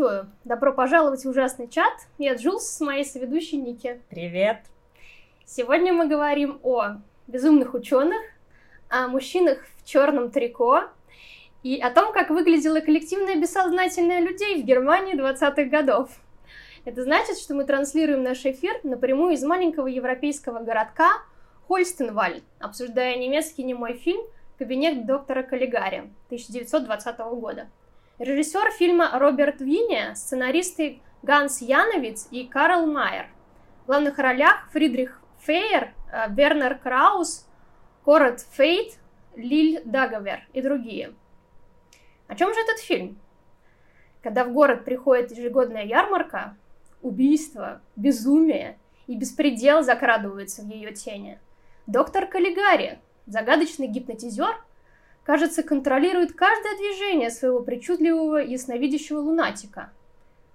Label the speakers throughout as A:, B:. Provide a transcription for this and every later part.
A: Приветствую! Добро пожаловать в ужасный чат. Я Джулс с моей соведущей Ники.
B: Привет!
A: Сегодня мы говорим о безумных ученых, о мужчинах в черном трико и о том, как выглядело коллективное бессознательное людей в Германии 20-х годов. Это значит, что мы транслируем наш эфир напрямую из маленького европейского городка Хольстенваль, обсуждая немецкий немой фильм «Кабинет доктора Каллигари» 1920 года. Режиссер фильма Роберт Винни, сценаристы Ганс Яновиц и Карл Майер. В главных ролях Фридрих Фейер, э, Вернер Краус, Корот Фейт, Лиль Дагавер и другие. О чем же этот фильм? Когда в город приходит ежегодная ярмарка, убийство, безумие и беспредел закрадываются в ее тени. Доктор Каллигари, загадочный гипнотизер, кажется, контролирует каждое движение своего причудливого ясновидящего лунатика.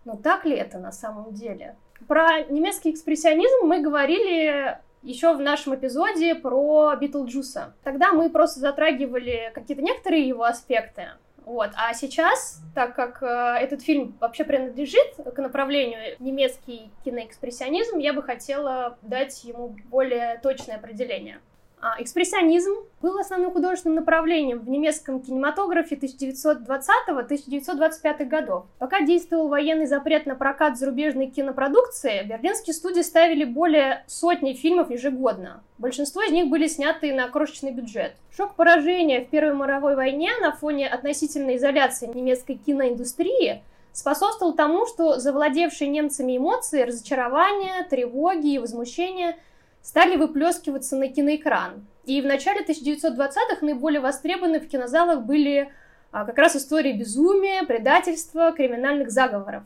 A: Но так ли это на самом деле? Про немецкий экспрессионизм мы говорили еще в нашем эпизоде про Битлджуса. Тогда мы просто затрагивали какие-то некоторые его аспекты. Вот. А сейчас, так как э, этот фильм вообще принадлежит к направлению немецкий киноэкспрессионизм, я бы хотела дать ему более точное определение. А, экспрессионизм был основным художественным направлением в немецком кинематографе 1920-1925 годов. Пока действовал военный запрет на прокат зарубежной кинопродукции, берлинские студии ставили более сотни фильмов ежегодно. Большинство из них были сняты на крошечный бюджет. Шок поражения в Первой мировой войне на фоне относительной изоляции немецкой киноиндустрии способствовал тому, что завладевшие немцами эмоции, разочарования, тревоги и возмущения – стали выплескиваться на киноэкран. И в начале 1920-х наиболее востребованы в кинозалах были а, как раз истории безумия, предательства, криминальных заговоров.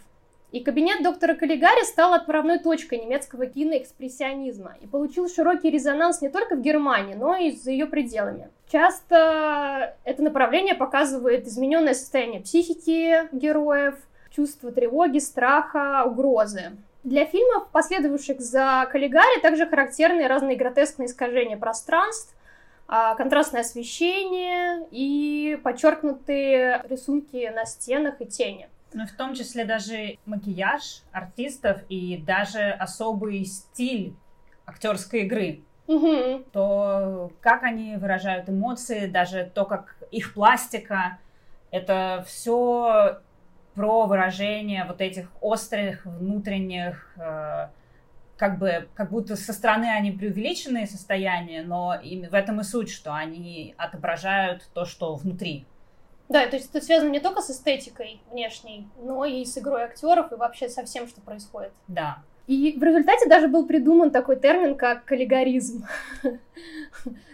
A: И кабинет доктора Каллигари стал отправной точкой немецкого киноэкспрессионизма и получил широкий резонанс не только в Германии, но и за ее пределами. Часто это направление показывает измененное состояние психики героев, чувство тревоги, страха, угрозы. Для фильмов, последовавших за Каллигари, также характерны разные гротескные искажения пространств, а, контрастное освещение и подчеркнутые рисунки на стенах и тени.
B: Ну, в том числе даже макияж артистов и даже особый стиль актерской игры.
A: Угу.
B: То, как они выражают эмоции, даже то, как их пластика, это все про выражение вот этих острых внутренних, э, как бы, как будто со стороны они преувеличенные состояния, но в этом и суть, что они отображают то, что внутри.
A: Да, то есть это связано не только с эстетикой внешней, но и с игрой актеров и вообще со всем, что происходит.
B: Да.
A: И в результате даже был придуман такой термин, как каллигаризм.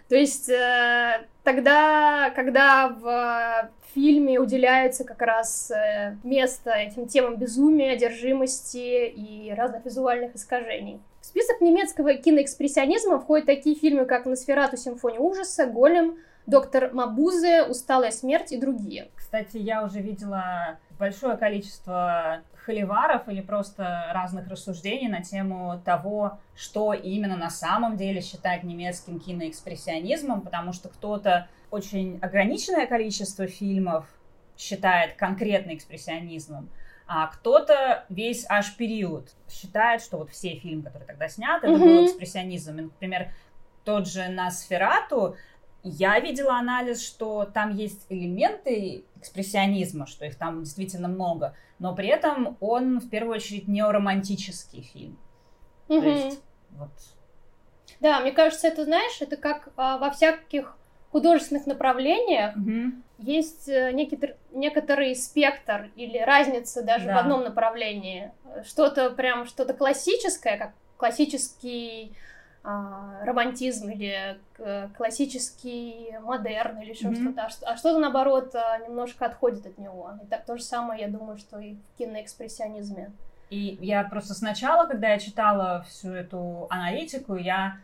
A: То есть э, тогда, когда в фильме уделяется как раз э, место этим темам безумия, одержимости и разных визуальных искажений. В список немецкого киноэкспрессионизма входят такие фильмы, как «Носферату. Симфония ужаса», «Голем», «Доктор Мабузе», «Усталая смерть» и другие.
B: Кстати, я уже видела большое количество холиваров или просто разных рассуждений на тему того, что именно на самом деле считать немецким киноэкспрессионизмом, потому что кто-то очень ограниченное количество фильмов считает конкретно экспрессионизмом, а кто-то весь аж период считает, что вот все фильмы, которые тогда сняты, это mm-hmm. был экспрессионизм. Например, тот же «Носферату», я видела анализ, что там есть элементы экспрессионизма, что их там действительно много, но при этом он в первую очередь неоромантический фильм.
A: Mm-hmm. То есть, вот. Да, мне кажется, это, знаешь, это как а, во всяких художественных направлениях
B: mm-hmm.
A: есть э, некий, некоторый спектр или разница даже да. в одном направлении. Что-то прям, что-то классическое, как классический романтизм или классический модерн или еще mm-hmm. что-то, а, а что-то наоборот а, немножко отходит от него. И так то же самое, я думаю, что и в киноэкспрессионизме.
B: И я просто сначала, когда я читала всю эту аналитику, я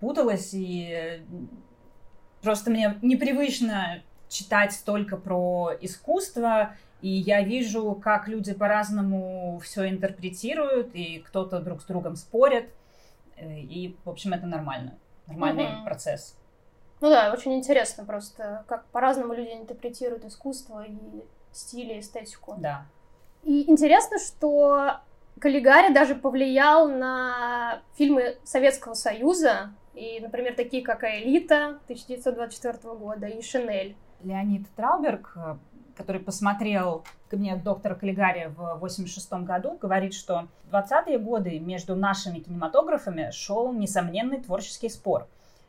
B: путалась и Просто мне непривычно читать столько про искусство, и я вижу, как люди по-разному все интерпретируют, и кто-то друг с другом спорит. Э, и, в общем, это нормально. Нормальный mm-hmm. процесс.
A: Ну да, очень интересно просто, как по-разному люди интерпретируют искусство и стиль, и эстетику.
B: Да.
A: И интересно, что Каллигари даже повлиял на фильмы Советского Союза, и, например, такие как «Элита» 1924 года и «Шинель».
B: Леонид Трауберг, который посмотрел кабинет доктора Каллигари в 1986 году, говорит, что в 20-е годы между нашими кинематографами шел несомненный творческий спор.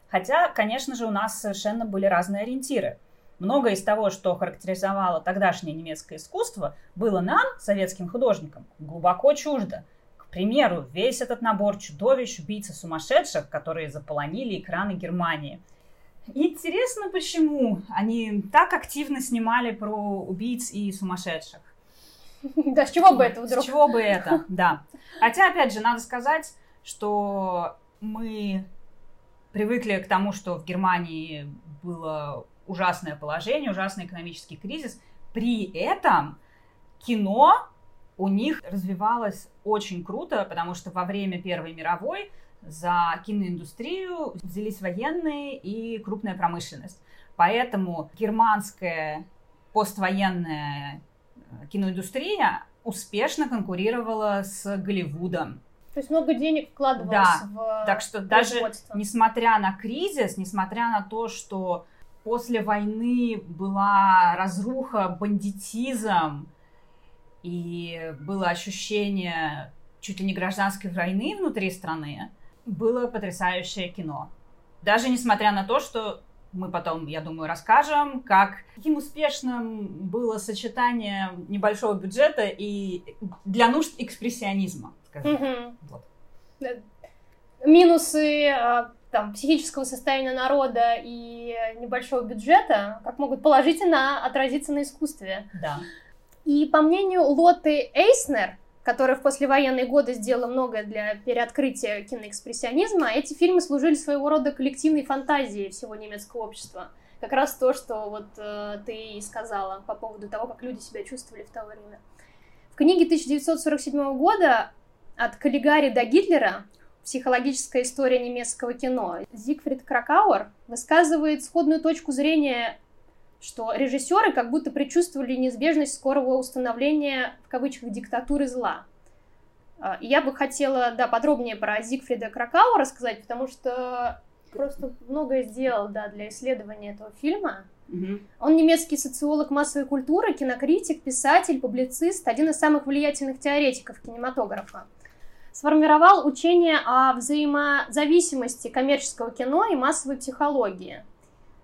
B: Хотя, конечно же, у нас совершенно были разные ориентиры. Многое из того, что характеризовало тогдашнее немецкое искусство, было нам, советским художникам, глубоко чуждо. К примеру, весь этот набор чудовищ, убийц и сумасшедших, которые заполонили экраны Германии. Интересно, почему они так активно снимали про убийц и сумасшедших.
A: Да, с чего бы это вдруг?
B: С чего бы это, да. Хотя, опять же, надо сказать, что мы привыкли к тому, что в Германии было ужасное положение, ужасный экономический кризис. При этом кино у них развивалось очень круто, потому что во время Первой мировой за киноиндустрию взялись военные и крупная промышленность. Поэтому германская поствоенная э, киноиндустрия успешно конкурировала с Голливудом.
A: То есть много денег вкладывалось
B: да.
A: в
B: Так что даже несмотря на кризис, несмотря на то, что после войны была разруха, бандитизм, и было ощущение чуть ли не гражданской войны внутри страны, было потрясающее кино. Даже несмотря на то, что мы потом, я думаю, расскажем, как каким успешным было сочетание небольшого бюджета и для нужд экспрессионизма, скажем
A: угу. Вот. Минусы а, там, психического состояния народа и небольшого бюджета, как могут положительно отразиться на искусстве.
B: Да.
A: И по мнению Лоты Эйснер, которая в послевоенные годы сделала многое для переоткрытия киноэкспрессионизма, эти фильмы служили своего рода коллективной фантазией всего немецкого общества. Как раз то, что вот э, ты и сказала по поводу того, как люди себя чувствовали в то время. В книге 1947 года «От Каллигари до Гитлера. Психологическая история немецкого кино» Зигфрид Кракауэр высказывает сходную точку зрения что режиссеры как будто предчувствовали неизбежность скорого установления, в кавычках, диктатуры зла. А, и я бы хотела, да, подробнее про Зигфрида Кракау рассказать, потому что просто многое сделал, да, для исследования этого фильма.
B: Угу.
A: Он немецкий социолог массовой культуры, кинокритик, писатель, публицист, один из самых влиятельных теоретиков кинематографа. Сформировал учение о взаимозависимости коммерческого кино и массовой психологии –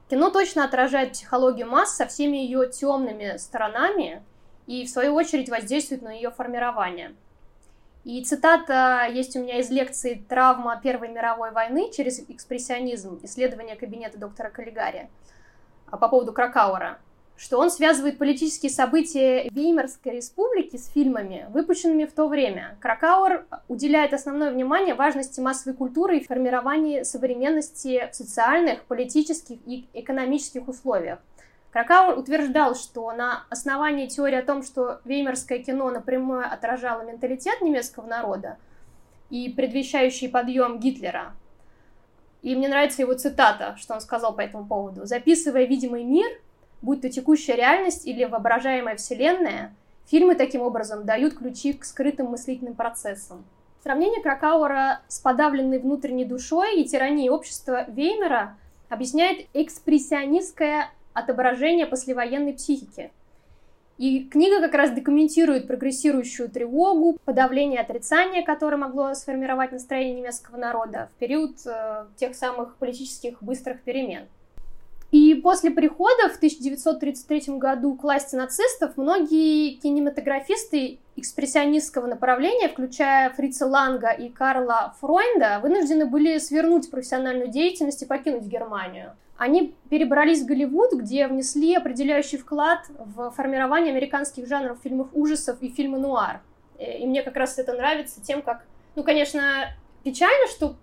A: Кино точно отражает психологию масс со всеми ее темными сторонами и, в свою очередь, воздействует на ее формирование. И цитата есть у меня из лекции «Травма Первой мировой войны через экспрессионизм. Исследование кабинета доктора Каллигари» по поводу Кракаура что он связывает политические события Веймарской республики с фильмами, выпущенными в то время. Кракауэр уделяет основное внимание важности массовой культуры и формированию современности в социальных, политических и экономических условиях. Кракауэр утверждал, что на основании теории о том, что веймарское кино напрямую отражало менталитет немецкого народа и предвещающий подъем Гитлера, и мне нравится его цитата, что он сказал по этому поводу. «Записывая видимый мир, будь то текущая реальность или воображаемая вселенная, фильмы таким образом дают ключи к скрытым мыслительным процессам. Сравнение Кракауэра с подавленной внутренней душой и тиранией общества Веймера объясняет экспрессионистское отображение послевоенной психики. И книга как раз документирует прогрессирующую тревогу, подавление отрицания, которое могло сформировать настроение немецкого народа в период э, тех самых политических быстрых перемен. И после прихода в 1933 году к власти нацистов многие кинематографисты экспрессионистского направления, включая Фрица Ланга и Карла Фройнда, вынуждены были свернуть профессиональную деятельность и покинуть Германию. Они перебрались в Голливуд, где внесли определяющий вклад в формирование американских жанров фильмов ужасов и фильмы нуар. Э, и мне как раз это нравится тем, как... Ну, конечно, печально, что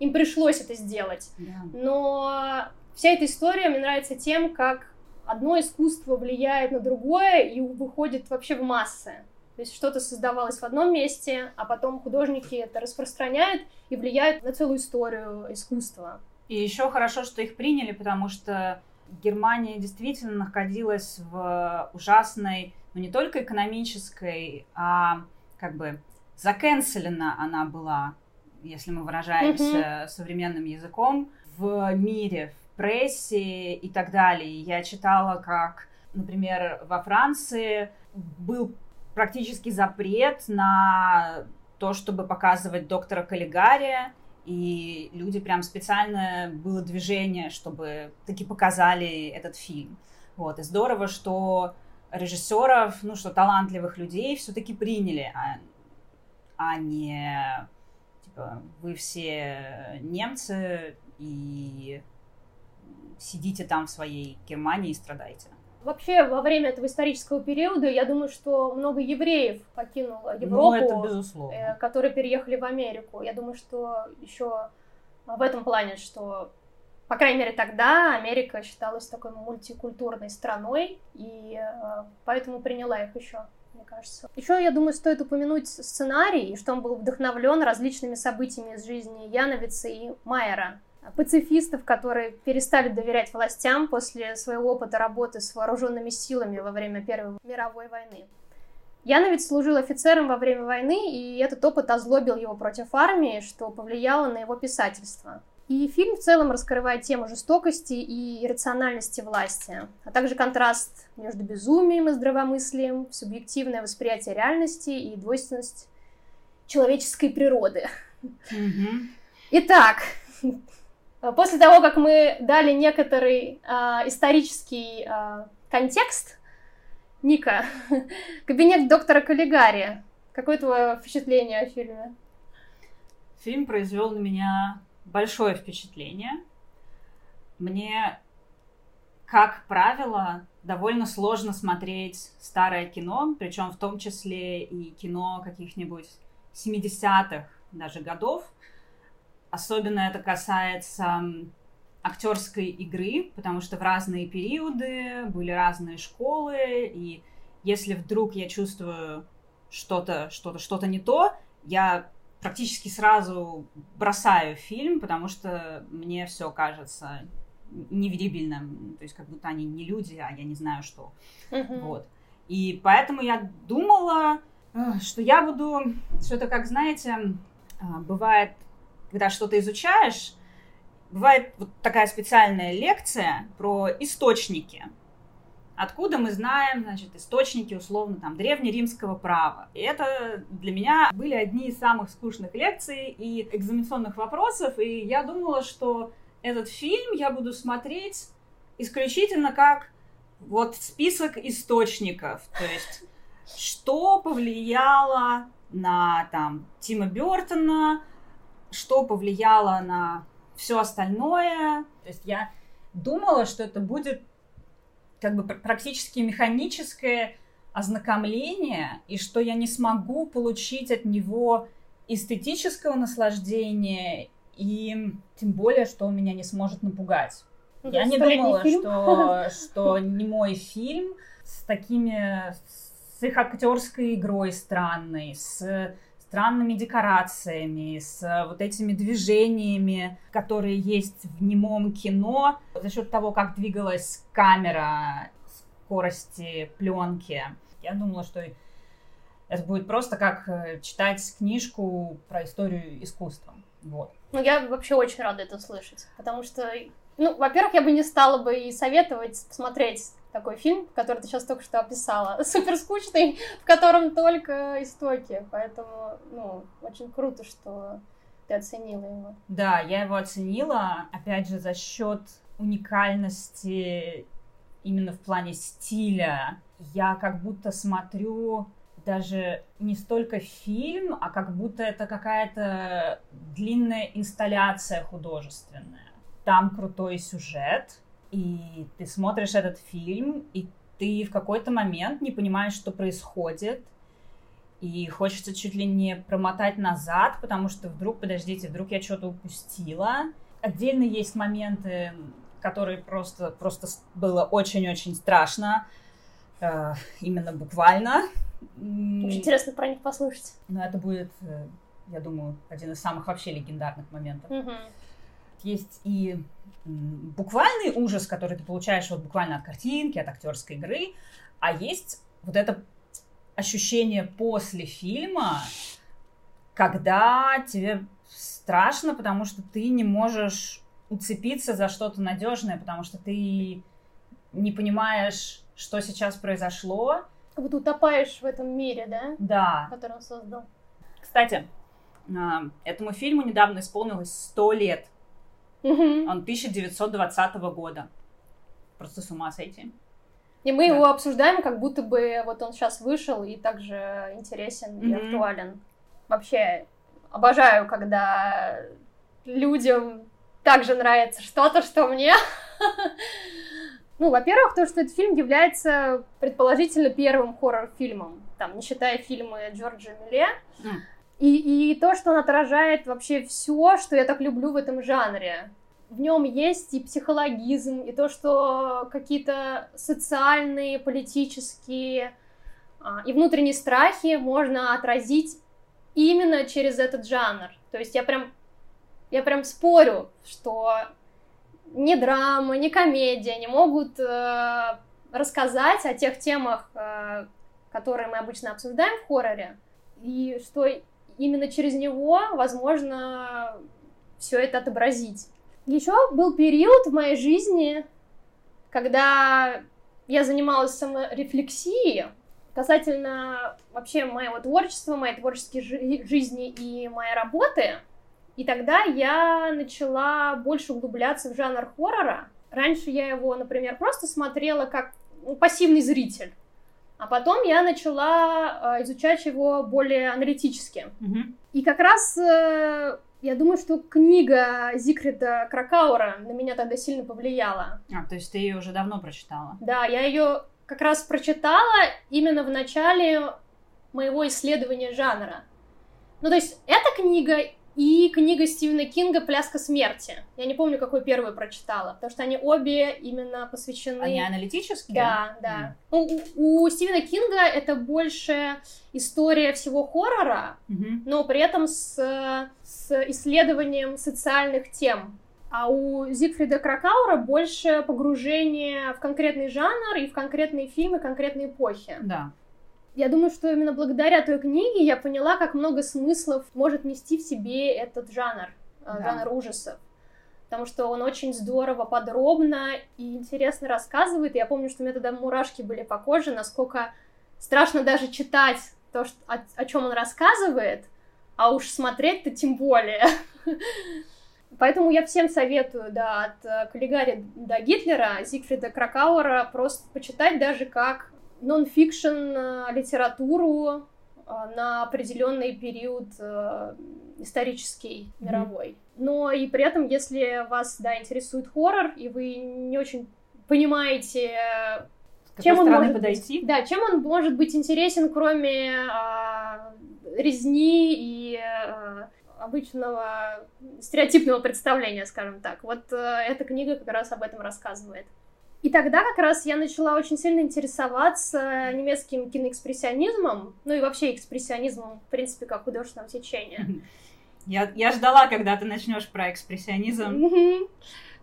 A: им пришлось это сделать, но вся эта история мне нравится тем, как одно искусство влияет на другое и выходит вообще в массы. То есть что-то создавалось в одном месте, а потом художники это распространяют и влияют на целую историю искусства.
B: И еще хорошо, что их приняли, потому что Германия действительно находилась в ужасной но не только экономической, а как бы закенселена она была, если мы выражаемся mm-hmm. современным языком, в мире, в прессе и так далее. Я читала, как, например, во Франции был практически запрет на то, чтобы показывать доктора Каллигария, и люди прям специально было движение, чтобы таки показали этот фильм. Вот, и здорово, что режиссеров, ну, что талантливых людей все-таки приняли, а, а не типа вы все немцы и сидите там в своей Германии и страдаете.
A: Вообще, во время этого исторического периода, я думаю, что много евреев покинуло Европу, ну,
B: это безусловно. Э,
A: которые переехали в Америку. Я думаю, что еще в этом плане, что, по крайней мере, тогда Америка считалась такой мультикультурной страной, и э, поэтому приняла их еще мне кажется. Еще, я думаю, стоит упомянуть сценарий, что он был вдохновлен различными событиями из жизни Яновица и Майера пацифистов, которые перестали доверять властям после своего опыта работы с вооруженными силами во время Первой мировой войны. Яновец служил офицером во время войны, и этот опыт озлобил его против армии, что повлияло на его писательство. И фильм в целом раскрывает тему жестокости и иррациональности власти, а также контраст между безумием и здравомыслием, субъективное восприятие реальности и двойственность человеческой природы. Mm-hmm. Итак, после того, как мы дали некоторый э, исторический э, контекст, Ника, кабинет доктора Каллигари. Какое твое впечатление о фильме?
B: Фильм произвел на меня большое впечатление. Мне, как правило, довольно сложно смотреть старое кино, причем в том числе и кино каких-нибудь 70-х даже годов, Особенно это касается актерской игры, потому что в разные периоды были разные школы, и если вдруг я чувствую что-то, что-то, что-то не то, я практически сразу бросаю фильм, потому что мне все кажется неверибельным, то есть как будто они не люди, а я не знаю что. Uh-huh. Вот. И поэтому я думала, э, что я буду, что это как, знаете, а, бывает когда что-то изучаешь, бывает вот такая специальная лекция про источники. Откуда мы знаем, значит, источники, условно, там, древнеримского права. И это для меня были одни из самых скучных лекций и экзаменационных вопросов, и я думала, что этот фильм я буду смотреть исключительно как вот список источников, то есть что повлияло на там Тима Бертона, что повлияло на все остальное. То есть я думала, что это будет как бы практически механическое ознакомление, и что я не смогу получить от него эстетического наслаждения, и тем более, что он меня не сможет напугать. Ну, я не думала, что, что не мой фильм с такими, с их актерской игрой странной, с странными декорациями, с э, вот этими движениями, которые есть в немом кино, за счет того, как двигалась камера, скорости пленки. Я думала, что это будет просто как э, читать книжку про историю искусства. Вот.
A: Ну, я вообще очень рада это слышать, потому что, ну, во-первых, я бы не стала бы и советовать посмотреть такой фильм, который ты сейчас только что описала, супер скучный, в котором только истоки, поэтому, ну, очень круто, что ты оценила его.
B: Да, я его оценила, опять же, за счет уникальности именно в плане стиля. Я как будто смотрю даже не столько фильм, а как будто это какая-то длинная инсталляция художественная. Там крутой сюжет, и ты смотришь этот фильм, и ты в какой-то момент не понимаешь, что происходит, и хочется чуть ли не промотать назад, потому что вдруг, подождите, вдруг я что-то упустила. Отдельно есть моменты, которые просто, просто было очень-очень страшно, э, именно буквально.
A: Очень интересно про них послушать.
B: Но это будет, э, я думаю, один из самых вообще легендарных моментов.
A: Угу.
B: Есть и буквальный ужас, который ты получаешь вот буквально от картинки, от актерской игры, а есть вот это ощущение после фильма, когда тебе страшно, потому что ты не можешь уцепиться за что-то надежное, потому что ты не понимаешь, что сейчас произошло.
A: Как будто утопаешь в этом мире, да?
B: Да.
A: Который он создал.
B: Кстати, а, этому фильму недавно исполнилось 100 лет. Он 1920 года. Просто с ума сойти.
A: И мы да. его обсуждаем, как будто бы вот он сейчас вышел и также интересен mm-hmm. и актуален. Вообще обожаю, когда людям также нравится что-то, что мне. Ну, во-первых, то, что этот фильм является предположительно первым хоррор-фильмом, там, не считая фильмы Джорджа Милле. Mm. И, и то, что он отражает вообще все, что я так люблю в этом жанре. В нем есть и психологизм, и то, что какие-то социальные, политические а, и внутренние страхи можно отразить именно через этот жанр. То есть я прям, я прям спорю, что ни драма, ни комедия не могут э, рассказать о тех темах, э, которые мы обычно обсуждаем в хорроре, и что именно через него возможно все это отобразить. Еще был период в моей жизни, когда я занималась саморефлексией касательно вообще моего творчества, моей творческой жи- жизни и моей работы. И тогда я начала больше углубляться в жанр хоррора. Раньше я его, например, просто смотрела как ну, пассивный зритель. А потом я начала э, изучать его более аналитически.
B: Угу.
A: И как раз э, я думаю, что книга Зикрита Кракаура на меня тогда сильно повлияла.
B: А, то есть ты ее уже давно прочитала?
A: Да, я ее как раз прочитала именно в начале моего исследования жанра. Ну, то есть эта книга и книга Стивена Кинга «Пляска смерти». Я не помню, какой первую прочитала, потому что они обе именно посвящены...
B: Они аналитические?
A: Да, да. Mm. У, у Стивена Кинга это больше история всего хоррора,
B: mm-hmm.
A: но при этом с, с исследованием социальных тем. А у Зигфрида Кракаура больше погружение в конкретный жанр и в конкретные фильмы, конкретные эпохи.
B: Да
A: я думаю, что именно благодаря той книге я поняла, как много смыслов может нести в себе этот жанр, э, да. жанр ужасов. Потому что он очень здорово, подробно и интересно рассказывает. я помню, что у меня тогда мурашки были по коже, насколько страшно даже читать то, что, о, о чем он рассказывает, а уж смотреть-то тем более. Поэтому я всем советую, да, от э, Каллигари до Гитлера, Зигфрида Кракауэра просто почитать даже как нон-фикшн э, литературу э, на определенный период э, исторический, mm-hmm. мировой. Но и при этом, если вас, да, интересует хоррор, и вы не очень понимаете,
B: С чем он может подойти?
A: Быть, да, чем он может быть интересен, кроме а, резни и а, обычного стереотипного представления, скажем так. Вот а, эта книга как раз об этом рассказывает. И тогда как раз я начала очень сильно интересоваться немецким киноэкспрессионизмом, ну и вообще экспрессионизмом, в принципе, как художественного течения.
B: Я, я ждала, когда ты начнешь про экспрессионизм.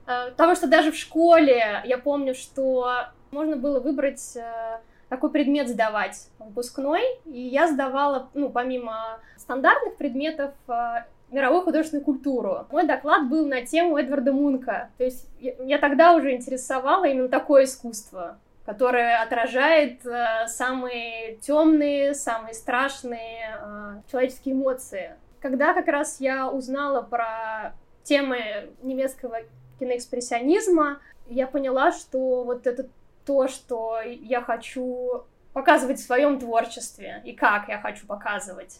A: Э, потому что даже в школе я помню, что можно было выбрать э, какой предмет сдавать выпускной, и я сдавала, ну, помимо стандартных предметов, э, мировую художественную культуру. Мой доклад был на тему Эдварда Мунка. То есть я, тогда уже интересовала именно такое искусство, которое отражает э, самые темные, самые страшные э, человеческие эмоции. Когда как раз я узнала про темы немецкого киноэкспрессионизма, я поняла, что вот это то, что я хочу показывать в своем творчестве и как я хочу показывать.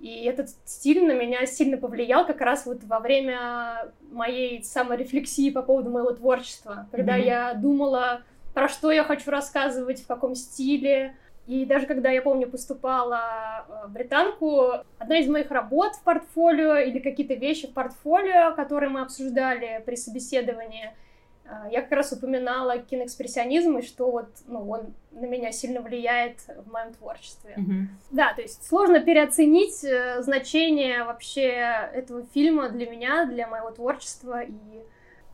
A: И этот стиль на меня сильно повлиял как раз вот во время моей саморефлексии по поводу моего творчества, когда mm-hmm. я думала, про что я хочу рассказывать, в каком стиле. И даже когда я помню поступала э, в британку, одна из моих работ в портфолио или какие-то вещи в портфолио, которые мы обсуждали при собеседовании, я как раз упоминала киноэкспрессионизм и что вот ну, он на меня сильно влияет в моем творчестве.
B: Mm-hmm.
A: Да, то есть сложно переоценить э, значение вообще этого фильма для меня, для моего творчества и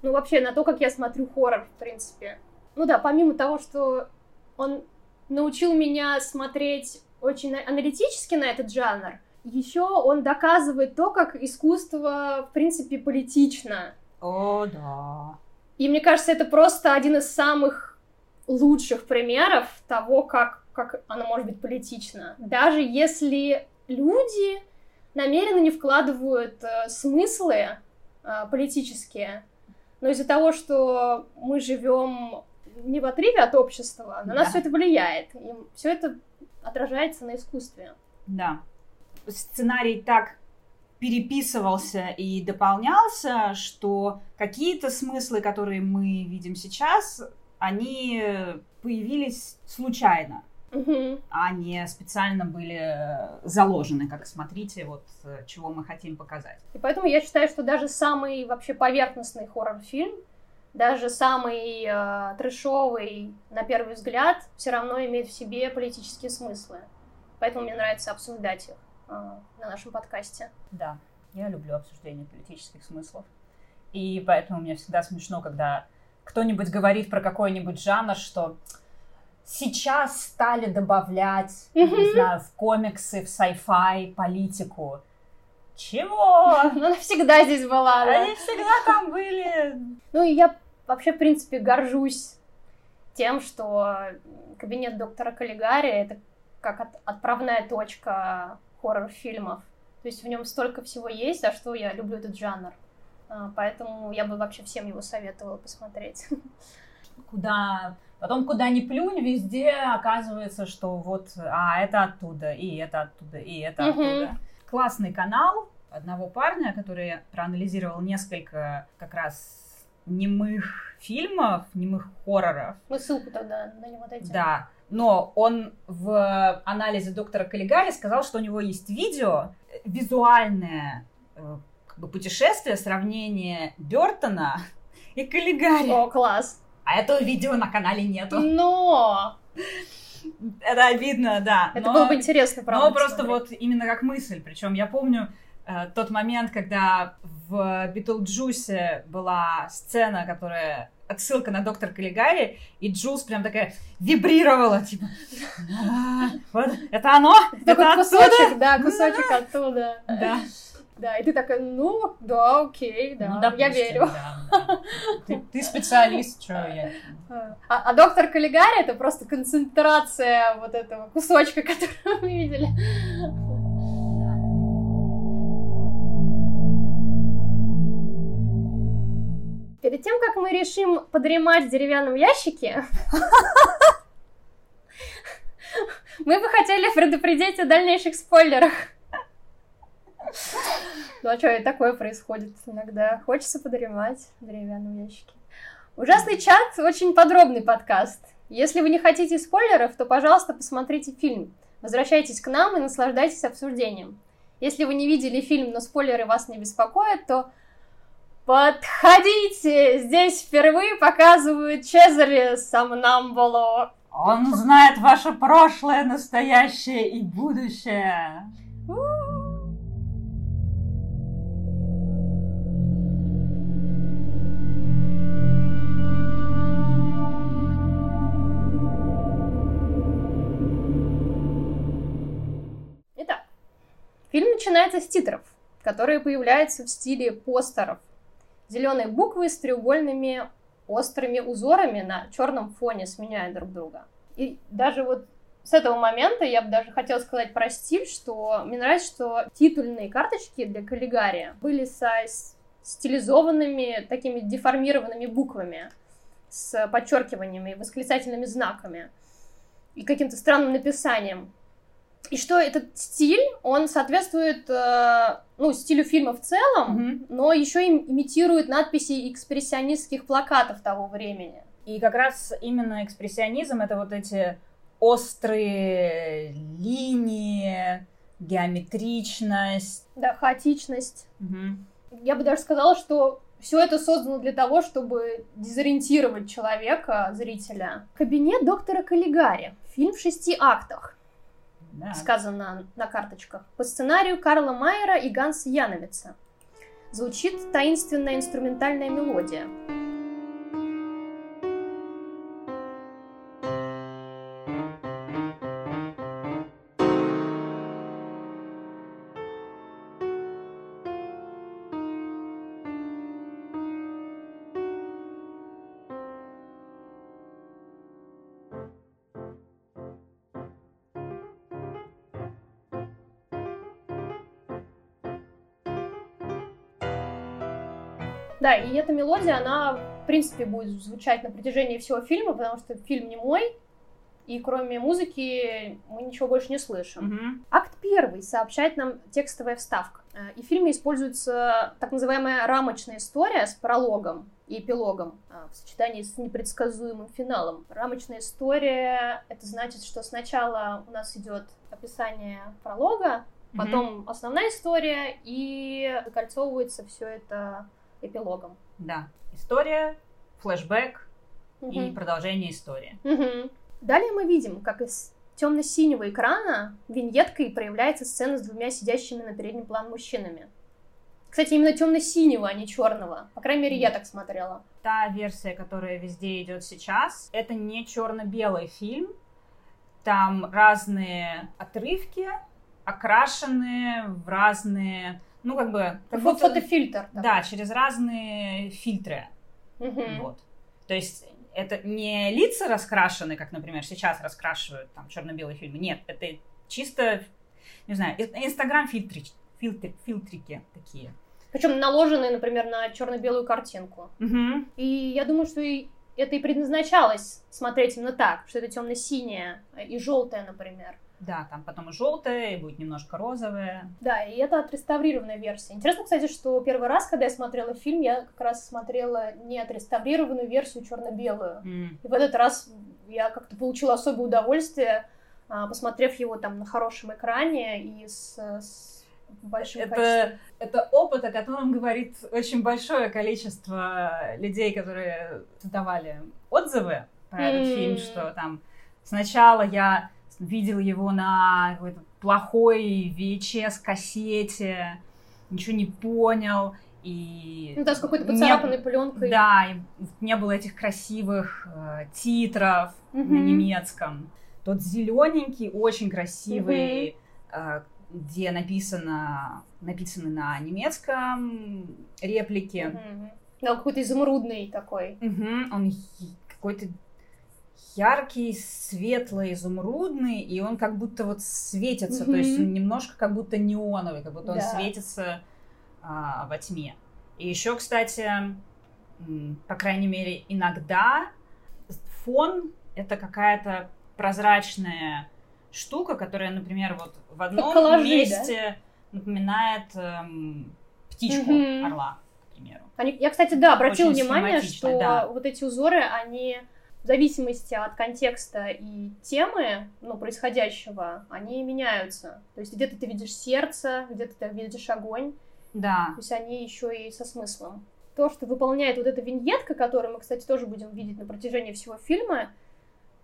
A: ну вообще на то, как я смотрю хоррор, в принципе. Ну да, помимо того, что он научил меня смотреть очень аналитически на этот жанр. Еще он доказывает то, как искусство, в принципе, политично.
B: О, да.
A: И мне кажется, это просто один из самых лучших примеров того, как, как оно может быть политично. Даже если люди намеренно не вкладывают э, смыслы э, политические, но из-за того, что мы живем не в отрыве от общества, на да. нас все это влияет. И все это отражается на искусстве.
B: Да. Сценарий так переписывался и дополнялся, что какие-то смыслы, которые мы видим сейчас, они появились случайно угу. а не специально были э, заложены, как смотрите, вот э, чего мы хотим показать.
A: И поэтому я считаю, что даже самый вообще поверхностный хоррор-фильм, даже самый э, трешовый, на первый взгляд, все равно имеет в себе политические смыслы. Поэтому мне нравится обсуждать их на нашем подкасте.
B: Да, я люблю обсуждение политических смыслов. И поэтому мне всегда смешно, когда кто-нибудь говорит про какой-нибудь жанр, что сейчас стали добавлять, mm-hmm. не знаю, в комиксы, в sci-fi, политику. Чего?
A: Ну, она всегда здесь была?
B: Они всегда там были.
A: Ну, и я вообще, в принципе, горжусь тем, что кабинет доктора Каллигари — это как от, отправная точка хоррор-фильмов. То есть в нем столько всего есть, за что я люблю этот жанр. А, поэтому я бы вообще всем его советовала посмотреть.
B: Куда Потом, куда ни плюнь, везде оказывается, что вот, а, это оттуда, и это оттуда, и это угу. оттуда. Классный канал одного парня, который проанализировал несколько как раз немых фильмов, немых хорроров.
A: Мы ссылку тогда на него дадим.
B: Да, но он в анализе доктора Каллигари сказал, что у него есть видео, визуальное э, как бы путешествие, сравнение Бертона и Каллигари.
A: О, класс.
B: А этого видео на канале нету.
A: Но!
B: Это обидно, да.
A: Это но, было бы интересно, правда.
B: Но просто вот именно как мысль. Причем я помню э, тот момент, когда в Битлджусе была сцена, которая отсылка на доктор Каллигари, и Джулс прям такая вибрировала, типа, «А, вот, это оно?
A: Это кусочек, да, кусочек оттуда.
B: Да.
A: Да, и ты такая, ну, да, окей, да, ну, допустим, я верю. Да,
B: да. Ты, ты специалист, что я...
A: А, а доктор Каллигари — это просто концентрация вот этого кусочка, который мы видели. Перед тем, как мы решим подремать в деревянном ящике, мы бы хотели предупредить о дальнейших спойлерах. Ну а что, и такое происходит иногда. Хочется подремать в деревянном ящике. Ужасный чат — очень подробный подкаст. Если вы не хотите спойлеров, то, пожалуйста, посмотрите фильм. Возвращайтесь к нам и наслаждайтесь обсуждением. Если вы не видели фильм, но спойлеры вас не беспокоят, то подходите! Здесь впервые показывают Чезаре Самнамболо.
B: Он знает ваше прошлое, настоящее и будущее. У-у-у.
A: Фильм начинается с титров, которые появляются в стиле постеров. Зеленые буквы с треугольными острыми узорами на черном фоне сменяют друг друга. И даже вот с этого момента я бы даже хотела сказать про стиль, что мне нравится, что титульные карточки для каллигария были со стилизованными такими деформированными буквами с подчеркиваниями и восклицательными знаками и каким-то странным написанием. И что этот стиль, он соответствует э, ну, стилю фильма в целом, mm-hmm. но еще и имитирует надписи экспрессионистских плакатов того времени.
B: И как раз именно экспрессионизм это вот эти острые линии, геометричность.
A: Да, хаотичность.
B: Угу.
A: Я бы даже сказала, что все это создано для того, чтобы дезориентировать человека, зрителя. Кабинет доктора Каллигари. Фильм в шести актах сказано на карточках, по сценарию Карла Майера и Ганса Яновица. Звучит таинственная инструментальная мелодия. Да, и эта мелодия, она, в принципе, будет звучать на протяжении всего фильма, потому что фильм не мой, и кроме музыки мы ничего больше не слышим.
B: Мгм.
A: Акт первый сообщает нам текстовая вставка. Э, И в фильме используется так называемая рамочная история с прологом и эпилогом а, в сочетании с непредсказуемым финалом. Рамочная история — это значит, что сначала у нас идет описание пролога, потом основная история, и закольцовывается все это эпилогом.
B: Да. История, флешбэк и
A: Мгм.
B: продолжение истории.
A: Мгм. Далее мы видим, как из темно-синего экрана виньеткой проявляется сцена с двумя сидящими на переднем план мужчинами. Кстати, именно темно-синего, а не черного. По крайней мере, я так смотрела.
B: Та версия, которая везде идет сейчас, это не черно-белый фильм. Там разные отрывки, окрашенные в разные, ну как бы, как
A: Фо-
B: будто-
A: Фотофильтр. такой.
B: да, через разные фильтры.
A: Мгм.
B: Вот. То есть это не лица раскрашены, как, например, сейчас раскрашивают там черно-белые фильмы. Нет, это чисто, не знаю, инстаграм фильтри, фильтри, фильтрики такие.
A: Причем наложенные, например, на черно-белую картинку.
B: Мгм.
A: И я думаю, что и это и предназначалось смотреть именно так, что это темно-синее и желтое, например.
B: Да, там потом и желтое, и будет немножко розовое.
A: Да, и это отреставрированная версия. Интересно, кстати, что первый раз, когда я смотрела фильм, я как раз смотрела не отреставрированную версию черно-белую.
B: М.
A: И в этот раз я как-то получила особое удовольствие, а, посмотрев его там на хорошем экране и с, с большим
B: Это,
A: качеством.
B: это опыт, о котором говорит очень большое количество людей, которые давали отзывы про этот
A: М.
B: фильм, что там сначала я видел его на какой-то плохой VHS-кассете, ничего не понял, и...
A: Ну да, с какой-то
B: не-
A: поцарапанной пленкой.
B: Да, и не было этих красивых э, титров на
A: Мгм.
B: немецком. Тот зелененький, очень красивый, э, где написано, написаны на немецком реплики.
A: Мгм. Да, какой-то изумрудный такой.
B: Мгм, Он какой-то яркий, светлый, изумрудный, и он как будто вот светится, то есть он немножко как будто неоновый, как будто он
A: Да.
B: светится а, во тьме. И еще, кстати, по крайней мере, иногда фон это какая-то прозрачная штука, которая, например, вот в одном
A: коллажи,
B: месте напоминает эм, птичку
A: Мгм.
B: орла, к примеру.
A: Они... Я, кстати, да, обратила
B: Очень
A: внимание, что
B: да.
A: вот эти узоры, они в зависимости от контекста и темы, ну, происходящего, они меняются. То есть где-то ты видишь сердце, где-то ты видишь огонь,
B: Да.
A: то есть они еще и со смыслом. То, что выполняет вот эта виньетка, которую мы, кстати, тоже будем видеть на протяжении всего фильма,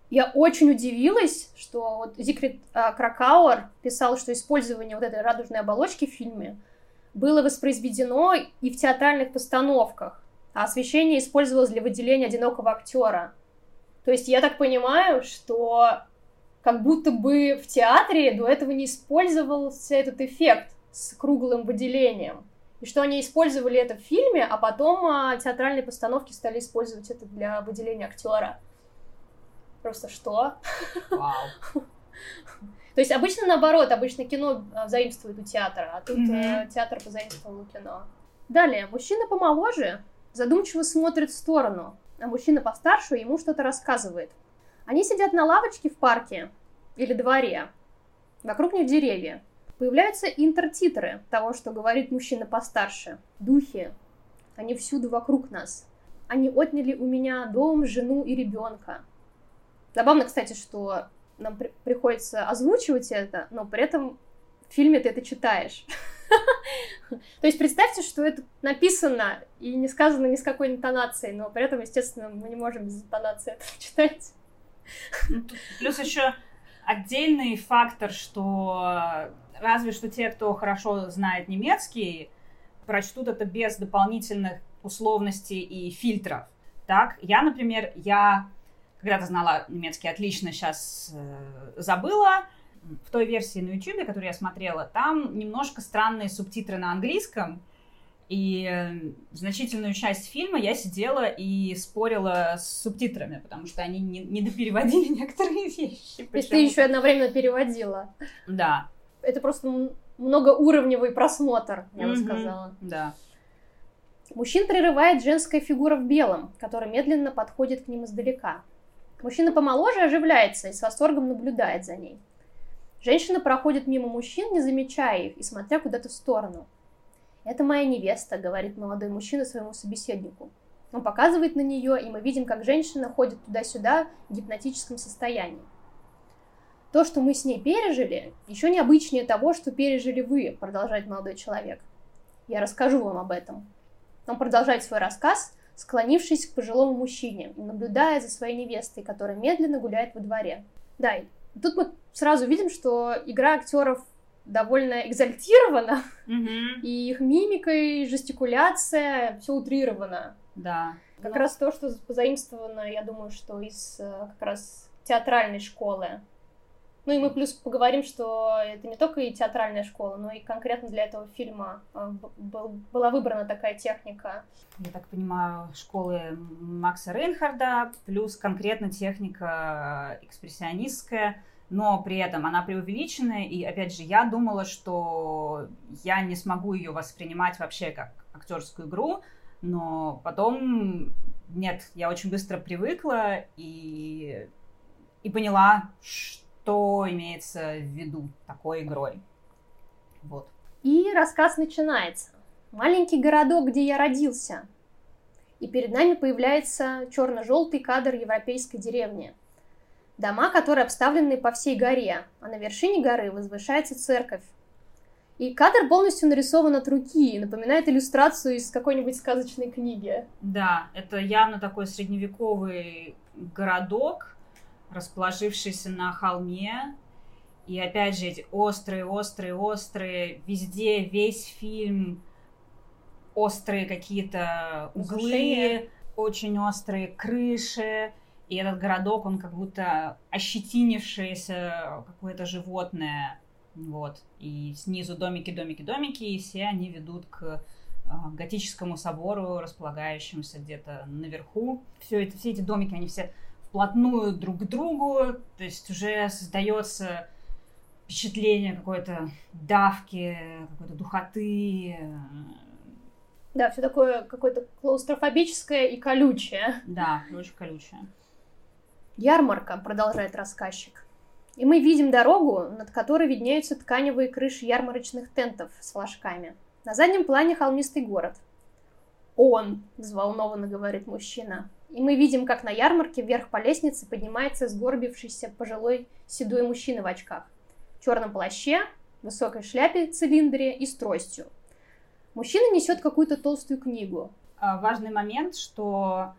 A: я очень удивилась, что вот Зикрит а, Кракауэр писал, что использование вот этой радужной оболочки в фильме было воспроизведено и в театральных постановках, а освещение использовалось для выделения одинокого актера. То есть я так понимаю, что как будто бы в театре до этого не использовался этот эффект с круглым выделением. И что они использовали это в фильме, а потом а, театральные постановки стали использовать это для выделения актера. Просто что?
B: Вау.
A: То есть обычно наоборот, обычно кино а, заимствует у театра, а тут э, театр позаимствовал у кино. Далее, мужчина помоложе задумчиво смотрит в сторону, а мужчина постарше ему что-то рассказывает. Они сидят на лавочке в парке или дворе. Вокруг них деревья. Появляются интертитры того, что говорит мужчина постарше. Духи. Они всюду вокруг нас. Они отняли у меня дом, жену и ребенка. Забавно, кстати, что нам при- приходится озвучивать это, но при этом в фильме ты это читаешь. То есть представьте, что это написано и не сказано ни с какой интонацией, но при этом, естественно, мы не можем без интонации это читать.
B: Ну, Плюс еще отдельный фактор, что разве что те, кто хорошо знает немецкий, прочтут это без дополнительных условностей и фильтров. Так, я, например, я когда-то знала немецкий отлично, сейчас э, забыла. В той версии на YouTube, которую я смотрела, там немножко странные субтитры на английском. И э, значительную часть фильма я сидела и спорила с субтитрами, потому что они не, не допереводили некоторые вещи.
A: То есть ты еще одновременно переводила.
B: Да,
A: Это просто многоуровневый просмотр, я бы
B: Мгм.
A: сказала.
B: да.
A: Мужчин прерывает женская фигура в белом, которая медленно подходит к ним издалека. Мужчина помоложе оживляется и с восторгом наблюдает за ней. Женщина проходит мимо мужчин, не замечая их и смотря куда-то в сторону. «Это моя невеста», — говорит молодой мужчина своему собеседнику. Он показывает на нее, и мы видим, как женщина ходит туда-сюда в гипнотическом состоянии. То, что мы с ней пережили, еще необычнее того, что пережили вы, продолжает молодой человек. Я расскажу вам об этом. Он продолжает свой рассказ, склонившись к пожилому мужчине и наблюдая за своей невестой, которая медленно гуляет во дворе. Да, и тут мы сразу видим, что игра актеров довольно экзальтирована,
B: Мгм.
A: и их мимика и жестикуляция все утрировано.
B: Да.
A: Как
B: Ну,
A: раз то, что позаимствовано, я думаю, что из э, как раз театральной школы. Ну и мы плюс поговорим, что это не только и театральная школа, но и конкретно для этого фильма э, б- был- была выбрана такая техника.
B: я так понимаю, школы Макса Рейнхарда, плюс конкретно техника экспрессионистская, но при этом она преувеличенная, и опять же, я думала, что я не смогу ее воспринимать вообще как актерскую игру, но потом нет, я очень быстро привыкла и, и поняла, что имеется в виду такой игрой. Вот.
A: И рассказ начинается. Маленький городок, где я родился. И перед нами появляется черно-желтый кадр европейской деревни. Дома, которые обставлены по всей горе, а на вершине горы возвышается церковь. И кадр полностью нарисован от руки и напоминает иллюстрацию из какой-нибудь сказочной книги.
B: Да, это явно такой средневековый городок, расположившийся на холме. И опять же эти острые, острые, острые, везде весь фильм острые какие-то углы,
A: Возвышения.
B: очень острые крыши. И этот городок, он как будто ощетинившееся какое-то животное. Вот. И снизу домики, домики, домики, и все они ведут к а, готическому собору, располагающемуся где-то наверху. Все, это, все эти домики, они все вплотную друг к другу, то есть уже создается впечатление какой-то давки, какой-то духоты.
A: Да, все такое какое-то клаустрофобическое и колючее.
B: Да, очень колючее.
A: Ярмарка, продолжает рассказчик. И мы видим дорогу, над которой виднеются тканевые крыши ярмарочных тентов с флажками. На заднем плане холмистый город. «Он!» – взволнованно говорит мужчина. И мы видим, как на ярмарке вверх по лестнице поднимается сгорбившийся пожилой седой мужчина в очках. В черном плаще, высокой шляпе, цилиндре и с тростью. Мужчина несет какую-то толстую книгу.
B: А, Важный момент, что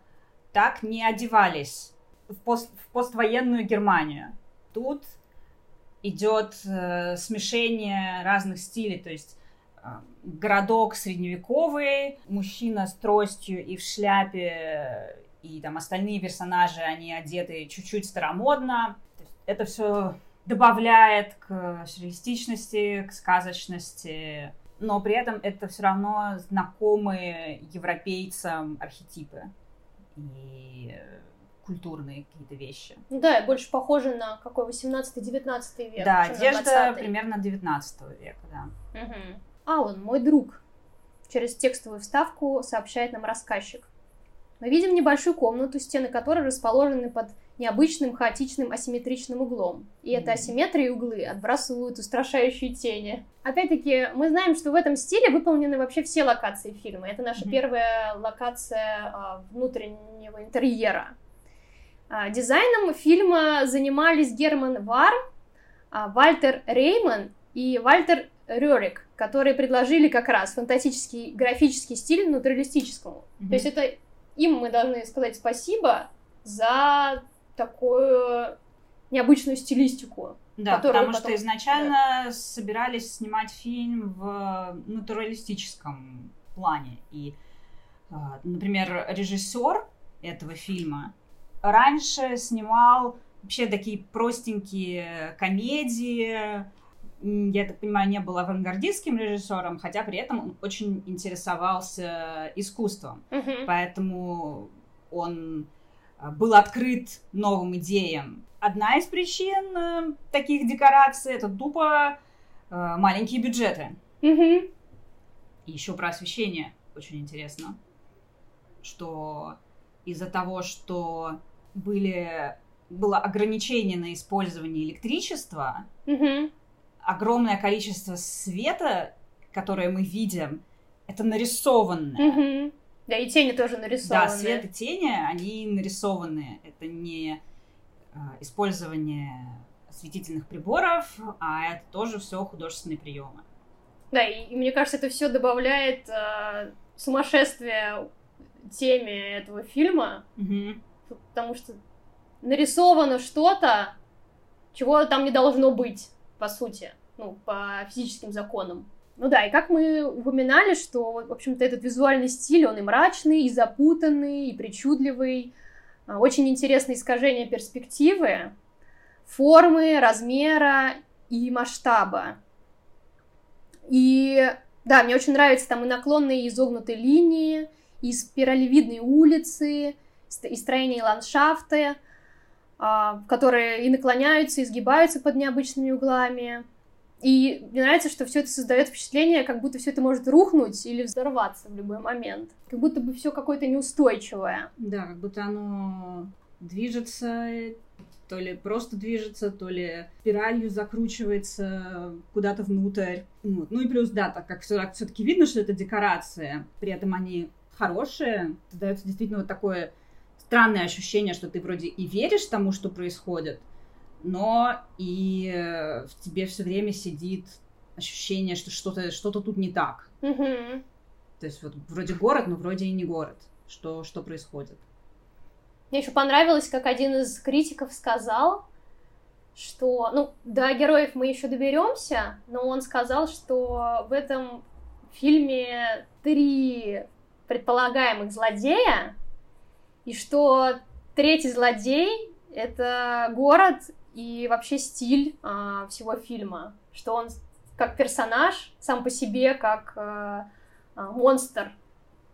B: так не одевались в, пост- в поствоенную Германию. Тут идет э, смешение разных стилей, то есть э, городок средневековый, мужчина с тростью и в шляпе, и там остальные персонажи, они одеты чуть-чуть старомодно. Это все добавляет к сюрреалистичности, к сказочности, но при этом это все равно знакомые европейцам архетипы и культурные какие-то вещи.
A: Ну да, больше похоже на какой 18-19 век.
B: да, одежда
A: 20-й.
B: примерно 19 века, да.
A: Мгм. Алан, мой друг. Через текстовую вставку сообщает нам рассказчик. Мы видим небольшую комнату, стены которой расположены под необычным, хаотичным, асимметричным углом. И эта асимметрия и углы отбрасывают устрашающие тени. Опять-таки, мы знаем, что в этом стиле выполнены вообще все локации фильма. Это наша
B: Мгм.
A: первая локация а, внутреннего интерьера. А, дизайном фильма занимались Герман Вар, а, Вальтер Рейман и Вальтер Рерик, которые предложили как раз фантастический графический стиль натуралистическому.
B: Мгм.
A: То есть это им мы должны сказать спасибо за такую необычную стилистику.
B: Да, потому
A: потом-
B: что изначально собирались снимать фильм в натуралистическом плане. И, а, например, режиссер этого фильма раньше снимал вообще такие простенькие комедии. Я так понимаю, не был авангардистским режиссером, хотя при этом он очень интересовался искусством.
A: Мгм.
B: Поэтому он а, был открыт новым идеям. Одна из причин э, таких декораций это тупо э, маленькие бюджеты. И еще про освещение. очень интересно, что из-за того, что были, было ограничение на использование электричества,
A: Мгм.
B: Огромное количество света, которое мы видим, это нарисованное.
A: Мгм. Да, и тени тоже нарисованы.
B: Да, свет и тени, они нарисованные. Это не а, использование осветительных приборов, а это тоже все художественные приемы.
A: Да, и, и мне кажется, это все добавляет э, сумасшествие теме этого фильма, потому что нарисовано что-то, чего там не должно быть, по сути, ну, по физическим законам. Ну да, и как мы упоминали, что, в общем-то, этот визуальный стиль, он и мрачный, и запутанный, и причудливый, а, очень интересное искажение перспективы, формы, размера и масштаба. И да, мне очень нравятся там и наклонные, и изогнутые линии, и спиралевидные улицы, и строение ландшафты, а, которые и наклоняются, и изгибаются под необычными углами. И мне нравится, что все это создает впечатление, как будто все это может рухнуть или взорваться в любой момент. Как будто бы все какое-то неустойчивое.
B: Да, как будто оно движется, то ли просто движется, то ли спиралью закручивается куда-то внутрь. Ну, ну и плюс, да, так как все-таки видно, что это декорация, при этом они хорошие, создается действительно вот такое странное ощущение, что ты вроде и веришь тому, что происходит, но и э, в тебе все время сидит ощущение, что что-то что тут не так.
A: Угу.
B: То есть вот вроде город, но вроде и не город. Что, что происходит?
A: Мне еще понравилось, как один из критиков сказал, что, ну, до героев мы еще доберемся, но он сказал, что в этом фильме три предполагаемых злодея, и что третий злодей — это город и вообще стиль а, всего фильма, что он как персонаж сам по себе, как а, монстр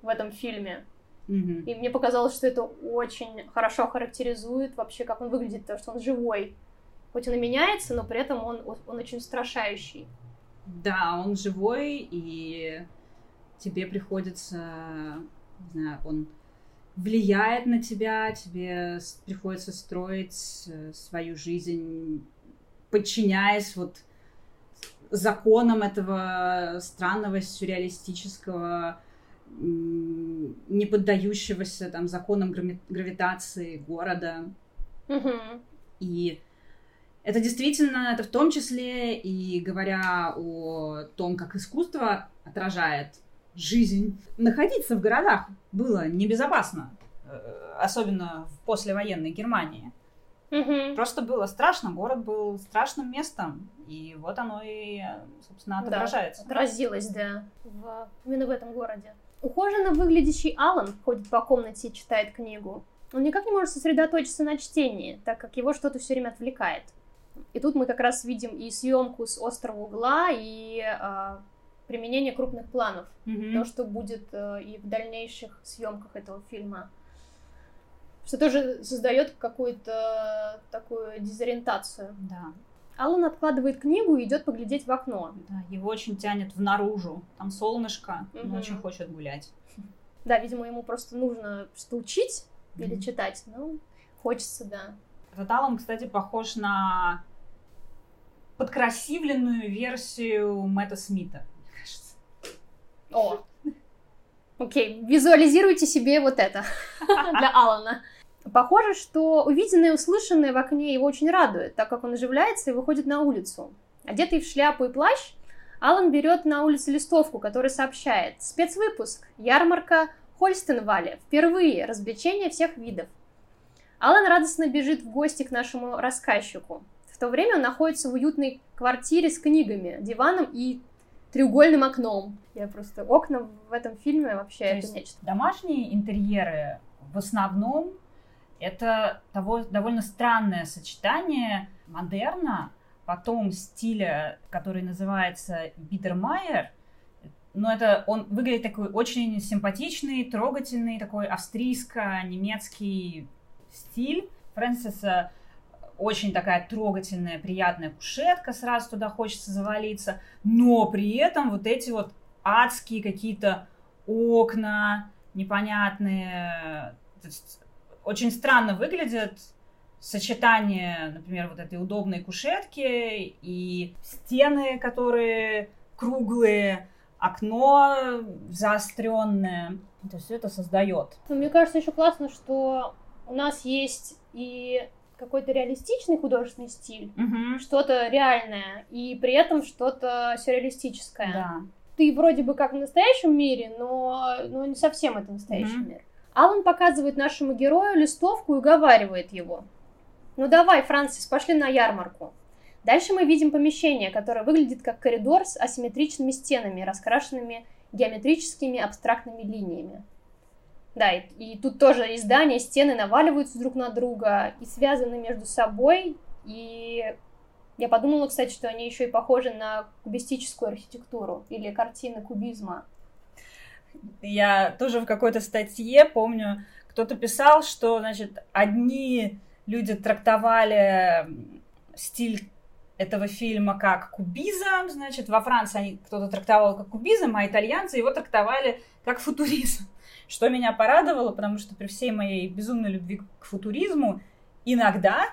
A: в этом фильме.
B: Мгм.
A: И мне показалось, что это очень хорошо характеризует вообще, как он выглядит, то, что он живой. Хоть он и меняется, но при этом он, он очень устрашающий.
B: Да, он живой, и тебе приходится, не знаю, он влияет на тебя, тебе приходится строить э, свою жизнь, подчиняясь вот законам этого странного сюрреалистического, не поддающегося там законам грави- гравитации города.
A: Мгм.
B: И это действительно, это в том числе и говоря о том, как искусство отражает жизнь. Находиться в городах было небезопасно, э, особенно в послевоенной Германии.
A: Мгм.
B: Просто было страшно, город был страшным местом, и вот оно и, собственно,
A: Да,
B: отображается.
A: отразилось, да, в- именно в этом городе. Ухоженно выглядящий Алан ходит по комнате и читает книгу. Он никак не может сосредоточиться на чтении, так как его что-то все время отвлекает. И тут мы как раз видим и съемку с острого угла, и а, применение крупных планов.
B: Мгм.
A: То, что будет э, и в дальнейших съемках этого фильма. Что тоже создает какую-то такую дезориентацию.
B: Да,
A: Алан откладывает книгу и идет поглядеть в окно.
B: да, его очень тянет в наружу. Там солнышко, он
A: Мгм.
B: очень хочет гулять.
A: Да, видимо, ему просто нужно что-то учить или
B: Мгм.
A: читать. Ну, хочется, да.
B: Этот Алан, кстати, похож на подкрасивленную версию Мэтта Смита.
A: О! Окей, визуализируйте себе вот это для Алана. Похоже, что увиденное и услышанное в окне его очень радует, так как он оживляется и выходит на улицу. Одетый в шляпу и плащ, Алан берет на улице листовку, которая сообщает «Спецвыпуск. Ярмарка Хольстенвале. Впервые. Развлечения всех видов». Алан радостно бежит в гости к нашему рассказчику. В то время он находится в уютной квартире с книгами, диваном и треугольным окном. Я просто... Окна в этом фильме вообще
B: То
A: это
B: есть
A: нечто.
B: Домашние интерьеры в основном это того, довольно странное сочетание модерна, потом стиля, который называется Бидермайер, но это он выглядит такой очень симпатичный, трогательный, такой австрийско-немецкий стиль Фрэнсиса. Очень такая трогательная, приятная кушетка, сразу туда хочется завалиться, но при этом вот эти вот адские какие-то окна непонятные. очень странно выглядит сочетание, например, вот этой удобной кушетки и стены, которые круглые, окно заостренное. То есть это создает.
A: Мне кажется, еще классно, что у нас есть и какой-то реалистичный художественный стиль,
B: угу.
A: что-то реальное, и при этом что-то сюрреалистическое.
B: Да.
A: Ты вроде бы как в настоящем мире, но, но не совсем это настоящий
B: Мгм.
A: мир. Алан показывает нашему герою листовку и уговаривает его. Ну давай, Франсис, пошли на ярмарку. Дальше мы видим помещение, которое выглядит как коридор с асимметричными стенами, раскрашенными геометрическими абстрактными линиями. Да, и, и тут тоже и здания, и стены наваливаются друг на друга и связаны между собой. И я подумала, кстати, что они еще и похожи на кубистическую архитектуру или картины кубизма.
B: Я тоже в какой-то статье помню, кто-то писал, что, значит, одни люди трактовали стиль этого фильма как кубизм, значит, во Франции кто-то трактовал как кубизм, а итальянцы его трактовали как футуризм. Что меня порадовало, потому что при всей моей безумной любви к футуризму иногда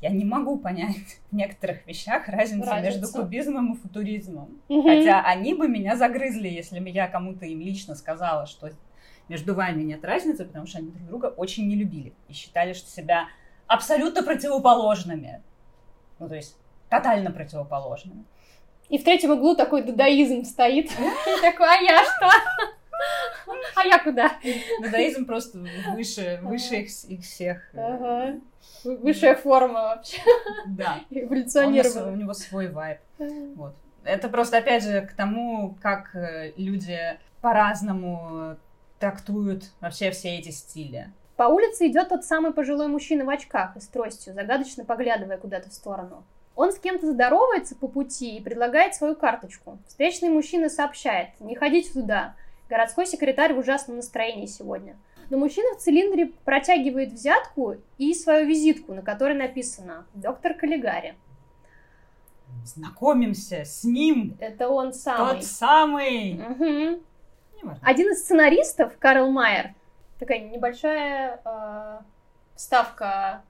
B: я не могу понять в некоторых вещах разницу,
A: Разницу.
B: между кубизмом и футуризмом.
A: Мгм.
B: Хотя они бы меня загрызли, если бы я кому-то им лично сказала, что между вами нет разницы, потому что они друг друга очень не любили и считали, что себя абсолютно противоположными. Ну, то есть тотально противоположными.
A: И в третьем углу такой дадаизм стоит. И такой, а я что? А я куда?
B: Дадаизм просто выше, выше их, их всех.
A: Ага. Вы- Высшая форма вообще.
B: Да. Он у,
A: Эволюционировала.
B: него свой вайб. Вот. Это просто, опять же, к тому, как э, люди по-разному трактуют вообще все эти стили.
A: По улице идет тот самый пожилой мужчина в очках и с тростью, загадочно поглядывая куда-то в сторону. Он с кем-то здоровается по пути и предлагает свою карточку. Встречный мужчина сообщает, не ходите туда, городской секретарь в ужасном настроении сегодня. Но мужчина в цилиндре протягивает взятку и свою визитку, на которой написано «Доктор Каллигари».
B: Знакомимся с ним.
A: Это он самый.
B: Тот самый. Неважно.
A: Один из сценаристов, Карл Майер, такая небольшая э, вставка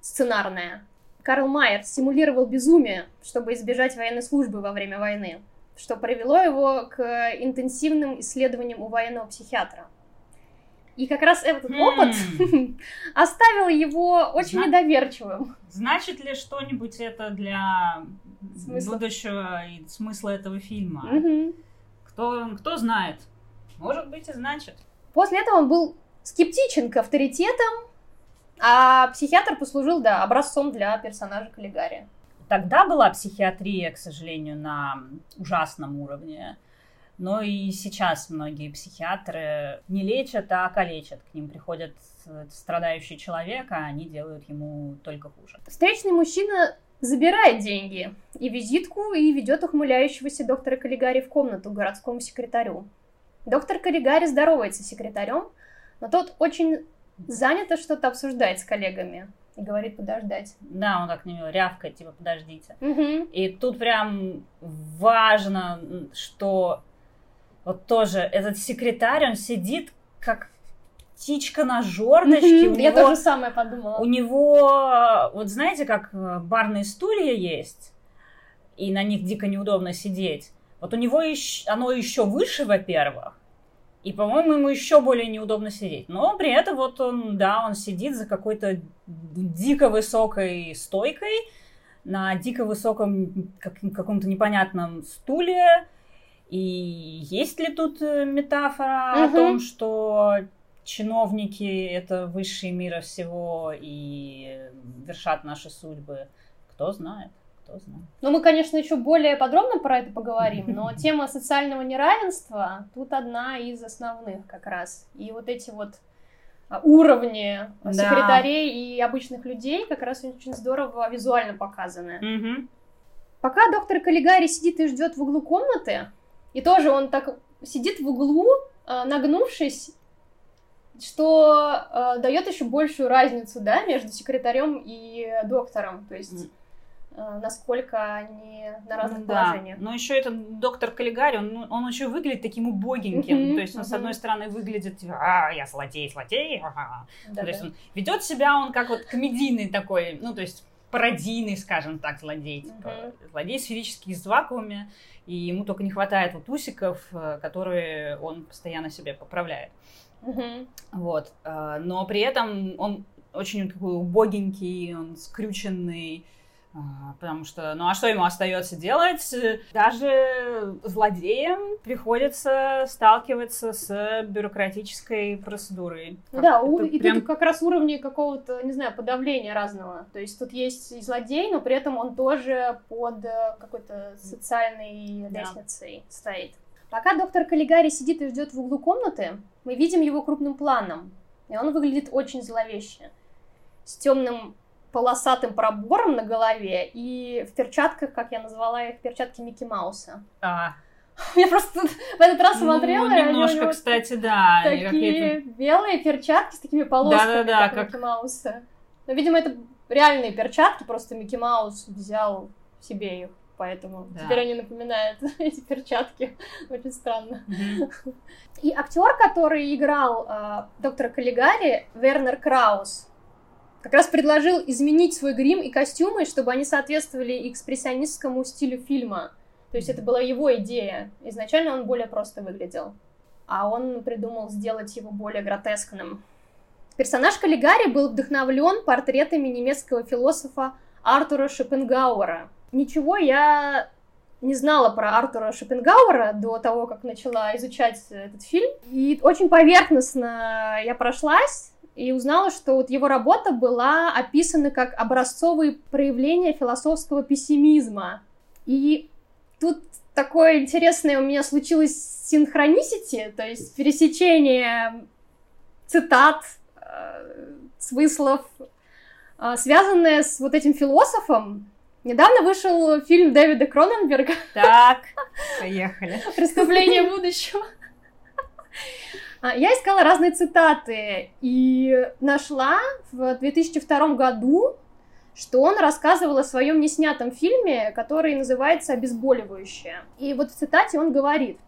A: сценарная. Карл Майер симулировал безумие, чтобы избежать военной службы во время войны, что привело его к интенсивным исследованиям у военного психиатра. И как раз этот
B: Хм.
A: опыт оставил его очень
B: Зна-
A: недоверчивым.
B: Значит ли что-нибудь это для
A: Смысла?
B: будущего и смысла этого фильма?
A: Мгм.
B: Кто, кто знает? Может быть и значит.
A: После этого он был скептичен к авторитетам, а психиатр послужил, да, образцом для персонажа Каллигари.
B: Тогда была психиатрия, к сожалению, на ужасном уровне. Но и сейчас многие психиатры не лечат, а калечат. К ним приходит э, страдающий человек, а они делают ему только хуже.
A: Встречный мужчина забирает деньги и визитку и ведет ухмыляющегося доктора Каллигари в комнату к городскому секретарю. Доктор Каллигари здоровается с секретарем, но тот очень занято что-то обсуждает с коллегами и говорит подождать.
B: Да, он так на него рявкает, типа, подождите.
A: Мгм.
B: И тут прям важно, что вот тоже этот секретарь, он сидит как птичка на жердочке. У
A: Я
B: него,
A: тоже самое подумала.
B: у него, вот знаете, как э, барные стулья есть, и на них дико неудобно сидеть. Вот у него ещ- оно еще выше, во-первых, и, по-моему, ему еще более неудобно сидеть. Но при этом вот он, да, он сидит за какой-то дико высокой стойкой, на дико высоком как- каком-то непонятном стуле. И есть ли тут э, метафора о
A: Мгм.
B: том, что чиновники это высшие мира всего и вершат наши судьбы? Кто знает, кто знает.
A: Ну, мы, конечно, еще более подробно про это поговорим, но тема социального неравенства тут одна из основных как раз. И вот эти вот а, уровни
B: Да.
A: секретарей и обычных людей как раз очень здорово визуально показаны.
B: Мгм.
A: Пока доктор Каллигари сидит и ждет в углу комнаты, и тоже он так сидит в углу, а, нагнувшись, что дает еще большую разницу, да, между секретарем и доктором. То есть э, насколько они на разных
B: да.
A: положениях.
B: Но еще этот доктор Каллигари, он, он еще выглядит таким убогеньким.
A: Мгм,
B: То есть он, с
A: мгм.
B: одной стороны, выглядит, типа, а, я злодей, злодей. ага».
A: Да,
B: То есть
A: да.
B: он ведет себя он как вот комедийный такой, ну, то есть пародийный, скажем так, злодей. Типа,
A: Мгм.
B: Злодей сферический из вакууме, и ему только не хватает вот усиков, э, которые он постоянно себе поправляет.
A: Мгм.
B: Вот. э, Но при этом он очень такой убогенький, он скрюченный, потому что, ну а что ему остается делать? Даже злодеям приходится сталкиваться с бюрократической процедурой.
A: Ну Да, у- и
B: прям-
A: тут как раз уровни какого-то, не знаю, подавления разного. То есть тут есть и злодей, но при этом он тоже под э, какой-то социальной
B: Да.
A: лестницей стоит. Пока доктор Каллигари сидит и ждет в углу комнаты, мы видим его крупным планом. И он выглядит очень зловеще. С темным полосатым пробором на голове и в перчатках, как я назвала их, перчатки Микки Мауса.
B: А,
A: Я просто в этот раз смотрела,
B: ну,
A: и они у
B: немножко,
A: него
B: кстати, да. они
A: такие белые перчатки с такими полосками,
B: Да-да-да,
A: как,
B: как-
A: Микки Мауса. Но, видимо, это реальные перчатки, просто Микки Маус взял себе их, поэтому
B: Да.
A: теперь они напоминают эти перчатки. Очень странно.
B: Мгм.
A: И актер, который играл э, доктора Каллигари, Вернер Краус, как раз предложил изменить свой грим и костюмы, чтобы они соответствовали экспрессионистскому стилю фильма. То есть это была его идея. Изначально он более просто выглядел. А он придумал сделать его более гротескным. Персонаж Каллигари был вдохновлен портретами немецкого философа Артура Шопенгауэра. Ничего я не знала про Артура Шопенгауэра до того, как начала изучать этот фильм. И очень поверхностно я прошлась и узнала, что вот его работа была описана как образцовые проявления философского пессимизма. И тут такое интересное у меня случилось синхронисити, то есть пересечение цитат, э, смыслов, э, связанное с вот этим философом. Недавно вышел фильм Дэвида Кроненберга
B: Так, поехали.
A: «Преступление будущего». А, Я искала разные цитаты и нашла в 2002 году, что он рассказывал о своем неснятом фильме, который называется «Обезболивающее». И вот в цитате он говорит,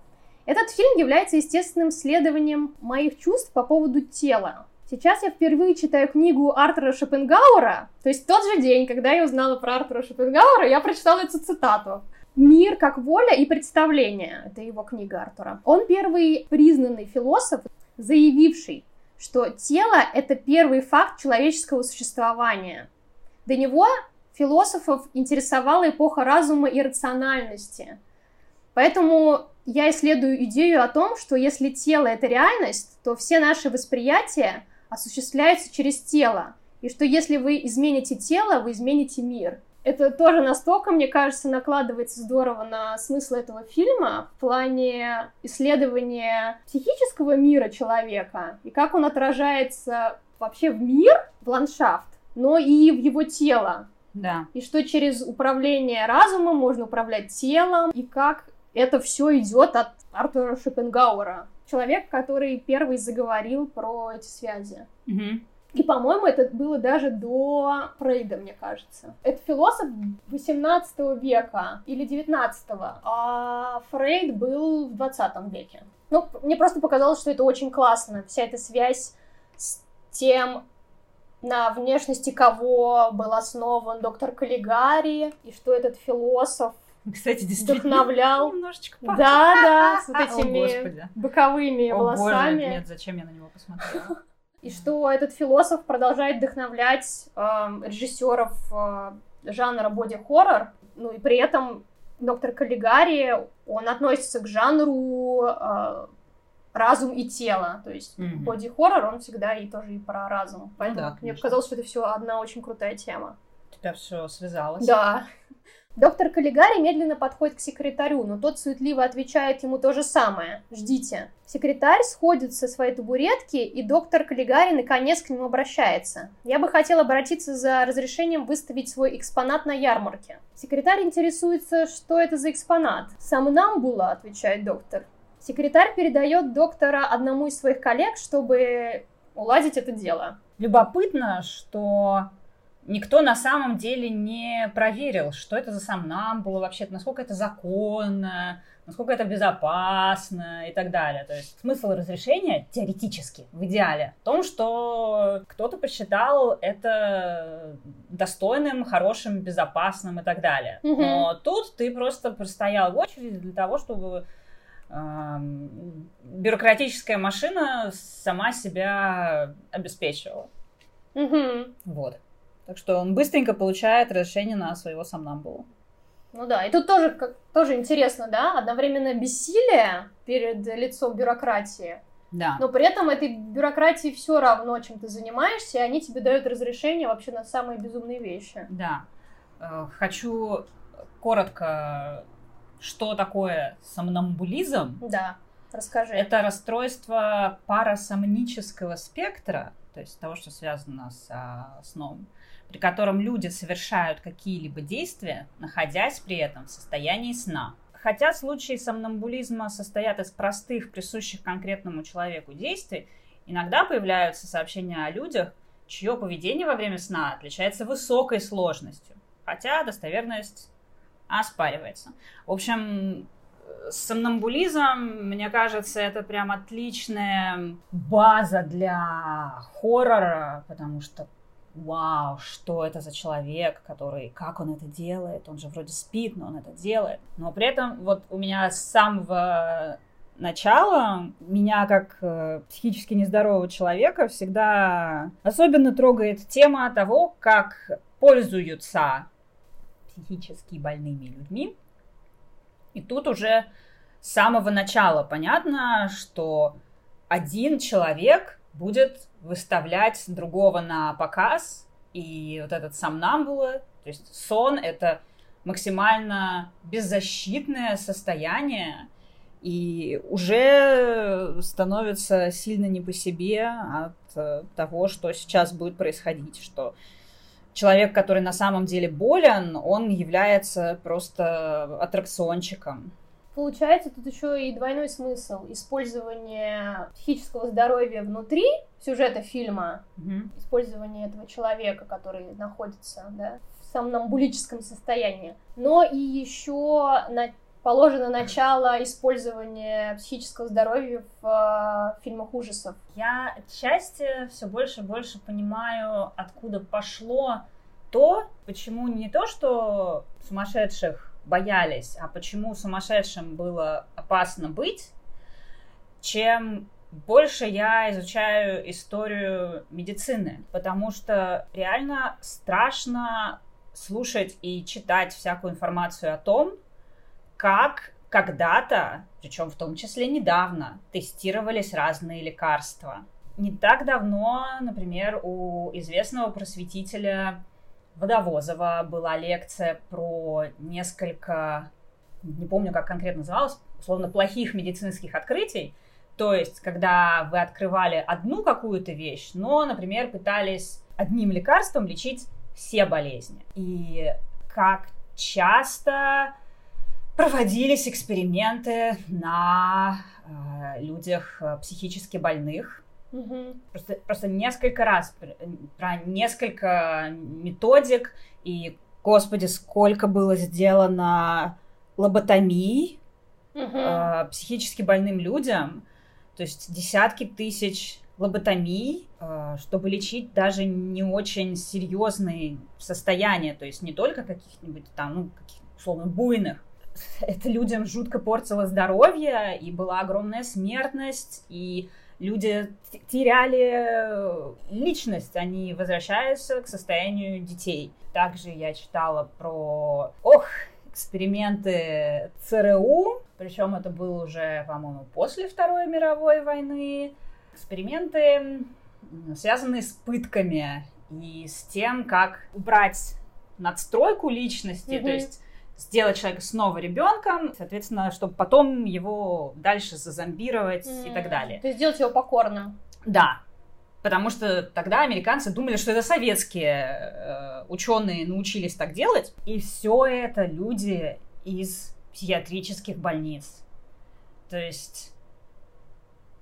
A: «Этот фильм является естественным следованием моих чувств по поводу тела. Сейчас я впервые читаю книгу Артура Шопенгауэра, то есть тот же день, когда я узнала про Артура Шопенгауэра, я прочитала эту цитату. «Мир как воля и представление» — это его книга Артура. Он первый признанный философ, заявивший, что тело — это первый факт человеческого существования. До него философов интересовала эпоха разума и рациональности. Поэтому я исследую идею о том, что если тело — это реальность, то все наши восприятия осуществляются через тело. И что если вы измените тело, вы измените мир. Это тоже настолько, мне кажется, накладывается здорово на смысл этого фильма в плане исследования психического мира человека и как он отражается вообще в мир, в ландшафт, но и в его тело.
B: Да.
A: И что через управление разумом можно управлять телом, и как это все идет от Артура Шопенгауэра. Человек, который первый заговорил про эти связи.
B: Мгм.
A: И, по-моему, это было даже до Фрейда, мне кажется. Это философ 18 века или 19, а Фрейд был в 20 веке. Ну, мне просто показалось, что это очень классно, вся эта связь с тем, на внешности кого был основан доктор Каллигари, и что этот философ
B: Кстати, действительно.
A: вдохновлял.
B: Немножечко
A: Да,
B: пахнет.
A: да, с вот
B: О,
A: этими
B: Господи.
A: боковыми
B: О, боже,
A: волосами.
B: нет, зачем я на него посмотрела?
A: И что этот философ продолжает вдохновлять эм, режиссеров э, жанра боди-хоррор. Ну и при этом доктор Каллигари, он относится к жанру э, разум и тело. То есть
B: Мгм.
A: боди-хоррор, он всегда и тоже и про разум. Поэтому
B: да,
A: мне показалось, что это все одна очень крутая тема.
B: У тебя все связалось.
A: Да. Доктор Каллигари медленно подходит к секретарю, но тот суетливо отвечает ему то же самое. «Ждите». Секретарь сходит со своей табуретки, и доктор Каллигари наконец к нему обращается. «Я бы хотел обратиться за разрешением выставить свой экспонат на ярмарке». Секретарь интересуется, что это за экспонат. «Самнамбула», отвечает доктор. Секретарь передает доктора одному из своих коллег, чтобы уладить это дело.
B: Любопытно, что никто на самом деле не проверил, что это за сомнамбула вообще, насколько это законно, насколько это безопасно и так далее. То есть смысл разрешения теоретически, в идеале, в том, что кто-то посчитал это достойным, хорошим, безопасным и так далее. Но тут ты просто простоял в очереди для того, чтобы бюрократическая машина сама себя обеспечивала. Вот. Так что он быстренько получает разрешение на своего сомнамбула.
A: Ну да, и тут тоже, как, тоже интересно, да, одновременно бессилие перед лицом бюрократии,
B: Да.
A: но при этом этой бюрократии все равно, чем ты занимаешься, и они тебе дают разрешение вообще на самые безумные вещи.
B: Да. Э, Хочу коротко, что такое сомнамбулизм.
A: Да, расскажи.
B: Это расстройство парасомнического спектра, то есть того, что связано с а, сном, при котором люди совершают какие-либо действия, находясь при этом в состоянии сна. Хотя случаи сомнамбулизма состоят из простых, присущих конкретному человеку действий, иногда появляются сообщения о людях, чье поведение во время сна отличается высокой сложностью, хотя достоверность оспаривается. В общем, сомнамбулизм, мне кажется, это прям отличная база для хоррора, потому что вау, что это за человек, который, как он это делает, он же вроде спит, но он это делает. Но при этом вот у меня с самого начала меня как э, психически нездорового человека всегда особенно трогает тема того, как пользуются психически больными людьми. И тут уже с самого начала понятно, что один человек будет выставлять другого на показ, и вот этот сомнамбула, то есть сон — это максимально беззащитное состояние, и уже становится сильно не по себе от э, того, что сейчас будет происходить, что человек, который на самом деле болен, он является просто аттракциончиком.
A: Получается, тут еще и двойной смысл. Использование психического здоровья внутри сюжета фильма, использование этого человека, который находится да, в сомнамбулическом состоянии. Но и еще на... положено начало использования психического здоровья в э, фильмах ужасов.
B: Я отчасти все больше и больше понимаю, откуда пошло то, почему не то, что сумасшедших боялись, а почему сумасшедшим было опасно быть, чем больше я изучаю историю медицины, потому что реально страшно слушать и читать всякую информацию о том, как когда-то, причем в том числе недавно, тестировались разные лекарства. Не так давно, например, у известного просветителя Водовозова была лекция про несколько, не помню, как конкретно называлось, условно, плохих медицинских открытий. То есть, когда вы открывали одну какую-то вещь, но, например, пытались одним лекарством лечить все болезни. И как часто проводились эксперименты на э, людях э, психически больных,
A: Угу.
B: Просто, просто несколько раз про, про несколько методик и, господи, сколько было сделано лоботомий
A: Угу.
B: э, психически больным людям, то есть десятки тысяч лоботомий, э, чтобы лечить даже не очень серьезные состояния, то есть не только каких-нибудь там, ну, каких условно буйных. Это людям жутко портило здоровье, и была огромная смертность, и люди теряли личность, они возвращаются к состоянию детей. Также я читала про, ох, эксперименты ЦРУ, причем это было уже, по-моему, после Второй мировой войны. Эксперименты, связанные с пытками и с тем, как убрать надстройку личности,
A: Мгм.
B: то есть сделать человека снова ребенком, соответственно, чтобы потом его дальше зазомбировать и так далее.
A: То есть сделать его покорным.
B: Да, потому что тогда американцы думали, что это советские э, ученые научились так делать, и все это люди из психиатрических больниц. То есть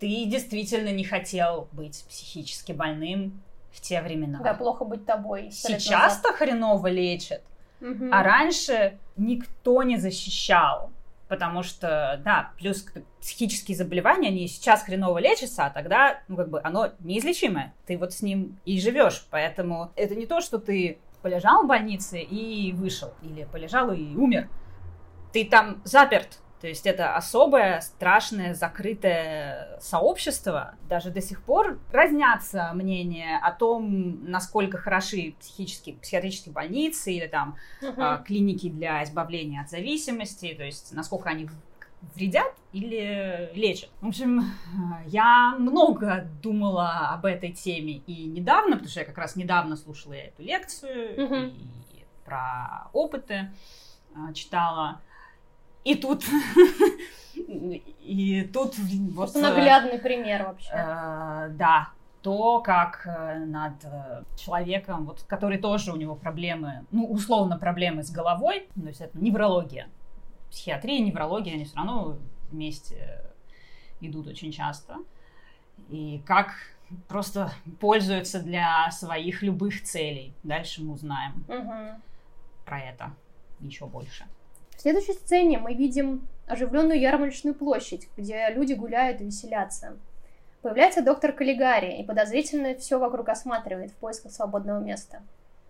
B: ты действительно не хотел быть психически больным, в те времена.
A: Да, плохо быть тобой.
B: Сейчас-то хреново лечат, угу. а раньше никто не защищал. Потому что, да, плюс психические заболевания, они сейчас хреново лечатся, а тогда, ну, как бы, оно неизлечимое. Ты вот с ним и живешь. Поэтому это не то, что ты полежал в больнице и вышел, или полежал и умер. Ты там заперт, то есть это особое, страшное, закрытое сообщество. Даже до сих пор разнятся мнения о том, насколько хороши психические, психиатрические больницы или там uh-huh. клиники для избавления от зависимости, то есть насколько они вредят или лечат. В общем, я много думала об этой теме и недавно, потому что я как раз недавно слушала эту лекцию uh-huh. и про опыты а, читала. И тут... И тут
A: вот... Наглядный пример вообще.
B: Э, да, то, как э, над э, человеком, вот, который тоже у него проблемы, ну, условно проблемы с головой, то есть это неврология. Психиатрия, неврология, они все равно вместе идут очень часто. И как просто пользуются для своих любых целей. Дальше мы узнаем угу. про это еще больше.
A: В следующей сцене мы видим оживленную ярмарочную площадь, где люди гуляют и веселятся. Появляется доктор Каллигари и подозрительно все вокруг осматривает в поисках свободного места.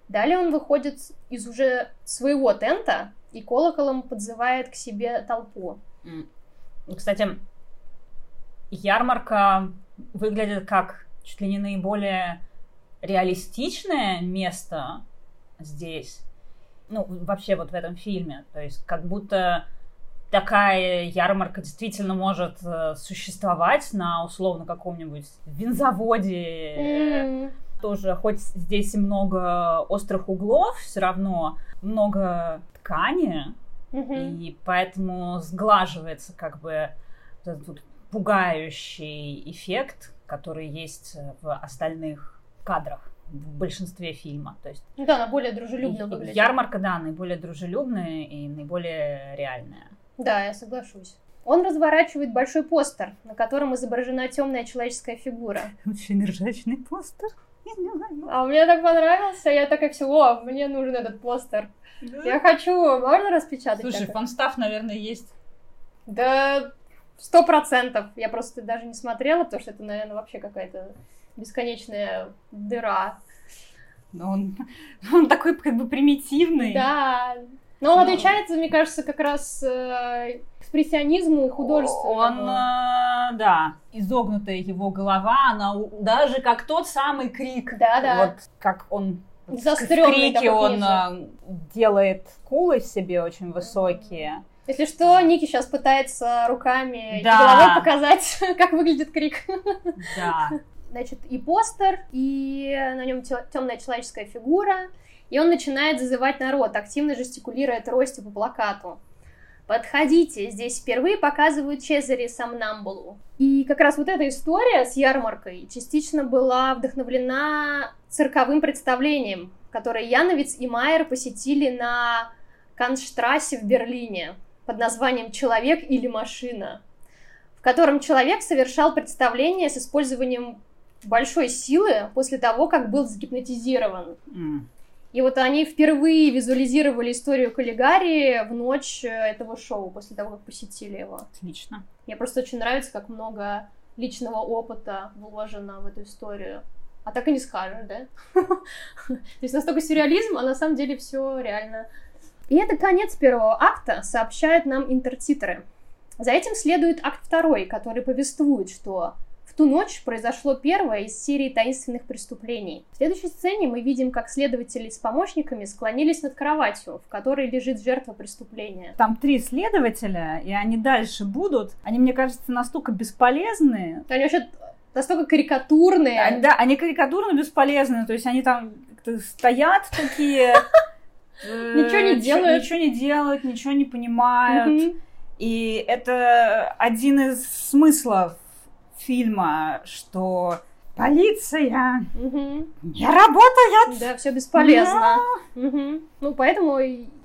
A: Далее он выходит из уже своего тента и колоколом подзывает к себе толпу.
B: Кстати, ярмарка выглядит как чуть ли не наиболее реалистичное место здесь ну, вообще вот в этом фильме. То есть как будто такая ярмарка действительно может э, существовать на условно каком-нибудь винзаводе. Mm. Тоже, хоть здесь и много острых углов, все равно много ткани, mm-hmm. и поэтому сглаживается как бы этот пугающий эффект, который есть в остальных кадрах в большинстве фильма. То есть,
A: ну да, она более дружелюбно выглядит.
B: Ярмарка, да, наиболее дружелюбная и наиболее реальная.
A: Да, я соглашусь. Он разворачивает большой постер, на котором изображена темная человеческая фигура.
B: Очень ржачный постер.
A: А мне так понравился, я такая все, о, мне нужен этот постер. Да? Я хочу, можно распечатать?
B: Слушай, это? фанстав, наверное, есть.
A: Да, сто процентов. Я просто даже не смотрела, потому что это, наверное, вообще какая-то бесконечная дыра.
B: Но он, он такой как бы примитивный.
A: Да. Но он отличается, мне кажется, как раз э, экспрессионизму художеству.
B: Он, э, да, изогнутая его голова, она даже как тот самый крик.
A: Да, да.
B: Вот как он в крике он э, делает кулы себе очень высокие.
A: Если что, Ники сейчас пытается руками да. и головой показать, как выглядит крик.
B: Да
A: значит, и постер, и на нем темная человеческая фигура, и он начинает зазывать народ, активно жестикулируя тростью по плакату. Подходите, здесь впервые показывают Чезаре Самнамбулу. И как раз вот эта история с ярмаркой частично была вдохновлена цирковым представлением, которое Яновец и Майер посетили на Канштрассе в Берлине под названием «Человек или машина», в котором человек совершал представление с использованием большой силы после того, как был загипнотизирован. Mm. И вот они впервые визуализировали историю Каллигари в ночь э, этого шоу, после того, как посетили его.
B: Отлично.
A: Мне просто очень нравится, как много личного опыта вложено в эту историю. А так и не скажешь, да? То есть настолько сюрреализм, а на самом деле все реально. И это конец первого акта, сообщают нам интертитры. За этим следует акт второй, который повествует, что ту ночь произошло первое из серии таинственных преступлений. В следующей сцене мы видим, как следователи с помощниками склонились над кроватью, в которой лежит жертва преступления.
B: Там три следователя, и они дальше будут. Они, мне кажется, настолько бесполезные.
A: Они вообще настолько карикатурные.
B: Они, да, они карикатурно бесполезные. То есть они там стоят такие...
A: Ничего не делают.
B: Ничего не делают, ничего не понимают. И это один из смыслов фильма, что полиция угу. не работает.
A: Да, все бесполезно. Да. Угу. Ну, поэтому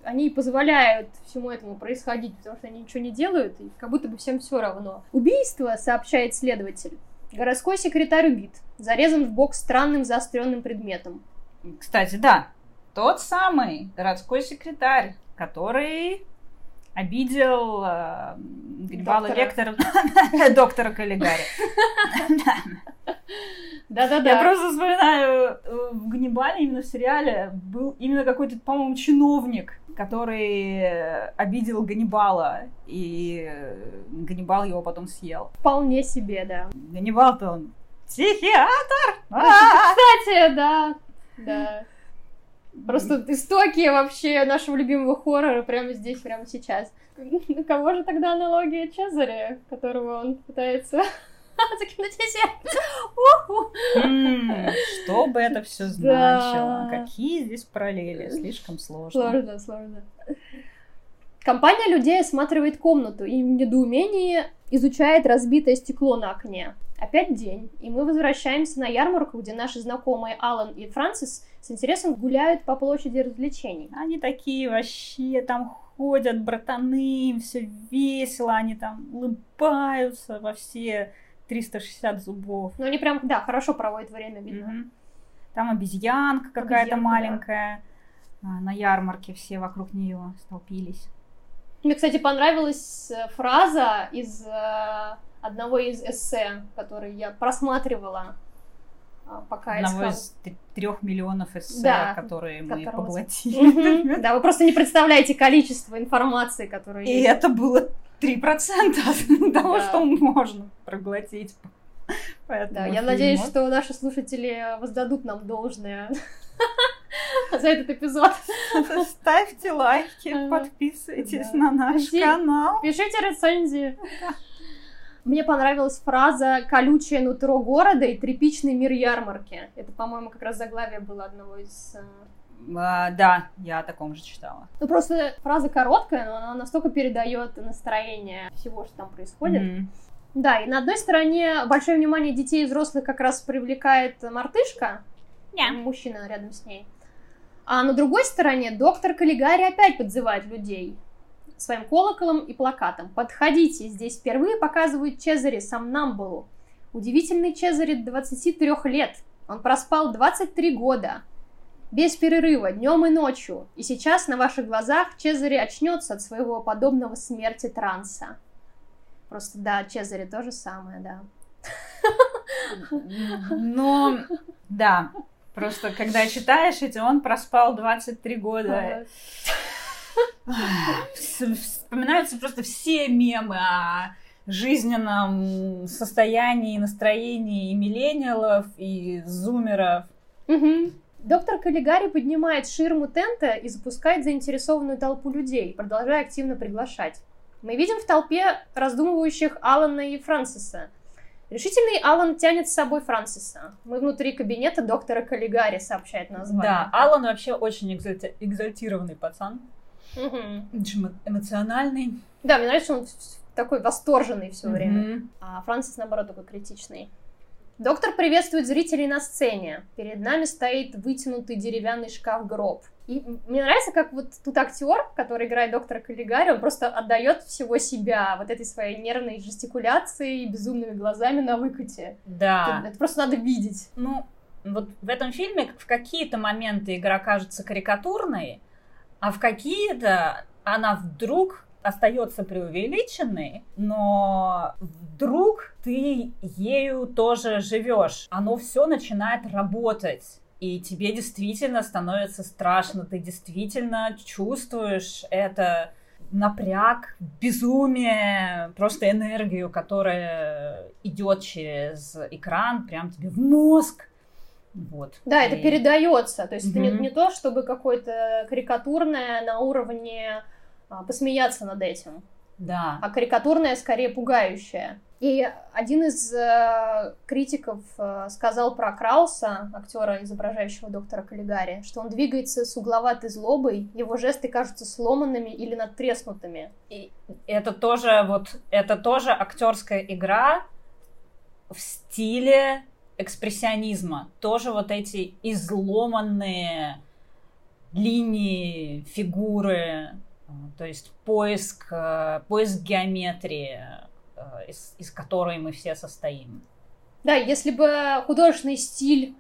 A: они и позволяют всему этому происходить, потому что они ничего не делают, и как будто бы всем все равно. Убийство, сообщает следователь, Городской секретарь убит, зарезан в бок странным заостренным предметом.
B: Кстати, да, тот самый городской секретарь, который обидел э, Грибала Лектора, доктора Каллигари.
A: Да-да-да.
B: Я просто вспоминаю, э, в Ганнибале, именно в сериале, был именно какой-то, по-моему, чиновник, который обидел Ганнибала, и Ганнибал его потом съел.
A: Вполне себе, да.
B: Ганнибал-то он психиатр!
A: Кстати, да, да. Просто истоки вообще нашего любимого хоррора прямо здесь, прямо сейчас. На кого же тогда аналогия Чезаря, которого он пытается загипнотизировать?
B: Что бы это все значило? Какие здесь параллели? Слишком сложно.
A: Сложно, сложно. Компания людей осматривает комнату и в недоумении изучает разбитое стекло на окне. Опять день, и мы возвращаемся на ярмарку, где наши знакомые Алан и Фрэнсис с интересом гуляют по площади развлечений.
B: Они такие вообще там ходят, братаны, им все весело, они там улыбаются во все 360 зубов.
A: Ну, они прям, да, хорошо проводят время, видно.
B: Угу. Там обезьянка какая-то маленькая. Да. На ярмарке все вокруг нее столпились.
A: Мне, кстати, понравилась э, фраза из э, одного из эссе, который я просматривала а, пока
B: Одного
A: искала.
B: из трех миллионов эссе,
A: да,
B: которые мы поглотили.
A: Да, вы просто не представляете количество информации, которое
B: И это было 3% того, что можно проглотить.
A: да, я надеюсь, что наши слушатели воздадут нам должное за этот эпизод.
B: Ставьте лайки, подписывайтесь на наш канал.
A: Пишите рецензии. Мне понравилась фраза «колючее нутро города и тряпичный мир ярмарки». Это, по-моему, как раз заглавие было одного из...
B: А, да, я о таком же читала.
A: Ну, просто фраза короткая, но она настолько передает настроение всего, что там происходит. Mm-hmm. Да, и на одной стороне большое внимание детей и взрослых как раз привлекает мартышка, yeah. мужчина рядом с ней. А на другой стороне доктор Каллигари опять подзывает людей своим колоколом и плакатом. Подходите, здесь впервые показывают Чезаре Самнамбулу. Удивительный Чезаре 23 лет. Он проспал 23 года. Без перерыва, днем и ночью. И сейчас на ваших глазах Чезаре очнется от своего подобного смерти транса. Просто да, Чезаре то же самое, да.
B: Но, да, просто когда читаешь эти, он проспал 23 года. Вспоминаются просто все мемы о жизненном состоянии, настроении и миллениалов, и зумеров.
A: Угу. Доктор Каллигари поднимает ширму тента и запускает заинтересованную толпу людей, продолжая активно приглашать. Мы видим в толпе раздумывающих Алана и Франсиса. Решительный Алан тянет с собой Франсиса. Мы внутри кабинета доктора Каллигари, сообщает название.
B: Да, Алан вообще очень экзальти- экзальтированный пацан. Угу. Эмоциональный.
A: Да, мне нравится, что он такой восторженный все угу. время. А Франсис, наоборот, такой критичный. Доктор приветствует зрителей на сцене. Перед нами стоит вытянутый деревянный шкаф-гроб. И мне нравится, как вот тут актер, который играет доктора Каллигари, он просто отдает всего себя вот этой своей нервной жестикуляцией, безумными глазами на выкате.
B: Да.
A: Это, это просто надо видеть.
B: Ну, вот в этом фильме в какие-то моменты игра кажется карикатурной, а в какие-то она вдруг остается преувеличенной, но вдруг ты ею тоже живешь. Оно все начинает работать. И тебе действительно становится страшно, ты действительно чувствуешь это напряг, безумие, просто энергию, которая идет через экран, прям тебе в мозг. Вот.
A: Да, и... это передается. То есть mm-hmm. это не, не то, чтобы какое-то карикатурное на уровне а, посмеяться над этим.
B: Да.
A: А карикатурное скорее пугающее. И один из э, критиков э, сказал про Крауса, актера, изображающего доктора Каллигари, что он двигается с угловатой злобой, его жесты кажутся сломанными или надтреснутыми.
B: И это тоже вот это тоже актерская игра в стиле экспрессионизма. Тоже вот эти изломанные линии, фигуры, э, то есть поиск, э, поиск геометрии, э, из, из которой мы все состоим.
A: Да, если бы художественный стиль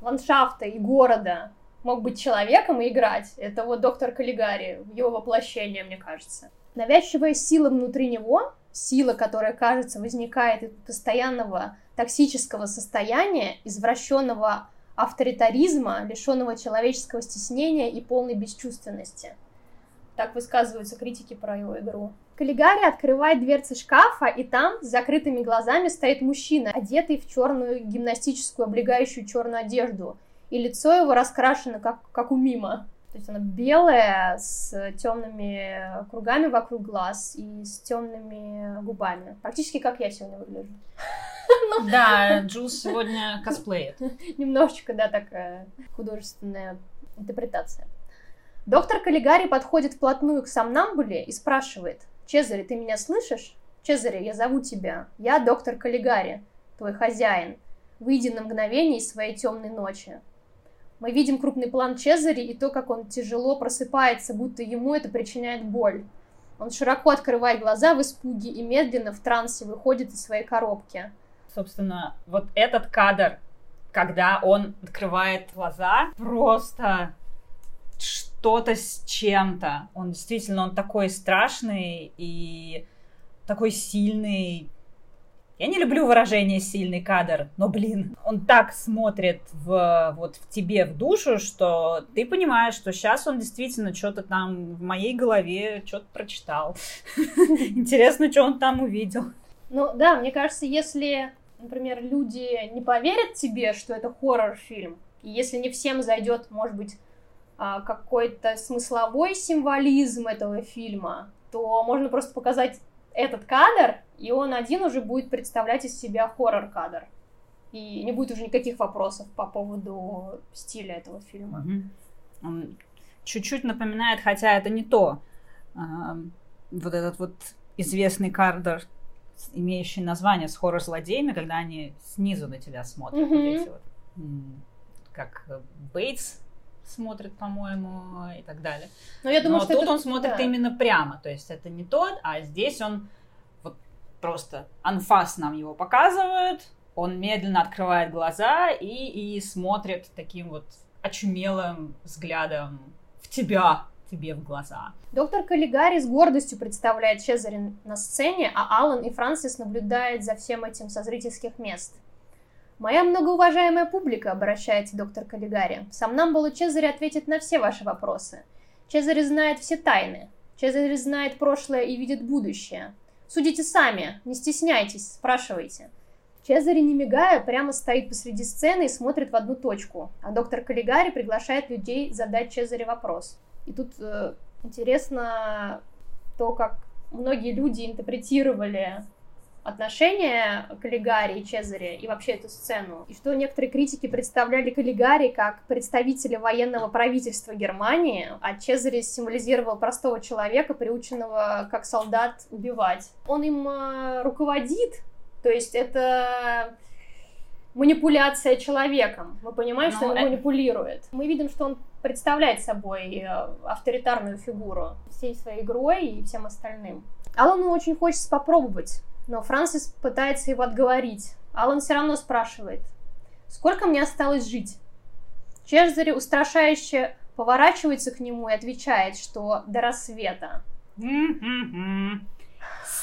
A: ландшафта и города мог быть человеком и играть, это вот доктор Каллигари, его воплощение, мне кажется. Навязчивая сила внутри него, сила, которая, кажется, возникает из постоянного токсического состояния, извращенного авторитаризма, лишенного человеческого стеснения и полной бесчувственности. Так высказываются критики про его игру. Каллигари открывает дверцы шкафа, и там с закрытыми глазами стоит мужчина, одетый в черную гимнастическую облегающую черную одежду, и лицо его раскрашено, как, как у мима. То есть она белая, с темными кругами вокруг глаз и с темными губами. Практически как я сегодня выгляжу.
B: Ну, да, Джулс сегодня косплеит.
A: Немножечко, да, такая художественная интерпретация. Доктор Каллигари подходит вплотную к Самнамбуле и спрашивает, «Чезаре, ты меня слышишь? Чезаре, я зову тебя. Я доктор Каллигари, твой хозяин. Выйди на мгновение из своей темной ночи». Мы видим крупный план Чезари и то, как он тяжело просыпается, будто ему это причиняет боль. Он широко открывает глаза в испуге и медленно в трансе выходит из своей коробки.
B: Собственно, вот этот кадр, когда он открывает глаза, просто что-то с чем-то. Он действительно, он такой страшный и такой сильный. Я не люблю выражение «сильный кадр», но, блин, он так смотрит в, вот, в тебе, в душу, что ты понимаешь, что сейчас он действительно что-то там в моей голове что-то прочитал. Интересно, что он там увидел.
A: Ну да, мне кажется, если, например, люди не поверят тебе, что это хоррор-фильм, и если не всем зайдет, может быть, а, какой-то смысловой символизм этого фильма, то можно просто показать этот кадр, и он один уже будет представлять из себя хоррор-кадр. И не будет уже никаких вопросов по поводу стиля этого фильма.
B: Он чуть-чуть напоминает, хотя это не то, а, вот этот вот известный кадр, имеющий название с хоррор-злодеями, когда они снизу на тебя смотрят. Mm-hmm. Вот эти вот, как Бейтс смотрит, по-моему, и так далее. Но я думаю, Но что тут это... он смотрит да. именно прямо, то есть это не тот, а здесь он вот просто анфас нам его показывают, он медленно открывает глаза и, и смотрит таким вот очумелым взглядом в тебя, тебе в глаза.
A: Доктор Каллигари с гордостью представляет Чезаре на сцене, а Алан и Франсис наблюдают за всем этим со зрительских мест. «Моя многоуважаемая публика», — обращается доктор Каллигари, «Самнамбула Чезаре ответит на все ваши вопросы. Чезаре знает все тайны. Чезаре знает прошлое и видит будущее. Судите сами, не стесняйтесь, спрашивайте». Чезаре, не мигая, прямо стоит посреди сцены и смотрит в одну точку, а доктор Каллигари приглашает людей задать Чезаре вопрос. И тут э, интересно то, как многие люди интерпретировали отношения Каллигари и Чезаре и вообще эту сцену. И что некоторые критики представляли Каллигари как представителя военного правительства Германии, а Чезаре символизировал простого человека, приученного как солдат убивать. Он им э, руководит, то есть это манипуляция человеком. Мы понимаем, Но что он это... манипулирует. Мы видим, что он представляет собой э, авторитарную фигуру всей своей игрой и всем остальным. Алану очень хочется попробовать но Франсис пытается его отговорить. Алан все равно спрашивает, сколько мне осталось жить? Чезаре устрашающе поворачивается к нему и отвечает, что до рассвета.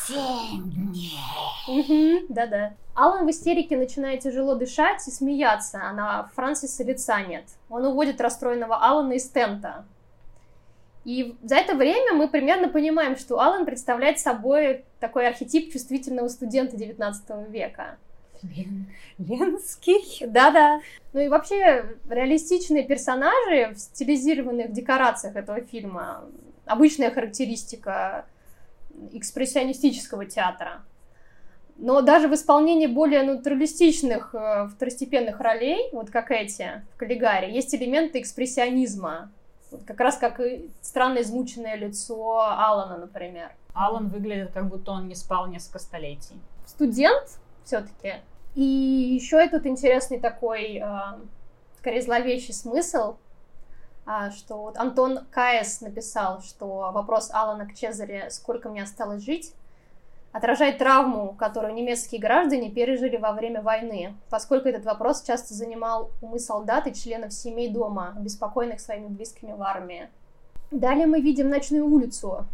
A: Семь дней. Да-да. Алан в истерике начинает тяжело дышать и смеяться, а на Франсиса лица нет. Он уводит расстроенного Алана из тента. И за это время мы примерно понимаем, что Алан представляет собой такой архетип чувствительного студента 19 века.
B: Ленский?
A: Да-да. Ну и вообще реалистичные персонажи в стилизированных декорациях этого фильма обычная характеристика экспрессионистического театра. Но даже в исполнении более натуралистичных э, второстепенных ролей, вот как эти в Каллигаре, есть элементы экспрессионизма. Вот как раз как и странно измученное лицо Алана, например.
B: Алан выглядит, как будто он не спал несколько столетий.
A: Студент все-таки. И еще этот интересный такой, э, скорее зловещий смысл, э, что вот Антон Каес написал, что вопрос Алана к Чезаре «Сколько мне осталось жить?» Отражает травму, которую немецкие граждане пережили во время войны, поскольку этот вопрос часто занимал умы солдат и членов семей дома, беспокойных своими близкими в армии. Далее мы видим ночную улицу,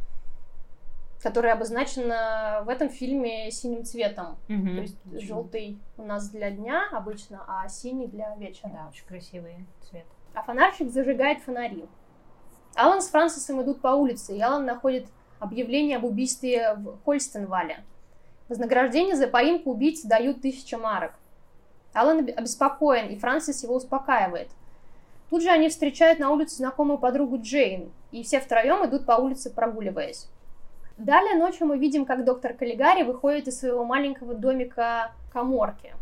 A: которая обозначена в этом фильме синим цветом.
B: Мгм.
A: То есть желтый у нас для дня обычно, а синий для вечера.
B: Да, очень красивый цвет.
A: А фонарщик зажигает фонари. Алан с Франсисом идут по улице, и Алан находит объявление об убийстве в Хольстенвале. Вознаграждение за поимку убийц дают тысяча марок. Алан об- обеспокоен, и Франсис его успокаивает. Тут же они встречают на улице знакомую подругу Джейн, и все втроем идут по улице, прогуливаясь. Далее ночью мы видим, как доктор Каллигари выходит из своего маленького домика коморки.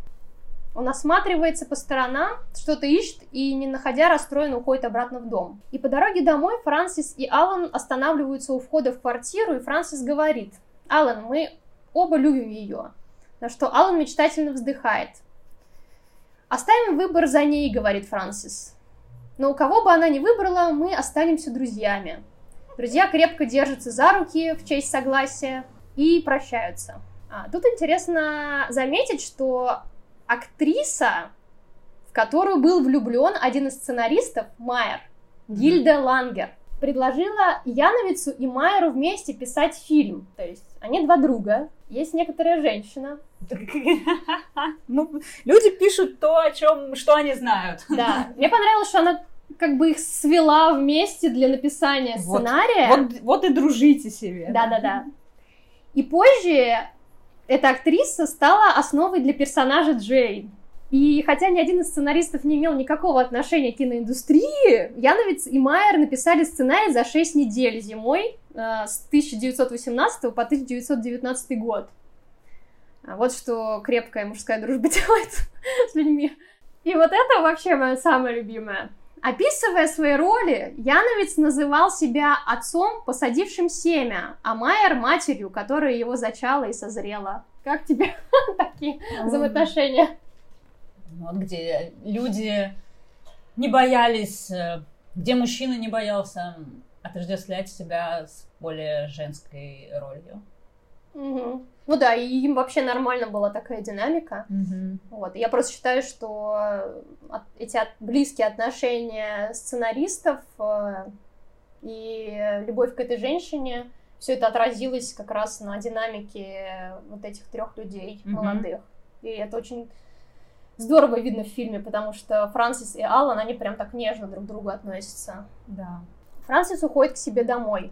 A: Он осматривается по сторонам, что-то ищет и, не находя, расстроенно уходит обратно в дом. И по дороге домой Франсис и Алан останавливаются у входа в квартиру, и Франсис говорит, «Алан, мы оба любим ее». На что Алан мечтательно вздыхает. «Оставим выбор за ней», — говорит Франсис. «Но у кого бы она ни выбрала, мы останемся друзьями». Друзья крепко держатся за руки в честь согласия и прощаются. А, тут интересно заметить, что актриса, в которую был влюблен один из сценаристов, Майер, Гильда Лангер, предложила Яновицу и Майеру вместе писать фильм. То есть они два друга, есть некоторая женщина.
B: Ну, люди пишут то, о чем, что они знают.
A: Да, мне понравилось, что она как бы их свела вместе для написания
B: Вот.
A: сценария.
B: Вот, вот и дружите себе.
A: Да-да-да. И позже эта актриса стала основой для персонажа Джейн. И хотя ни один из сценаристов не имел никакого отношения к киноиндустрии, Яновец и Майер написали сценарий за 6 недель зимой э, с 1918 по 1919 год. А Вот что крепкая мужская дружба делает с людьми. И вот это вообще мое самое любимое. Описывая свои роли, Яновец называл себя отцом, посадившим семя, а Майер матерью, которая его зачала и созрела. Как тебе такие взаимоотношения?
B: Вот где люди не боялись, э, где мужчина не боялся отождествлять себя с более женской ролью.
A: Мгм. Ну да, и им вообще нормально была такая динамика. Вот. и Я просто считаю, что от- эти близкие отношения сценаристов э, и любовь к этой женщине, все это отразилось как раз на динамике вот этих трех людей
B: Мгм.
A: молодых. И это очень здорово видно в фильме, потому что Франсис и Аллан, они прям так нежно друг к другу относятся.
B: Да.
A: Франсис уходит к себе домой.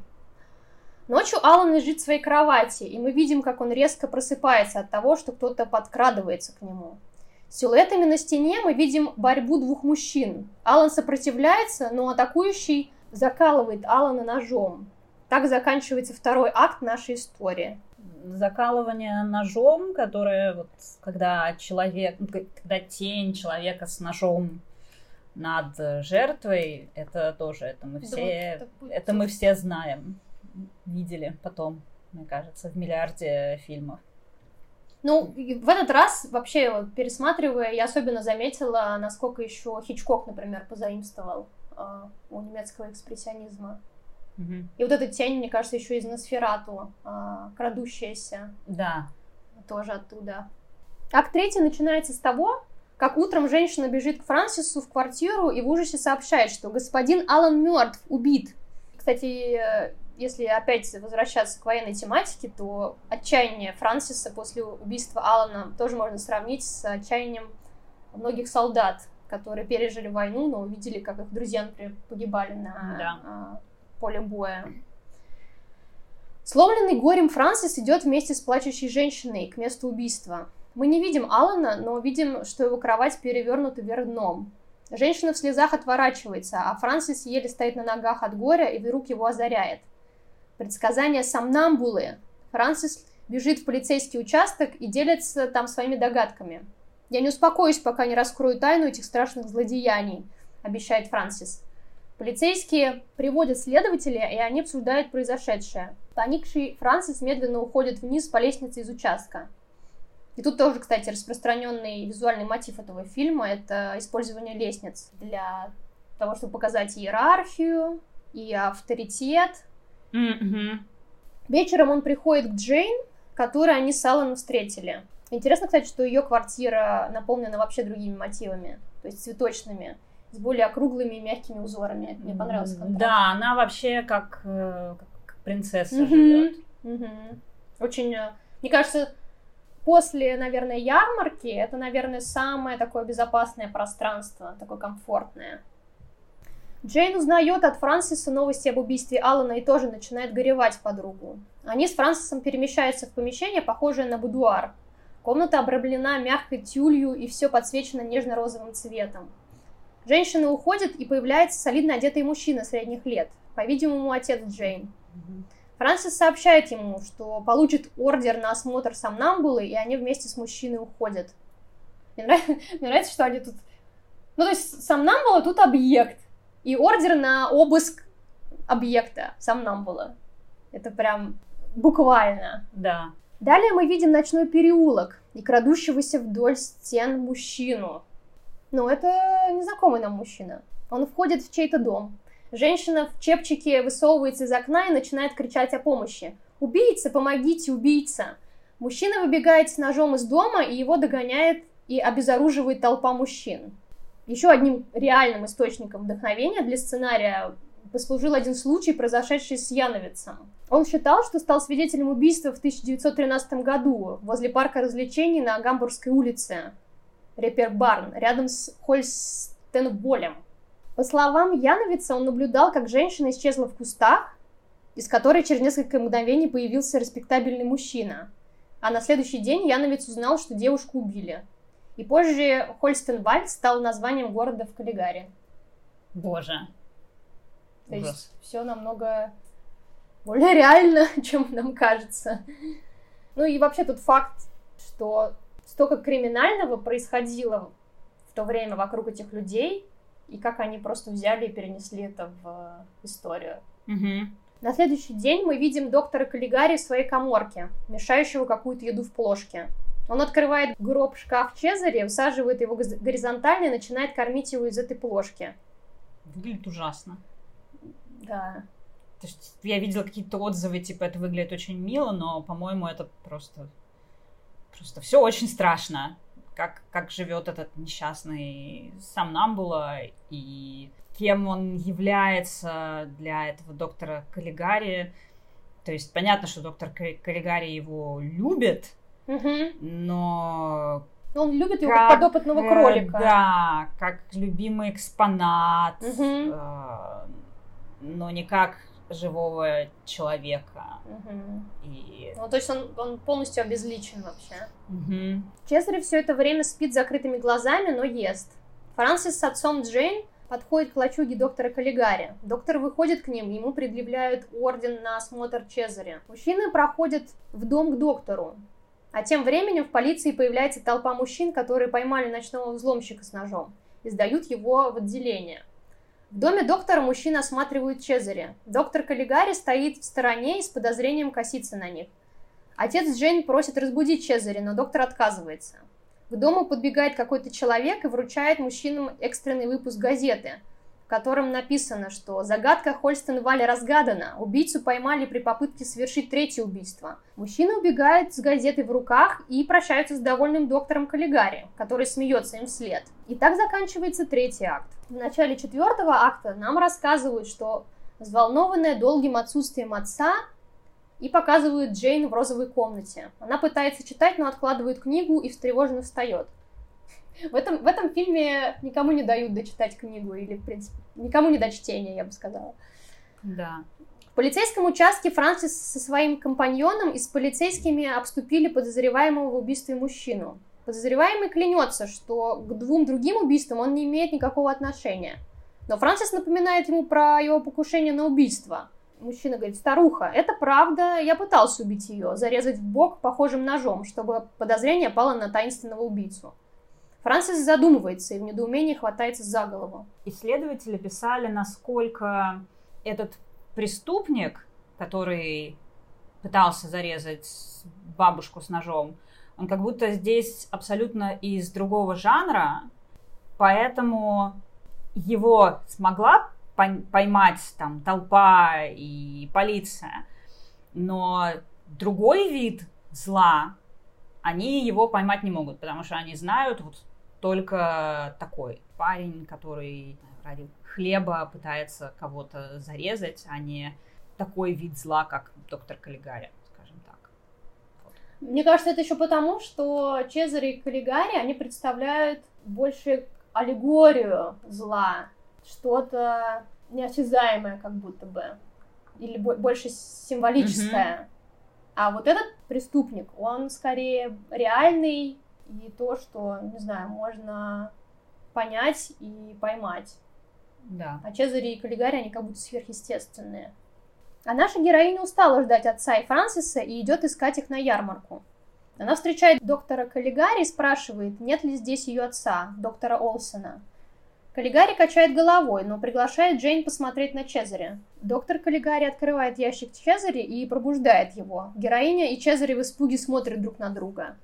A: Ночью Алан лежит в своей кровати, и мы видим, как он резко просыпается от того, что кто-то подкрадывается к нему. Силуэтами на стене мы видим борьбу двух мужчин. Алан сопротивляется, но атакующий закалывает Алана ножом. Так заканчивается второй акт нашей истории.
B: Закалывание ножом, которое вот когда человек, ну, когда тень человека с ножом над жертвой, это тоже, это мы
A: Да
B: все,
A: вот это будет-
B: это мы все знаем, видели потом, мне кажется, в миллиарде фильмов.
A: Ну, в этот раз, вообще, пересматривая, я особенно заметила, насколько еще Хичкок, например, позаимствовал э, у немецкого экспрессионизма.
B: Мгм.
A: И вот эта тень, мне кажется, еще из Носферату, а, крадущаяся,
B: Да.
A: тоже оттуда. Акт третий начинается с того, как утром женщина бежит к Франсису в квартиру и в ужасе сообщает, что господин Алан мертв, убит. Кстати, э, если опять возвращаться к военной тематике, то отчаяние Франсиса после убийства Алана тоже можно сравнить с отчаянием многих солдат, которые пережили войну, но увидели, как их друзья, например, погибали на
B: Да.
A: а, поле боя. Сломленный горем Франсис идет вместе с плачущей женщиной к месту убийства. Мы не видим Алана, но видим, что его кровать перевернута вверх дном. Женщина в слезах отворачивается, а Франсис еле стоит на ногах от горя, и вдруг его озаряет. Предсказание сомнамбулы. Франсис бежит в полицейский участок и делится там своими догадками. «Я не успокоюсь, пока не раскрою тайну этих страшных злодеяний», — обещает Франсис. Полицейские приводят следователя, и они обсуждают произошедшее. Поникший Франсис медленно уходит вниз по лестнице из участка. И тут тоже, кстати, распространенный визуальный мотив этого фильма – это использование лестниц для того, чтобы показать иерархию и авторитет.
B: Мгм.
A: Вечером он приходит к Джейн, которой они с Алланом встретили. Интересно, кстати, что ее квартира наполнена вообще другими мотивами, то есть цветочными, с более округлыми и мягкими узорами. Мне понравился контраст.
B: Да, она вообще как, э, как принцесса mm-hmm. живет.
A: Mm-hmm. Очень, э, мне кажется, после, наверное, ярмарки это, наверное, самое такое безопасное пространство, такое комфортное. Джейн узнает от Франсиса новости об убийстве Алана и тоже начинает горевать подругу. Они с Франсисом перемещаются в помещение, похожее на будуар. Комната обрамлена мягкой тюлью и все подсвечено нежно-розовым цветом. Женщина уходит, и появляется солидно одетый мужчина средних лет, по-видимому, отец Джейн. Франсис сообщает ему, что получит ордер на осмотр сомнамбулы, и они вместе с мужчиной уходят. Мне нравится, мне нравится что они тут... Ну, то есть сомнамбула тут объект, и ордер на обыск объекта сомнамбула. Это прям буквально.
B: Да.
A: Далее мы видим ночной переулок и крадущегося вдоль стен мужчину. Но это незнакомый нам мужчина. Он входит в чей-то дом. Женщина в чепчике высовывается из окна и начинает кричать о помощи. «Убийца! Помогите, убийца!» Мужчина выбегает с ножом из дома, и его догоняет и обезоруживает толпа мужчин. Еще одним реальным источником вдохновения для сценария послужил один случай, произошедший с Яновицем. Он считал, что стал свидетелем убийства в 1913 году возле парка развлечений на Гамбургской улице, Репер Барн, рядом с Хольстенболем. По словам Яновица, он наблюдал, как женщина исчезла в кустах, из которой через несколько мгновений появился респектабельный мужчина. А на следующий день Яновец узнал, что девушку убили. И позже Хольстенвальд стал названием города в Каллигаре.
B: Боже.
A: То Ужас. есть все намного более реально, чем нам кажется. Ну и вообще тут факт, что столько криминального происходило в то время вокруг этих людей, и как они просто взяли и перенесли это в историю.
B: Угу.
A: На следующий день мы видим доктора Каллигари в своей коморке, мешающего какую-то еду в плошке. Он открывает гроб-шкаф Чезаре, усаживает его горизонтально и начинает кормить его из этой плошки.
B: Выглядит ужасно.
A: Да.
B: То есть я видела какие-то отзывы, типа, это выглядит очень мило, но, по-моему, это просто... Просто все очень страшно. Как, как живет этот несчастный Самнамбула и кем он является для этого доктора Каллигари. То есть понятно, что доктор Каллигари его любит,
A: Угу.
B: Но
A: он любит его как подопытного э, кролика.
B: Да, как любимый экспонат,
A: угу.
B: э, но не как живого человека.
A: Угу.
B: И...
A: Ну, то есть он, он полностью обезличен вообще.
B: Угу.
A: Чезаре все это время спит с закрытыми глазами, но ест. Франсис с отцом Джейн подходит к лачуге доктора Каллигари. Доктор выходит к ним, ему предъявляют орден на осмотр Чезаре. Мужчины проходят в дом к доктору. А тем временем в полиции появляется толпа мужчин, которые поймали ночного взломщика с ножом и сдают его в отделение. В доме доктора мужчины осматривают Чезаре. Доктор Каллигари стоит в стороне и с подозрением косится на них. Отец Джейн просит разбудить Чезаре, но доктор отказывается. К дому подбегает какой-то человек и вручает мужчинам экстренный выпуск газеты – котором написано, что загадка Хольстенваля разгадана, убийцу поймали при попытке совершить третье убийство. Мужчина убегает с газетой в руках и прощаются с довольным доктором Каллигари, который смеется им вслед. И так заканчивается третий акт. В начале четвертого акта нам рассказывают, что взволнованная долгим отсутствием отца и показывают Джейн в розовой комнате. Она пытается читать, но откладывает книгу и встревоженно встает. В этом, в этом фильме никому не дают дочитать книгу, или, в принципе, никому не до чтения, я бы сказала.
B: Да.
A: В полицейском участке Франсис со своим компаньоном и с полицейскими обступили подозреваемого в убийстве мужчину. Подозреваемый клянется, что к двум другим убийствам он не имеет никакого отношения. Но Франсис напоминает ему про его покушение на убийство. Мужчина говорит, старуха, это правда, я пытался убить ее, зарезать в бок похожим ножом, чтобы подозрение пало на таинственного убийцу. Франсис задумывается и в недоумении хватается за голову.
B: Исследователи писали, насколько этот преступник, который пытался зарезать бабушку с ножом, он как будто здесь абсолютно из другого жанра, поэтому его смогла поймать там толпа и полиция, но другой вид зла, они его поймать не могут, потому что они знают вот только такой парень, который ради хлеба пытается кого-то зарезать, а не такой вид зла, как доктор Каллигари, скажем так.
A: Вот. Мне кажется, это еще потому, что Чезаре и Каллигари, они представляют больше аллегорию зла, что-то неосязаемое как будто бы, или больше символическое. Mm-hmm. А вот этот преступник, он скорее реальный и то, что, не знаю, можно понять и поймать.
B: Да.
A: А Чезаре и Каллигари, они как будто сверхъестественные. А наша героиня устала ждать отца и Франсиса и идет искать их на ярмарку. Она встречает доктора Каллигари и спрашивает, нет ли здесь ее отца, доктора Олсона. Каллигари качает головой, но приглашает Джейн посмотреть на Чезаре. Доктор Каллигари открывает ящик Чезаре и пробуждает его. Героиня и Чезаре в испуге смотрят друг на друга.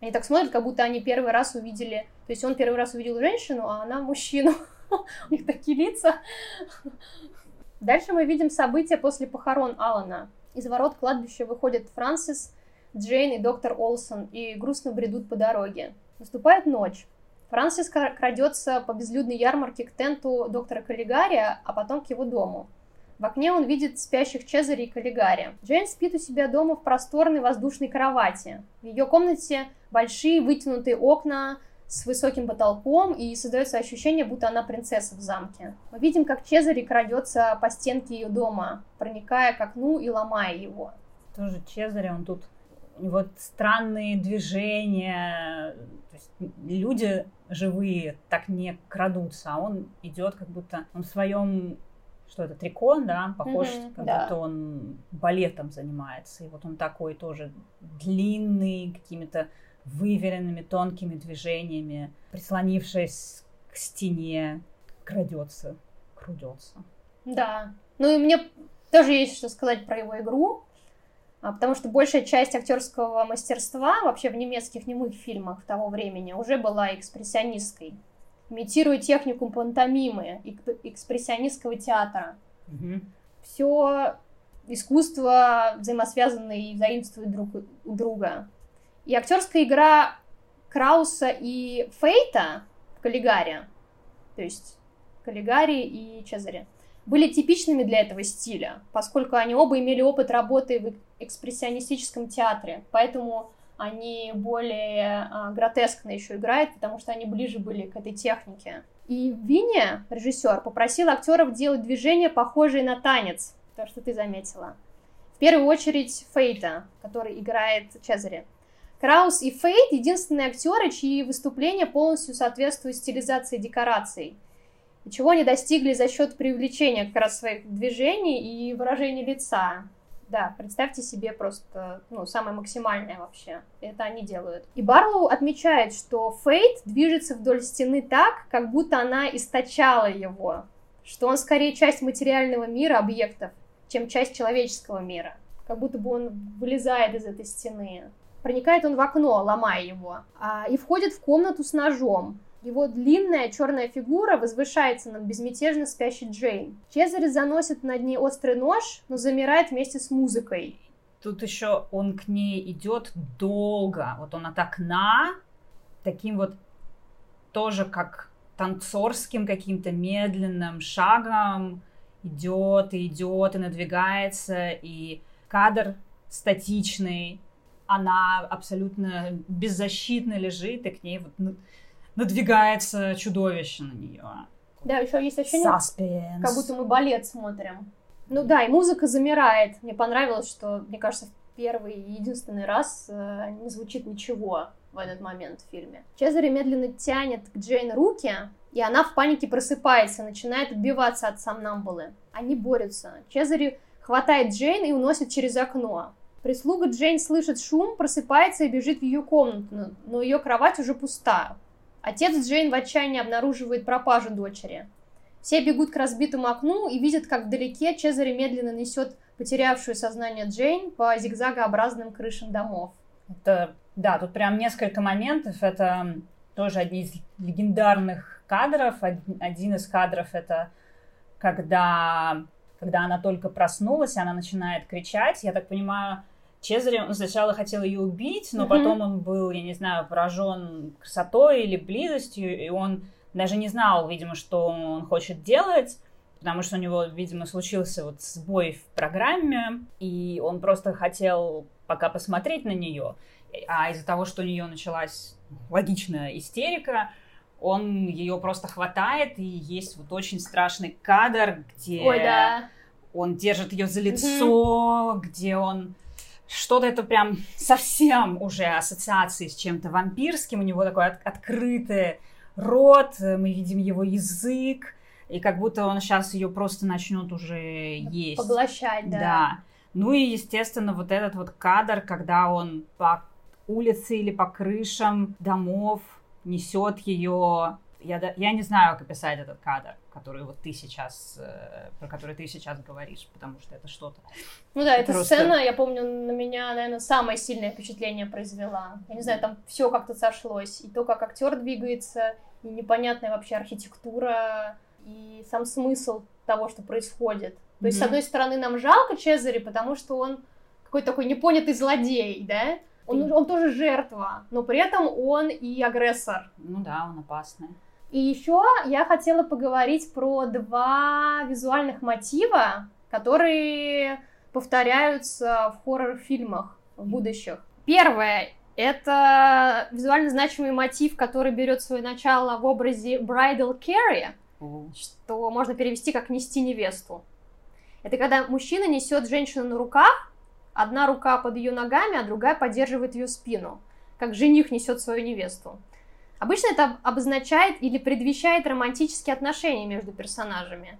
A: Они так смотрят, как будто они первый раз увидели... То есть он первый раз увидел женщину, а она мужчину. У них такие лица. Дальше мы видим события после похорон Алана. Из ворот кладбища выходят Франсис, Джейн и доктор Олсон и грустно бредут по дороге. Наступает ночь. Франсис крадется по безлюдной ярмарке к тенту доктора Каллигария, а потом к его дому. В окне он видит спящих Чезаре и Каллигари. Джейн спит у себя дома в просторной воздушной кровати. В ее комнате большие вытянутые окна с высоким потолком, и создается ощущение, будто она принцесса в замке. Мы видим, как Чезаре крадется по стенке ее дома, проникая к окну и ломая его.
B: Тоже Чезаре, он тут него странные движения, то есть люди живые так не крадутся, а он идет как будто он в своем что это трико, да, похож, mm-hmm, как да. будто он балетом занимается. И вот он такой тоже длинный, какими-то выверенными тонкими движениями, прислонившись к стене, крадется, крудется.
A: Да. Ну и мне тоже есть что сказать про его игру. А, потому что большая часть актерского мастерства вообще в немецких немых фильмах того времени уже была экспрессионистской. Имитируя технику пантомимы, экспрессионистского театра.
B: Угу.
A: Все искусство взаимосвязаны и заимствуют друг у друга. И актерская игра Крауса и Фейта в Каллигаре, то есть Каллигари и Чезаре, были типичными для этого стиля, поскольку они оба имели опыт работы в экспрессионистическом театре, поэтому они более а, гротескно еще играют, потому что они ближе были к этой технике. И Винни, режиссер, попросил актеров делать движения, похожие на танец, то, что ты заметила. В первую очередь Фейта, который играет Чезаре. Краус и Фейт — единственные актеры, чьи выступления полностью соответствуют стилизации декораций — и чего они достигли за счет привлечения как раз своих движений и выражения лица. Да, представьте себе просто, ну, самое максимальное вообще. Это они делают. И Барлоу отмечает, что Фейт движется вдоль стены так, как будто она источала его. Что он скорее часть материального мира объектов, чем часть человеческого мира. Как будто бы он вылезает из этой стены. Проникает он в окно, ломая его. А, и входит в комнату с ножом. Его длинная черная фигура возвышается над безмятежно спящей Джейн. Чезарь заносит над ней острый нож, но замирает вместе с музыкой.
B: Тут еще он к ней идет долго. Вот он от окна, таким вот тоже как танцорским каким-то медленным шагом идет и идет и надвигается, и кадр статичный, она абсолютно беззащитно лежит, и к ней вот ну, надвигается чудовище на нее.
A: Да, еще есть ощущение, Suspense. как будто мы балет смотрим. Ну да, и музыка замирает. Мне понравилось, что, мне кажется, в первый и единственный раз э, не звучит ничего в этот момент в фильме. Чезаре медленно тянет к Джейн руки, и она в панике просыпается, начинает отбиваться от сомнамбулы. Они борются. Чезаре хватает Джейн и уносит через окно. Прислуга Джейн слышит шум, просыпается и бежит в ее комнату, но ее кровать уже пуста. Отец Джейн в отчаянии обнаруживает пропажу дочери. Все бегут к разбитому окну и видят, как вдалеке Чезаре медленно несет потерявшую сознание Джейн по зигзагообразным крышам домов.
B: Это, да, тут прям несколько моментов. Это тоже одни из легендарных кадров. Один из кадров это когда, когда она только проснулась, она начинает кричать. Я так понимаю, Чезаре он сначала хотел ее убить, но
A: Мгм.
B: потом он был, я не знаю, поражен красотой или близостью, и он даже не знал, видимо, что он хочет делать, потому что у него, видимо, случился вот сбой в программе, и он просто хотел пока посмотреть на нее. А из-за того, что у нее началась логичная истерика, он ее просто хватает, и есть вот очень страшный кадр, где
A: Ой, да.
B: он держит ее за лицо, где он что-то это прям совсем уже ассоциации с чем-то вампирским, у него такой от- открытый рот, э, мы видим его язык, и как будто он сейчас ее просто начнет уже есть.
A: Поглощать, да.
B: Да. Ну и, естественно, вот этот вот кадр, когда он по улице или по крышам домов несет ее. Я, я не знаю, как описать этот кадр, который вот ты сейчас, э, про который ты сейчас говоришь, потому что это что-то.
A: Ну да, эта
B: Просто-
A: сцена, я помню, на меня, наверное, самое сильное впечатление произвела. Я не знаю, там все как-то сошлось. И то, как актер двигается, и непонятная вообще архитектура, и сам смысл того, что происходит. То есть, с одной стороны, нам жалко Чезаре, потому что он какой-то такой непонятый злодей, да? Он, он тоже жертва, но при этом он и агрессор.
B: Ну да, он опасный.
A: И еще я хотела поговорить про два визуальных мотива, которые повторяются в хоррор-фильмах в будущих. Первое — это визуально значимый мотив, который берет свое начало в образе Bridal Carry, что можно перевести как «нести невесту». Это когда мужчина несет женщину на руках, одна рука под ее ногами, а другая поддерживает ее спину, как жених несет свою невесту. Обычно это обозначает или предвещает романтические отношения между персонажами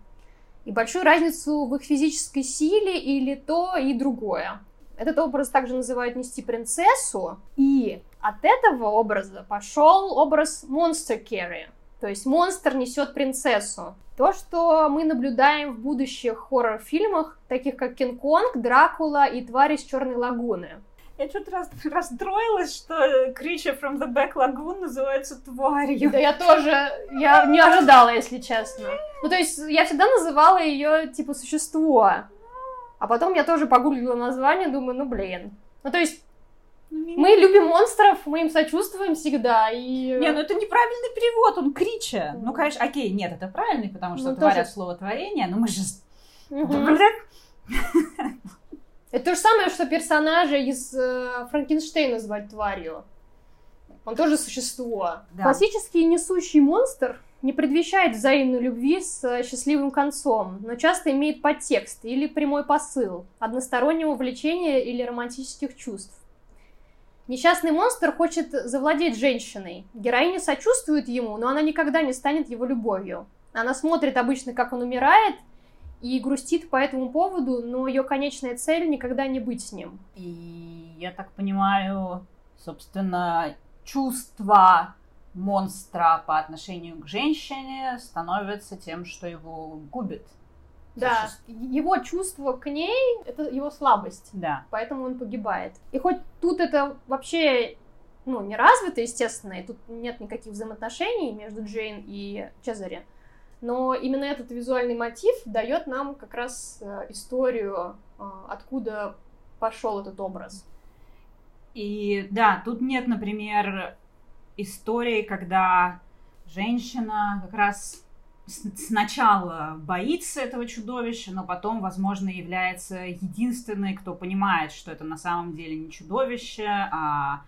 A: и большую разницу в их физической силе или то и другое. Этот образ также называют нести принцессу, и от этого образа пошел образ Monster Carry, то есть монстр несет принцессу. То, что мы наблюдаем в будущих хоррор-фильмах, таких как Кинг-Конг, Дракула и Твари из Черной лагуны.
B: Я что-то раз, расстроилась, что Creature from the Back Lagoon называется тварью.
A: Да я тоже, я не ожидала, если честно. Ну, то есть, я всегда называла ее, типа, существо. А потом я тоже погуглила название, думаю, ну, блин. Ну, то есть, мы любим монстров, мы им сочувствуем всегда, и...
B: Не, ну это неправильный перевод, он крича. Ну, конечно, окей, нет, это правильный, потому что
A: Ну,
B: тварь
A: тоже-
B: от слова творение, но мы же...
A: Мгм. Это то же самое, что персонажа из э, Франкенштейна звать тварью. Он тоже существо.
B: Да.
A: Классический несущий монстр не предвещает взаимной любви с э, счастливым концом, но часто имеет подтекст или прямой посыл, одностороннего влечения или романтических чувств. Несчастный монстр хочет завладеть женщиной. Героиня сочувствует ему, но она никогда не станет его любовью. Она смотрит обычно, как он умирает, и грустит по этому поводу, но ее конечная цель никогда не быть с ним.
B: И я так понимаю, собственно, чувства монстра по отношению к женщине становятся тем, что его губит.
A: Да, его чувство к ней — это его слабость,
B: Да.
A: поэтому он погибает. И хоть тут это вообще ну, не развито, естественно, и тут нет никаких взаимоотношений между Джейн и Чезаре, но именно этот визуальный мотив дает нам как раз э, историю, э, откуда пошел этот образ.
B: И да, тут нет, например, истории, когда женщина как раз сначала боится этого чудовища, но потом, возможно, является единственной, кто понимает, что это на самом деле не чудовище, а,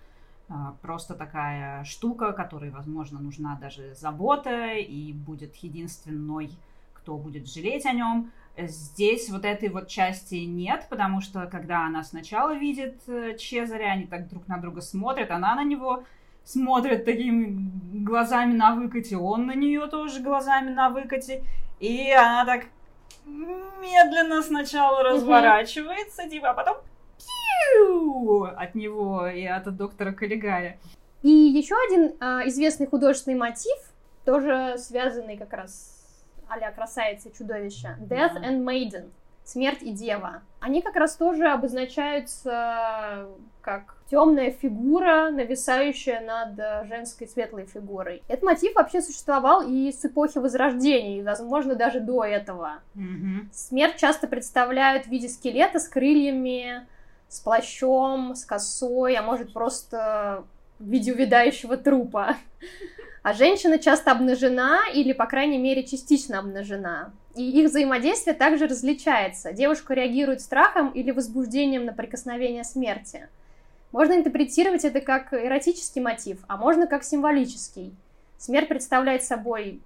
B: просто такая штука, которой, возможно, нужна даже забота и будет единственной, кто будет жалеть о нем. Здесь вот этой вот части нет, потому что когда она сначала видит э, Чезаря, они так друг на друга смотрят, она на него смотрит такими глазами на выкате, он на нее тоже глазами на выкате, и она так медленно сначала разворачивается, типа, а потом от него и от доктора Каллигари.
A: И еще один а, известный художественный мотив, тоже связанный как раз а-ля красавица и чудовище, Death
B: Да.
A: and Maiden, смерть и дева. Они как раз тоже обозначаются как темная фигура, нависающая над э, женской светлой фигурой. Этот мотив вообще существовал и с эпохи Возрождения, и, возможно, даже до этого.
B: Мгм.
A: Смерть часто представляют в виде скелета с крыльями, с плащом, с косой, а может просто в виде увядающего трупа. А женщина часто обнажена или, по крайней мере, частично обнажена. И их взаимодействие также различается. Девушка реагирует страхом или возбуждением на прикосновение смерти. Можно интерпретировать это как эротический мотив, а можно как символический. Смерть представляет собой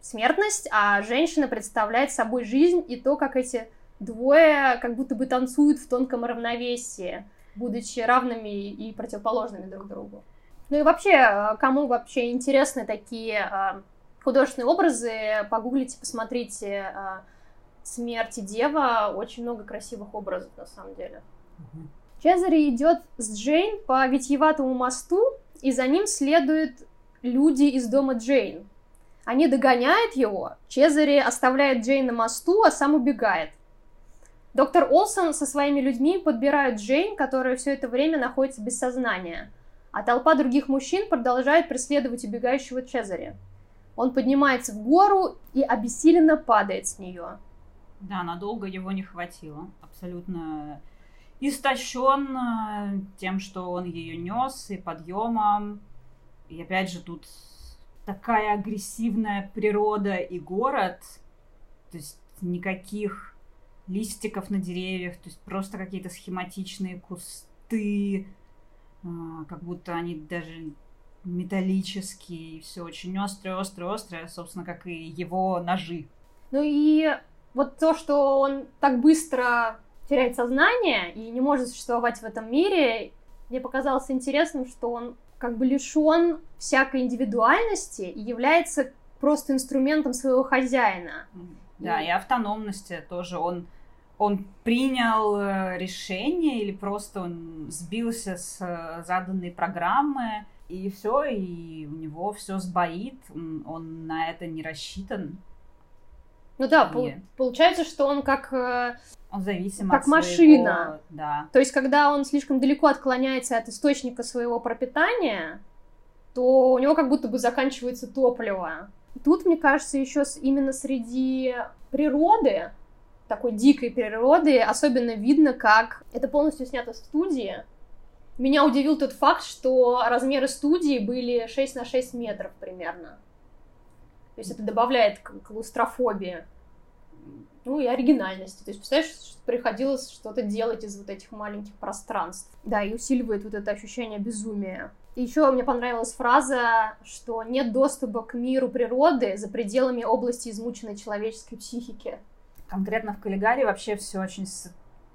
A: смертность, а женщина представляет собой жизнь и то, как эти двое как будто бы танцуют в тонком равновесии, будучи равными и противоположными друг другу. Ну и вообще, э, кому вообще интересны такие э, художественные образы, погуглите, посмотрите э, «Смерть и дева», очень много красивых образов на самом деле. Угу. Чезаре идет с Джейн по Витьеватому мосту, и за ним следуют люди из дома Джейн. Они догоняют его, Чезаре оставляет Джейн на мосту, а сам убегает. Доктор Олсон со своими людьми подбирают Джейн, которая все это время находится без сознания, а толпа других мужчин продолжает преследовать убегающего Чезаре. Он поднимается в гору и обессиленно падает с нее.
B: Да, надолго его не хватило. Абсолютно истощен тем, что он ее нес, и подъемом. И опять же тут такая агрессивная природа и город, то есть никаких листиков на деревьях, то есть просто какие-то схематичные кусты, а, как будто они даже металлические, все очень острое, острое, острое, собственно, как и его ножи.
A: Ну и вот то, что он так быстро теряет сознание и не может существовать в этом мире, мне показалось интересным, что он как бы лишен всякой индивидуальности и является просто инструментом своего хозяина.
B: Да, и, и автономности тоже. Он, он принял э, решение или просто он сбился с э, заданной программы, и все, и у него все сбоит, он на это не рассчитан.
A: Ну да, и... получается, что он как э,
B: он зависим
A: как
B: от
A: машина.
B: Своего, да.
A: То есть, когда он слишком далеко отклоняется от источника своего пропитания, то у него как будто бы заканчивается топливо. Тут, мне кажется, еще именно среди природы, такой дикой природы, особенно видно, как это полностью снято в студии. Меня удивил тот факт, что размеры студии были 6 на 6 метров примерно. То есть это добавляет клаустрофобии ну и оригинальности. То есть, представляешь, что приходилось что-то делать из вот этих маленьких пространств. Да, и усиливает вот это ощущение безумия. И еще мне понравилась фраза, что нет доступа к миру природы за пределами области измученной человеческой психики.
B: Конкретно в Каллигаре вообще все очень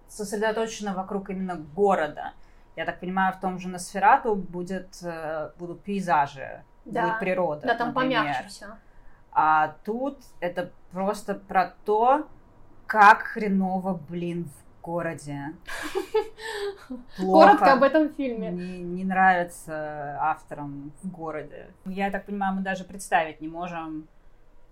B: сосредоточено вокруг именно города. Я так понимаю, в том же Носферату будет, э, будут пейзажи, да. будет природа.
A: Да, там например. помягче все.
B: А тут это просто про то, как хреново, блин, в городе.
A: Плохо. Коротко об этом фильме.
B: Не, не нравится авторам в городе. Я так понимаю, мы даже представить не можем,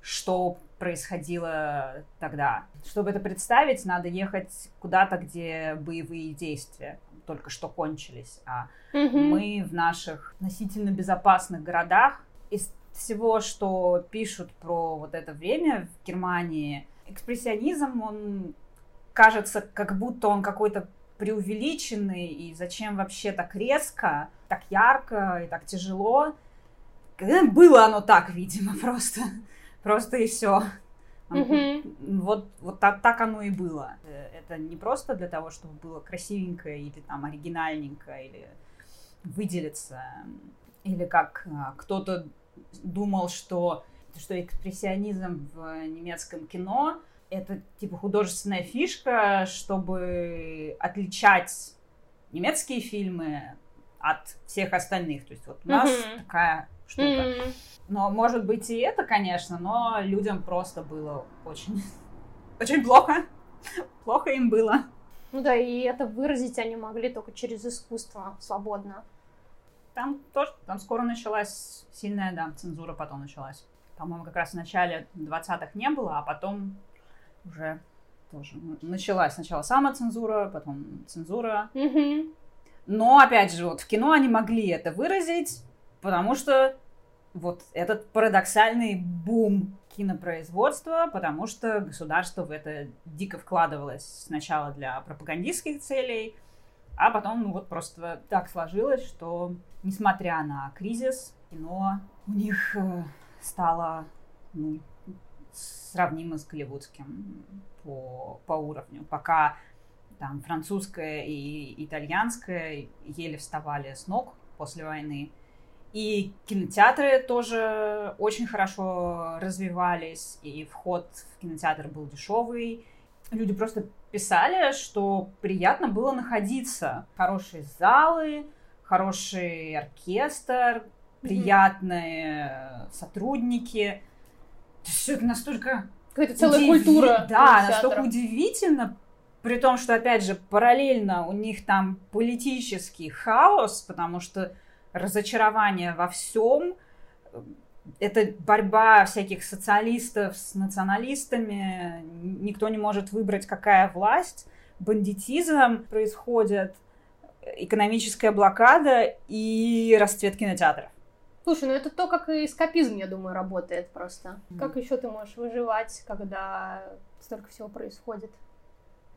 B: что происходило тогда. Чтобы это представить, надо ехать куда-то, где боевые действия только что кончились. А угу. мы в наших относительно безопасных городах из всего, что пишут про вот это время в Германии, экспрессионизм, он кажется, как будто он какой-то преувеличенный, и зачем вообще так резко, так ярко и так тяжело. Было оно так, видимо, просто. Просто и все. Mm-hmm. Вот, вот так, так оно и было. Это не просто для того, чтобы было красивенько или там оригинальненько, или выделиться. Или как а, кто-то думал, что что экспрессионизм в немецком кино это типа художественная фишка, чтобы отличать немецкие фильмы от всех остальных. То есть вот у нас mm-hmm. такая штука. Mm-hmm. Но может быть и это, конечно, но людям просто было очень, очень плохо. Плохо им было.
A: Ну да, и это выразить они могли только через искусство свободно.
B: Там тоже, там скоро началась сильная, да, цензура потом началась по-моему, как раз в начале 20-х не было, а потом уже тоже началась сначала самоцензура, потом цензура.
A: Mm-hmm.
B: Но, опять же, вот в кино они могли это выразить, потому что вот этот парадоксальный бум кинопроизводства, потому что государство в это дико вкладывалось сначала для пропагандистских целей, А потом, ну вот просто так сложилось, что несмотря на кризис, кино у них э, стало ну, сравнимо с голливудским по, по уровню. Пока там французское и итальянское еле вставали с ног после войны. И кинотеатры тоже очень хорошо развивались, и вход в кинотеатр был дешевый. Люди просто писали, что приятно было находиться. Хорошие залы, хороший оркестр, приятные сотрудники. Все это настолько...
A: Какая-то целая удив... культура.
B: Да, настолько удивительно, при том, что, опять же, параллельно у них там политический хаос, потому что разочарование во всем, это борьба всяких социалистов с националистами, никто не может выбрать, какая власть, бандитизм происходит, экономическая блокада и расцвет кинотеатров.
A: Слушай, ну это то, как и эскапизм, я думаю, работает просто. Mm. Как еще ты можешь выживать, когда столько всего происходит?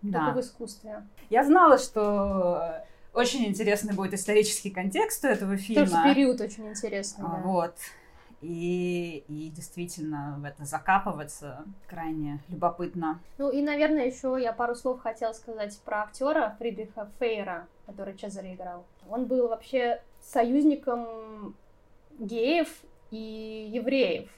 A: Да. Только в искусстве.
B: Я знала, что очень интересный будет исторический контекст у этого фильма.
A: Тоже период очень интересный, да.
B: Вот. И, и действительно в это закапываться крайне любопытно.
A: Ну и, наверное, еще я пару слов хотела сказать про актера Фридриха Фейра, который Чезаре играл. Он был вообще союзником геев и евреев.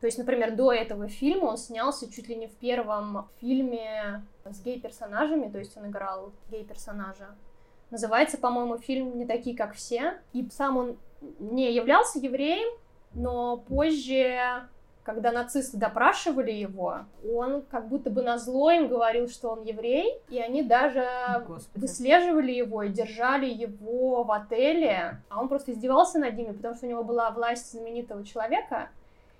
A: То есть, например, до этого фильма он снялся чуть ли не в первом фильме с гей-персонажами, то есть он играл гей-персонажа. Называется, по-моему, фильм «Не такие, как все». И сам он не являлся евреем, но позже, когда нацисты допрашивали его, он как будто бы на зло им говорил, что он еврей, и они даже Господи. выслеживали его и держали его в отеле, а он просто издевался над ними, потому что у него была власть знаменитого человека,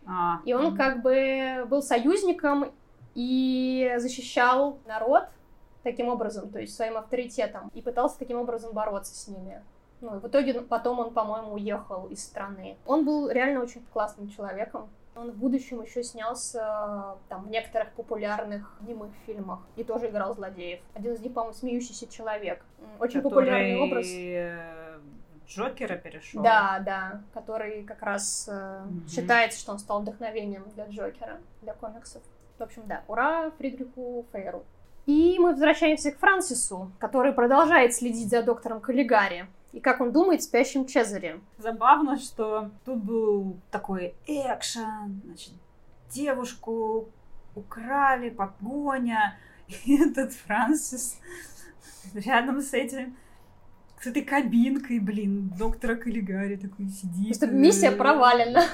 A: а, и он угу. как бы был союзником и защищал народ таким образом, то есть своим авторитетом, и пытался таким образом бороться с ними. Ну, и в итоге потом он, по-моему, уехал из страны. Он был реально очень классным человеком. Он в будущем еще снялся там в некоторых популярных немых фильмах и тоже играл злодеев. Один из них, по-моему, смеющийся человек. Очень Который... популярный образ.
B: Джокера перешел.
A: Да, да, который как раз э, mm-hmm. считается, что он стал вдохновением для Джокера, для комиксов. В общем, да, ура Фридриху Фейру. И мы возвращаемся к Франсису, который продолжает следить за доктором Каллигари. И как он думает, спящим Чезаре.
B: Забавно, что тут был такой экшен, значит, девушку украли, погоня, и этот Франсис рядом с этим с этой кабинкой, блин, доктора Каллигари такой сидит.
A: Просто миссия провалена.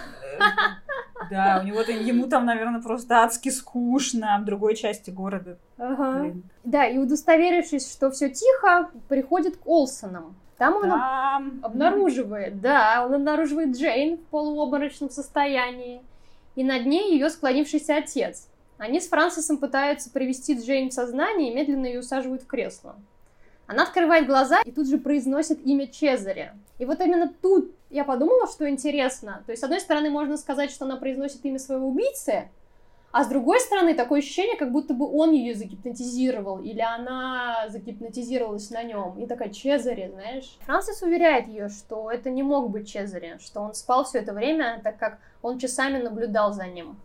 B: Да, у него там, ему там, наверное, просто адски скучно а в другой части города.
A: Ага. Да, и удостоверившись, что все тихо, приходит к Олсонам. Там он там... обнаруживает, да, он обнаруживает Джейн в полуобморочном состоянии, и над ней ее склонившийся отец. Они с Франсисом пытаются привести Джейн в сознание и медленно ее усаживают в кресло. Она открывает глаза и тут же произносит имя Чезаря. И вот именно тут я подумала, что интересно. То есть, с одной стороны, можно сказать, что она произносит имя своего убийцы, а с другой стороны, такое ощущение, как будто бы он ее загипнотизировал, или она загипнотизировалась на нем. И такая, Чезаре, знаешь. Франсис уверяет ее, что это не мог быть Чезаре, что он спал все это время, так как он часами наблюдал за ним.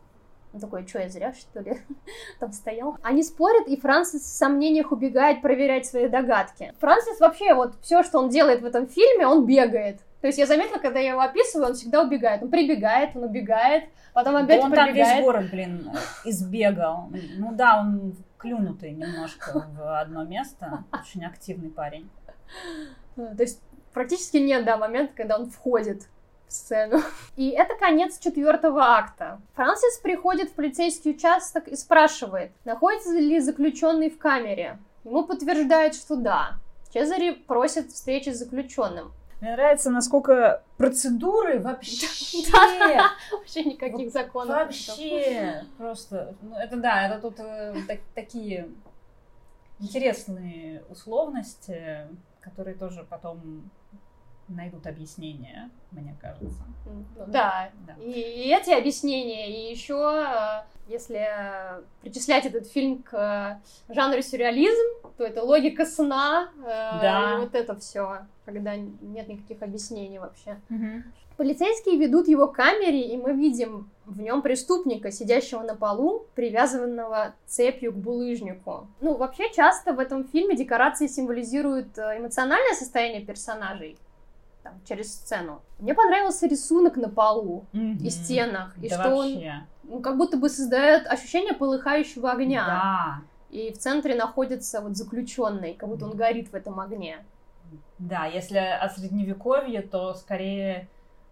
A: Он такой, что я зря, что ли, там стоял? Они спорят, и Франсис в сомнениях убегает проверять свои догадки. Франсис вообще, вот все, что он делает в этом фильме, он бегает. То есть я заметила, когда я его описываю, он всегда убегает. Он прибегает, он убегает, потом опять да он
B: прибегает. там весь город, блин, избегал. Ну да, он клюнутый немножко в одно место. Очень активный парень.
A: То есть практически нет, да, момента, когда он входит сцену. И это конец четвертого акта. Франсис приходит в полицейский участок и спрашивает, находится ли заключенный в камере. Ему подтверждают, что да. Чезари просит встречи с заключенным.
B: Мне нравится, насколько процедуры вообще...
A: Вообще никаких законов.
B: Вообще. Просто, ну это да, это тут э, такие интересные условности, которые тоже потом найдут объяснение, мне кажется.
A: Да. да. И, и эти объяснения, и еще э, Если причислять этот фильм к жанру сюрреализм, то это логика сна, да. и вот это все, когда нет никаких объяснений вообще. Угу. Полицейские ведут его к камере, и мы видим в нем преступника, сидящего на полу, привязанного цепью к булыжнику. Ну, вообще часто в этом фильме декорации символизируют э, эмоциональное состояние персонажей там, через сцену. Мне понравился рисунок на полу mm-hmm. и стенах, и да что вообще. он ну, как будто бы создает ощущение полыхающего огня.
B: Да.
A: И в центре находится вот заключенный, как будто он горит в этом огне.
B: Да, если о средневековье, то скорее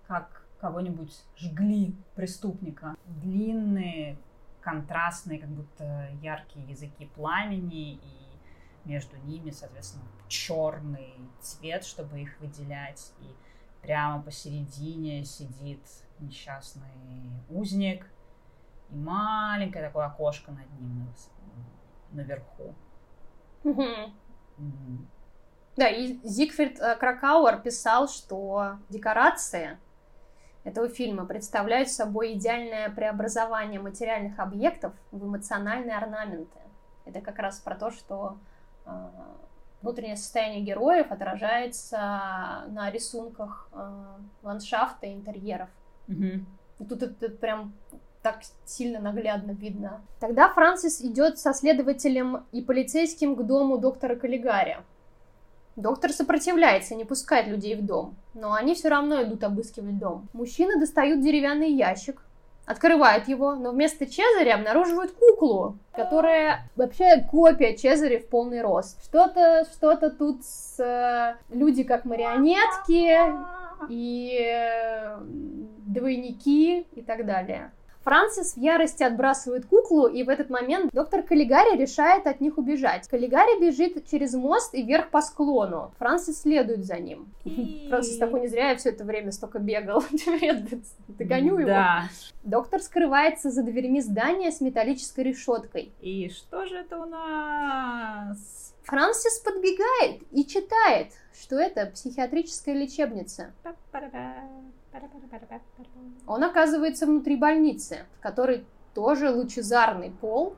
B: как кого-нибудь жгли преступника. Длинные, контрастные, как будто яркие языки пламени, и между ними, соответственно, черный цвет, чтобы их выделять. И прямо посередине сидит несчастный узник, и маленькое такое окошко над ним наверху.
A: Да, и Зигфрид э, Кракауэр писал, что декорации этого фильма представляют собой идеальное преобразование материальных объектов в эмоциональные орнаменты. Это как раз про то, что э, внутреннее состояние героев отражается на рисунках э, ландшафта и интерьеров.
B: Mm-hmm.
A: И тут это, это прям так сильно наглядно видно. Тогда Франсис идет со следователем и полицейским к дому доктора Каллигари. Доктор сопротивляется, не пускает людей в дом, но они все равно идут обыскивать дом. Мужчины достают деревянный ящик, открывают его, но вместо Чезаря обнаруживают куклу, которая вообще копия Чезаря в полный рост. Что-то, что-то тут с э, люди как марионетки и э, двойники и так далее. Франсис в ярости отбрасывает куклу, и в этот момент доктор Каллигари решает от них убежать. Каллигари бежит через мост и вверх по склону. Франсис следует за ним. Франсис такой не зря я все это время столько бегал. Догоню его. Да. Доктор скрывается за дверьми здания с металлической решеткой.
B: И что же это у нас?
A: Франсис подбегает и читает, что это психиатрическая лечебница. Он оказывается внутри больницы, в которой тоже лучезарный пол,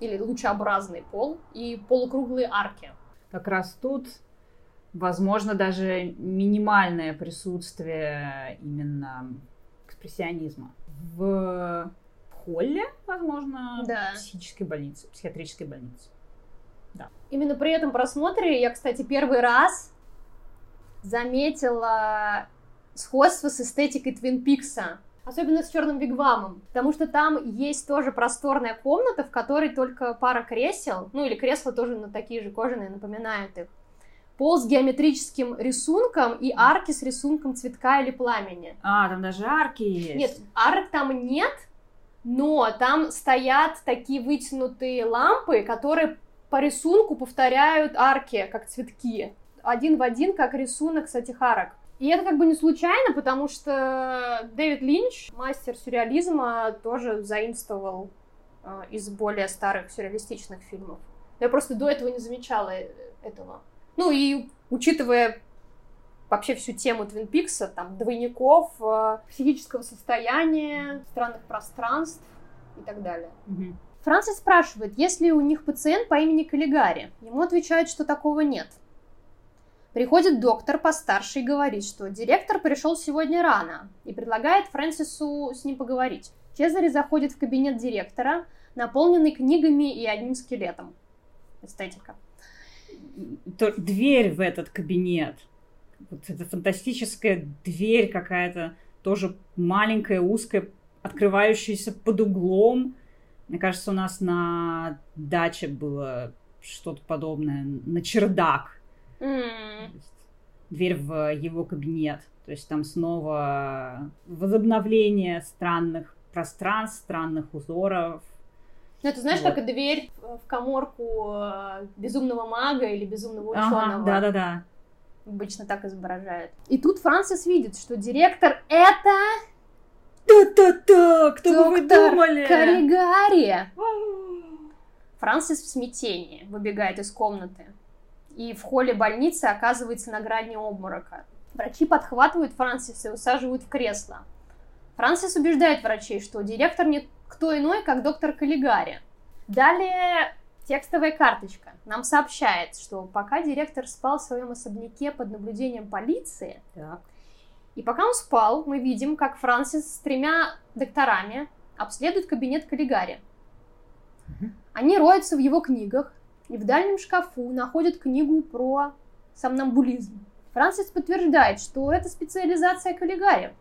A: или лучеобразный пол, и полукруглые арки.
B: Как раз тут, возможно, даже минимальное присутствие именно экспрессионизма. В холле, возможно, да. психической больницы, психиатрической больницы. Да.
A: Именно при этом просмотре я, кстати, первый раз заметила сходство с эстетикой Твин Пикса. Особенно с черным вигвамом, потому что там есть тоже просторная комната, в которой только пара кресел, ну или кресла тоже на такие же кожаные напоминают их. Пол с геометрическим рисунком и арки с рисунком цветка или пламени.
B: А, там даже арки есть.
A: Нет, арок там нет, но там стоят такие вытянутые лампы, которые по рисунку повторяют арки, как цветки. Один в один, как рисунок с этих арок. И это как бы не случайно, потому что Дэвид Линч, мастер сюрреализма, тоже заимствовал э, из более старых сюрреалистичных фильмов. Я просто до этого не замечала э, этого. Ну и учитывая вообще всю тему Твин Пикса, там, двойников, э, психического состояния, странных пространств и так далее. Франсис спрашивает, есть ли у них пациент по имени Каллигари. Ему отвечают, что такого нет. Приходит доктор постарше и говорит, что директор пришел сегодня рано и предлагает Фрэнсису с ним поговорить. Чезари заходит в кабинет директора, наполненный книгами и одним скелетом. Эстетика.
B: Дверь в этот кабинет. Вот эта фантастическая дверь какая-то, тоже маленькая, узкая, открывающаяся под углом. Мне кажется, у нас на даче было что-то подобное, на чердак Дверь в его кабинет. То есть там снова возобновление странных пространств, странных узоров.
A: Ну, это знаешь, вот. как и дверь в коморку э, безумного мага или безумного ученого. Ага,
B: да-да-да.
A: Обычно так изображают. И тут Франсис видит, что директор это...
B: Та-та-та! Кто бы вы думали?
A: Каллигари! Франсис в смятении выбегает из комнаты и в холле больницы оказывается на грани обморока. Врачи подхватывают Франсиса и усаживают в кресло. Франсис убеждает врачей, что директор не кто иной, как доктор Каллигари. Далее текстовая карточка нам сообщает, что пока директор спал в своем особняке под наблюдением полиции,
B: Так.
A: и пока он спал, мы видим, как Франсис с тремя докторами обследует кабинет Каллигари.
B: Мгм.
A: Они роются в его книгах, и в дальнем шкафу находят книгу про сомнамбулизм. Франсис подтверждает, что это специализация Каллигари.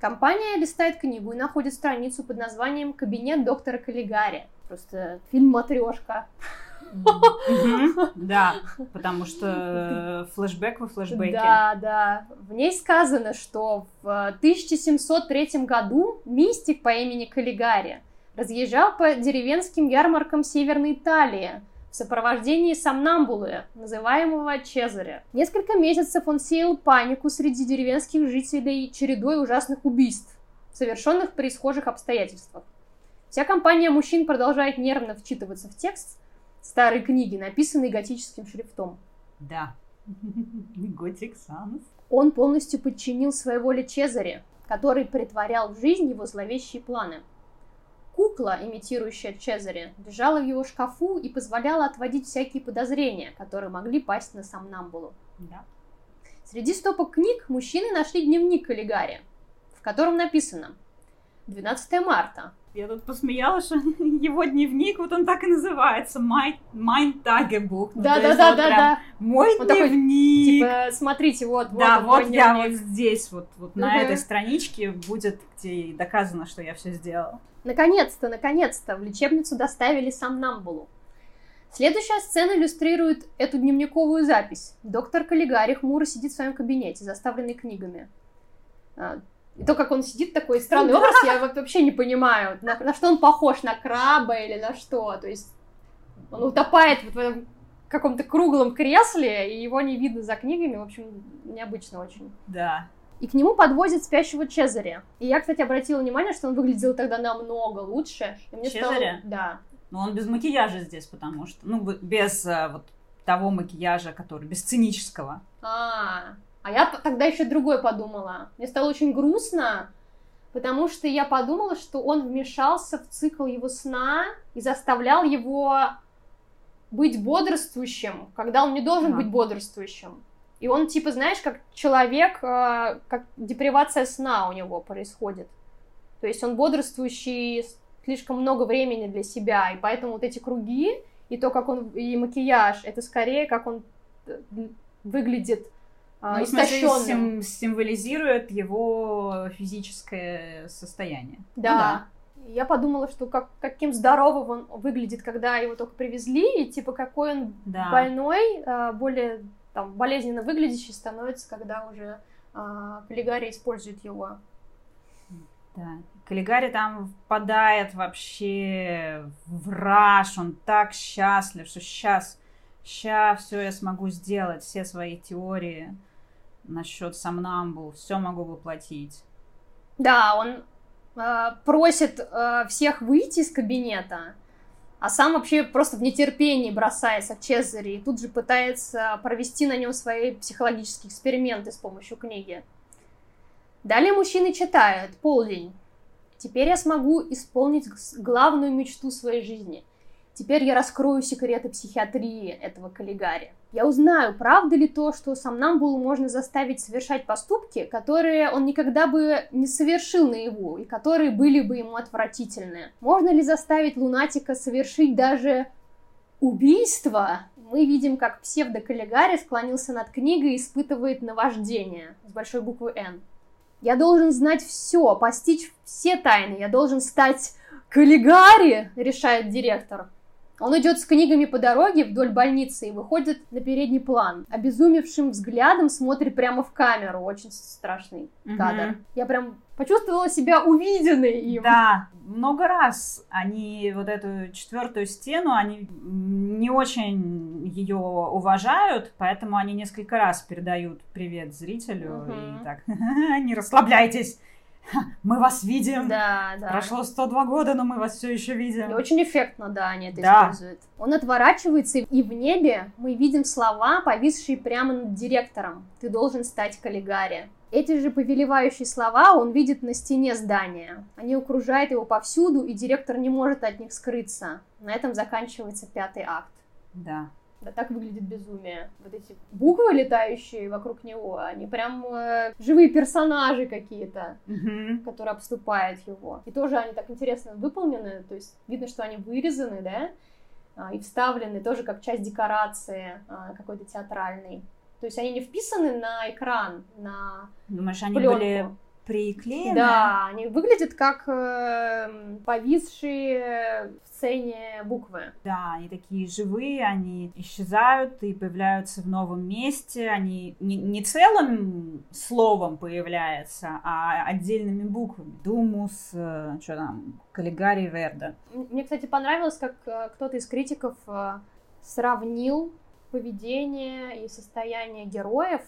A: Компания листает книгу и находит страницу под названием «Кабинет доктора Каллигари». Просто фильм «Матрешка».
B: Да, потому что флешбэк во флешбеке.
A: Да, да. В ней сказано, что в 1703 году мистик по имени Каллигари разъезжал по деревенским ярмаркам Северной Италии в сопровождении сомнамбулы, называемого Чезаря. Несколько месяцев он сеял панику среди деревенских жителей чередой ужасных убийств, совершенных при схожих обстоятельствах. Вся компания мужчин продолжает нервно вчитываться в текст старой книги, написанной готическим шрифтом.
B: Да. Готик Санс.
A: Он полностью подчинил своей воле Чезаре, который притворял в жизнь его зловещие планы. Кукла, имитирующая Чезаре, лежала в его шкафу и позволяла отводить всякие подозрения, которые могли пасть на сомнамбулу.
B: Да.
A: Среди стопок книг мужчины нашли дневник Каллигари, в котором написано 12 марта.
B: Я тут посмеялась, что его дневник, вот он так и называется, Tagebuch. Ну, то есть вот прям
A: Да-да-да-да-да.
B: Мой
A: такой,
B: дневник.
A: Типа, смотрите, вот, вот
B: да, вот я вот здесь, вот, вот на
A: Мгм.
B: этой страничке будет, где доказано, что я все сделала.
A: Наконец-то, наконец-то в лечебницу доставили сомнамбулу. Следующая сцена иллюстрирует эту дневниковую запись. Доктор Каллигари хмуро сидит в своем кабинете, заставленный книгами. А, И то, как он сидит, такой странный образ, я вообще не понимаю, на, на что он похож, на краба или на что. То есть он утопает вот в этом каком-то круглом кресле, и его не видно за книгами. В общем, необычно очень.
B: Да.
A: И к нему подвозят спящего Чезаря. И я, кстати, обратила внимание, что он выглядел тогда намного лучше. И мне стало-
B: Чезаря?
A: Да.
B: Но он без макияжа здесь, потому что, ну, без а, вот того макияжа, который, без сценического.
A: А, а я п- тогда еще другое подумала. Мне стало очень грустно, потому что я подумала, что он вмешался в цикл его сна и заставлял его быть бодрствующим, когда он не должен
B: Ага.
A: быть бодрствующим. И он, типа, знаешь, как человек, э, как депривация сна у него происходит. То есть он бодрствующий слишком много времени для себя, и поэтому вот эти круги и то, как он, и макияж, это скорее, как он э, выглядит а,
B: Ну, в смысле,
A: истощенным.
B: сим- символизирует его физическое состояние. Ну
A: Да. Я подумала, что как, каким здоровым он выглядит, когда его только привезли, и типа какой он
B: Да.
A: больной, а, более там, болезненно выглядящий становится, когда уже а, Каллигари использует его.
B: Да. Каллигари там впадает вообще в раж, он так счастлив, что сейчас, сейчас все я смогу сделать, все свои теории насчет сомнамбул, все могу воплотить.
A: Да, он а, просит а, всех выйти из кабинета, а сам вообще просто в нетерпении бросается к Чезаре и тут же пытается провести на нем свои психологические эксперименты с помощью книги. Далее мужчины читают «Полдень». Теперь я смогу исполнить главную мечту своей жизни. Теперь я раскрою секреты психиатрии этого Каллигари. Я узнаю, правда ли то, что сомнамбулу можно заставить совершать поступки, которые он никогда бы не совершил наяву, и которые были бы ему отвратительны. Можно ли заставить лунатика совершить даже убийство? Мы видим, как псевдо-Каллигари склонился над книгой и испытывает наваждение с большой буквы «Н». Я должен знать все, постичь все тайны. Я должен стать Каллигари, решает директор. Он идет с книгами по дороге вдоль больницы и выходит на передний план. Обезумевшим взглядом смотрит прямо в камеру. Очень страшный
B: Мгм.
A: кадр. Я прям почувствовала себя увиденной им.
B: Да, много раз они вот эту четвертую стену, они не очень ее уважают, поэтому они несколько раз передают привет зрителю
A: Мгм.
B: и так, не расслабляйтесь, мы вас видим.
A: Да, да.
B: Прошло 102 года, но мы вас все еще видим.
A: И очень эффектно, да, они это
B: Да.
A: используют. Он отворачивается, и в небе мы видим слова, повисшие прямо над директором. Ты должен стать Каллигари. Эти же повелевающие слова он видит на стене здания. Они окружают его повсюду, и директор не может от них скрыться. На этом заканчивается пятый акт.
B: Да.
A: Да, так выглядит безумие. Вот эти буквы, летающие вокруг него, они прям э, живые персонажи какие-то
B: Мгм.
A: которые обступают его. И тоже они так интересно выполнены, то есть видно, что они вырезаны, да, а, и вставлены тоже как часть декорации а, какой-то театральной. То есть они не вписаны на экран, на
B: Думаешь, они
A: пленку.
B: были приклеены?
A: Да, они выглядят как э, повисшие в сцене буквы.
B: Да, они такие живые, они исчезают и появляются в новом месте. Они не, не целым словом появляются, а отдельными буквами. Думус, э, что там, Каллигари Верда.
A: Мне, кстати, понравилось, как э, кто-то из критиков э, сравнил поведение и состояние героев,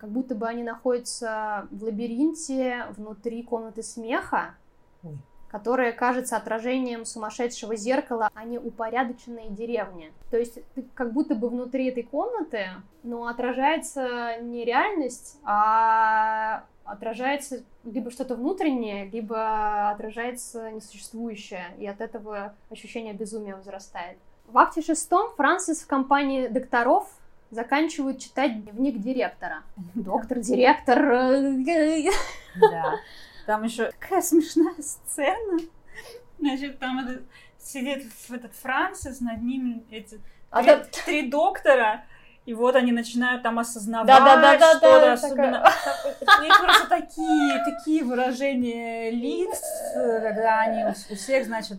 A: как будто бы они находятся в лабиринте внутри комнаты смеха,
B: Ой.
A: которая кажется отражением сумасшедшего зеркала, а не упорядоченной деревни. То есть ты как будто бы внутри этой комнаты, но отражается не реальность, а отражается либо что-то внутреннее, либо отражается несуществующее, и от этого ощущение безумия возрастает. В акте шестом Франсис в компании докторов заканчивают читать дневник директора. Доктор, директор. э,
B: Да. Там еще такая смешная сцена. Значит, там этот, сидит этот Франсис, над ним эти
A: А
B: три,
A: да-
B: три доктора, и вот они начинают там осознавать
A: Да-да-да-да-да,
B: что-то,
A: такая-
B: особенно... У них просто такие, такие выражения лиц, э, когда они у, у всех, значит,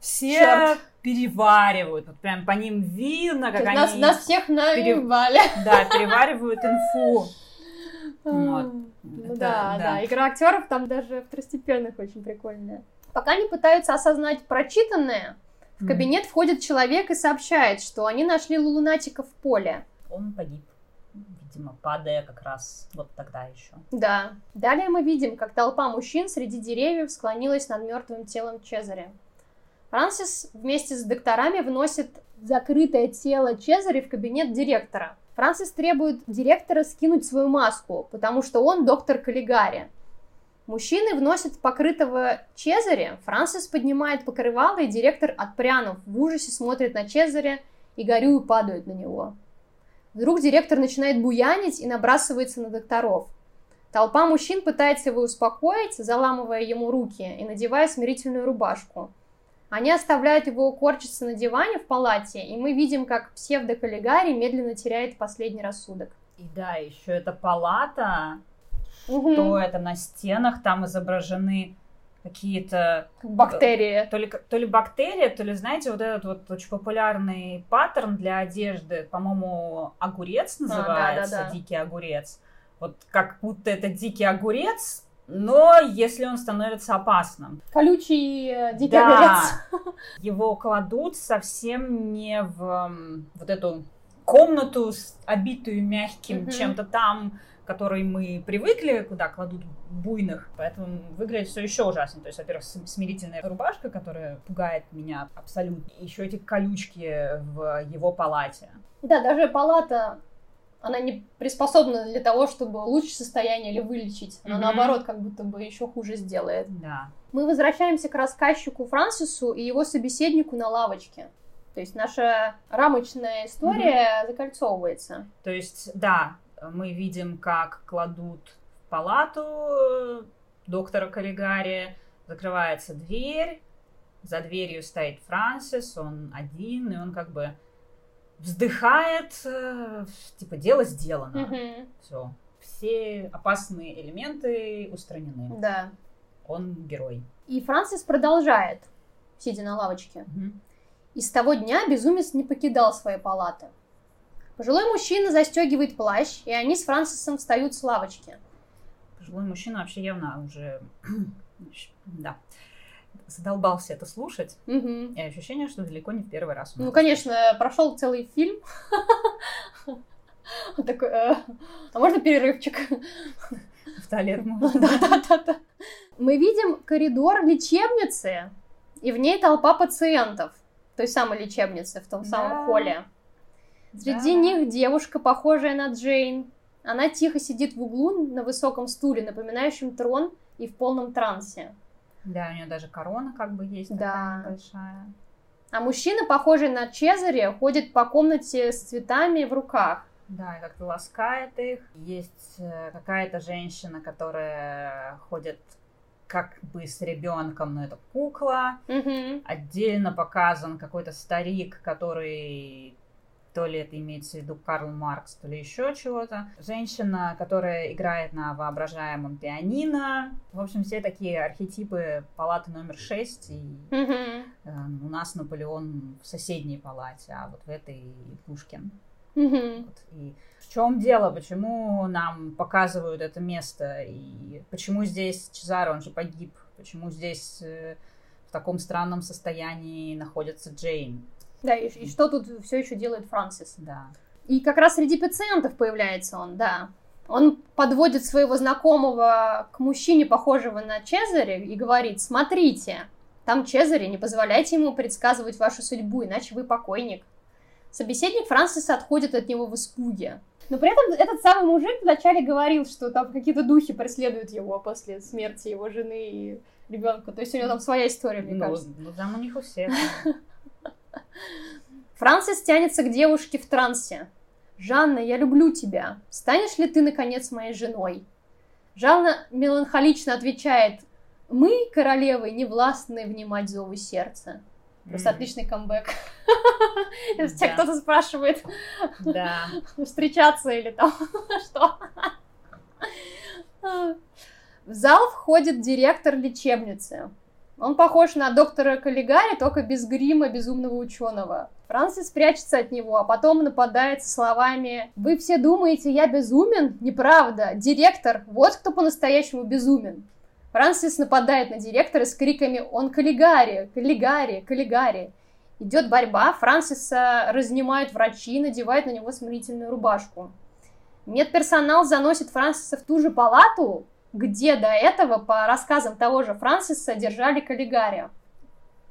B: все
A: Чёрт.
B: переваривают. Вот прям по ним видно, как
A: нас,
B: они
A: нас всех наебали.
B: да, переваривают инфу. Вот.
A: Ну
B: Это-
A: да,
B: да.
A: да, игра актеров там даже второстепенных очень прикольная. Пока они пытаются осознать прочитанное, в кабинет входит человек и сообщает, что они нашли лунатика в поле.
B: Он погиб. Видимо, падая как раз вот тогда еще.
A: Да. Далее мы видим, как толпа мужчин среди деревьев склонилась над мертвым телом Чезаря. Франсис вместе с докторами вносит закрытое тело Чезаря в кабинет директора. Франсис требует директора скинуть свою маску, потому что он доктор Каллигари. Мужчины вносят покрытого Чезаря, Франсис поднимает покрывало, и директор, отпрянув, в ужасе смотрит на Чезаря и горюю падают на него. Вдруг директор начинает буянить и набрасывается на докторов. Толпа мужчин пытается его успокоить, заламывая ему руки и надевая смирительную рубашку. Они оставляют его корчиться на диване в палате, и мы видим, как псевдоколлегарий медленно теряет последний рассудок.
B: И да, еще эта палата,
A: Мгм.
B: то это на стенах, там изображены какие-то
A: Как бактерии.
B: то ли, то ли бактерии, то ли, знаете, вот этот вот очень популярный паттерн для одежды, по-моему, огурец называется,
A: да, да, да.
B: дикий огурец. Вот как будто это дикий огурец, но если он становится опасным.
A: Колючий э, дикий
B: Да.
A: огурец.
B: Его кладут совсем не в вот эту комнату, обитую мягким
A: Мгм.
B: чем-то там, который мы привыкли, куда кладут буйных. Поэтому выглядит все еще ужаснее. То есть, во-первых, см- смирительная рубашка, которая пугает меня абсолютно. Еще эти колючки в его палате.
A: Да, даже палата, она не приспособлена для того, чтобы улучшить состояние или вылечить. Она
B: Мгм.
A: наоборот как будто бы еще хуже сделает.
B: Да.
A: Мы возвращаемся к рассказчику Франсису и его собеседнику на лавочке. То есть наша рамочная история закольцовывается.
B: То есть, да, мы видим, как кладут в палату э, доктора Каллигари, закрывается дверь, за дверью стоит Франсис, он один, и он как бы вздыхает, э, типа, дело сделано.
A: Мгм.
B: Все. Все опасные элементы устранены.
A: Да.
B: Он герой.
A: И Франсис продолжает, сидя на лавочке.
B: Мгм.
A: И с того дня безумец не покидал своей палаты. Пожилой мужчина застегивает плащ, и они с Франсисом встают с лавочки.
B: Пожилой мужчина вообще явно уже, да, задолбался это слушать.
A: Мгм.
B: И ощущение, что далеко не в первый раз.
A: Ну, конечно, прошел целый фильм. Такой, «Э, а можно перерывчик?
B: в туалет
A: Да-да-да. Мы видим коридор лечебницы, и в ней толпа пациентов той самой лечебницы, в том самом холле. Среди них девушка, похожая на Джейн. Она тихо сидит в углу на высоком стуле, напоминающем трон, и в полном трансе.
B: Да, у нее даже корона как бы есть
A: Да.
B: такая большая.
A: А мужчина, похожий на Чезаре, ходит по комнате с цветами в руках.
B: Да, и как-то ласкает их. Есть э, какая-то женщина, которая ходит как бы с ребенком, но это кукла.
A: Мгм.
B: Отдельно показан какой-то старик, который то ли это имеется в виду Карл Маркс, то ли еще чего-то. Женщина, которая играет на воображаемом пианино. В общем, все такие архетипы палаты номер 6. И
A: Мгм.
B: э, у нас Наполеон в соседней палате, а вот в этой Пушкин.
A: Мгм.
B: Вот. И в чем дело? Почему нам показывают это место? И почему здесь Чезаро, он же погиб? Почему здесь э, в таком странном состоянии находится Джейн?
A: Да, и, и что тут все еще делает Франсис?
B: Да.
A: И как раз среди пациентов появляется он, да. Он подводит своего знакомого к мужчине, похожего на Чезаре, и говорит, смотрите, там Чезаре, не позволяйте ему предсказывать вашу судьбу, иначе вы покойник. Собеседник Франсиса отходит от него в испуге. Но при этом этот самый мужик вначале говорил, что там какие-то духи преследуют его после смерти его жены и ребенка. То есть у него там своя история, мне
B: Ну,
A: кажется.
B: ну, там у них у всех.
A: Франсис тянется к девушке в трансе. «Жанна, я люблю тебя. Станешь ли ты, наконец, моей женой?» Жанна меланхолично отвечает, «Мы, королевы, не властны внимать зову сердца». Просто
B: М,
A: отличный камбэк. Если тебя кто-то спрашивает, встречаться или там что. В зал входит директор лечебницы. Он похож на доктора Каллигари, только без грима безумного ученого. Франсис прячется от него, а потом нападает со словами «Вы все думаете, я безумен? Неправда. Директор, вот кто по-настоящему безумен». Франсис нападает на директора с криками «Он Каллигари! Каллигари! Каллигари!». Идет борьба, Франсиса разнимают врачи и надевают на него смирительную рубашку. Медперсонал заносит Франсиса в ту же палату, где до этого, по рассказам того же Франсиса, держали Каллигари.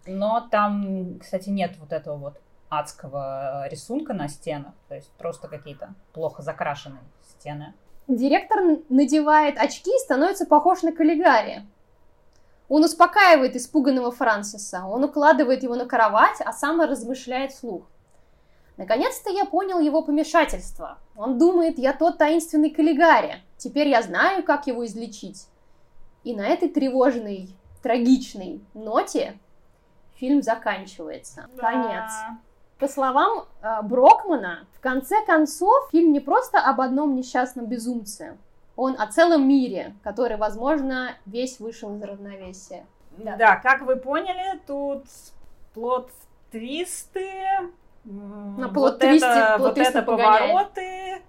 B: Но там, кстати, нет вот этого вот адского рисунка на стенах. То есть просто какие-то плохо закрашенные стены.
A: Директор надевает очки и становится похож на Каллигари. Он успокаивает испуганного Франсиса, он укладывает его на кровать, а сам размышляет вслух. Наконец-то я понял его помешательство. Он думает, я тот таинственный Каллигари. Теперь я знаю, как его излечить. И на этой тревожной, трагичной ноте фильм заканчивается. Конец. По словам э, Брокмана, в конце концов фильм не просто об одном несчастном безумце, он о целом мире, который, возможно, весь вышел из равновесия.
B: Да. как вы поняли, тут плод-твисты. м,
A: На
B: вот
A: плот-твисте-
B: это, вот
A: плот-твисты
B: это
A: погоняет.
B: повороты.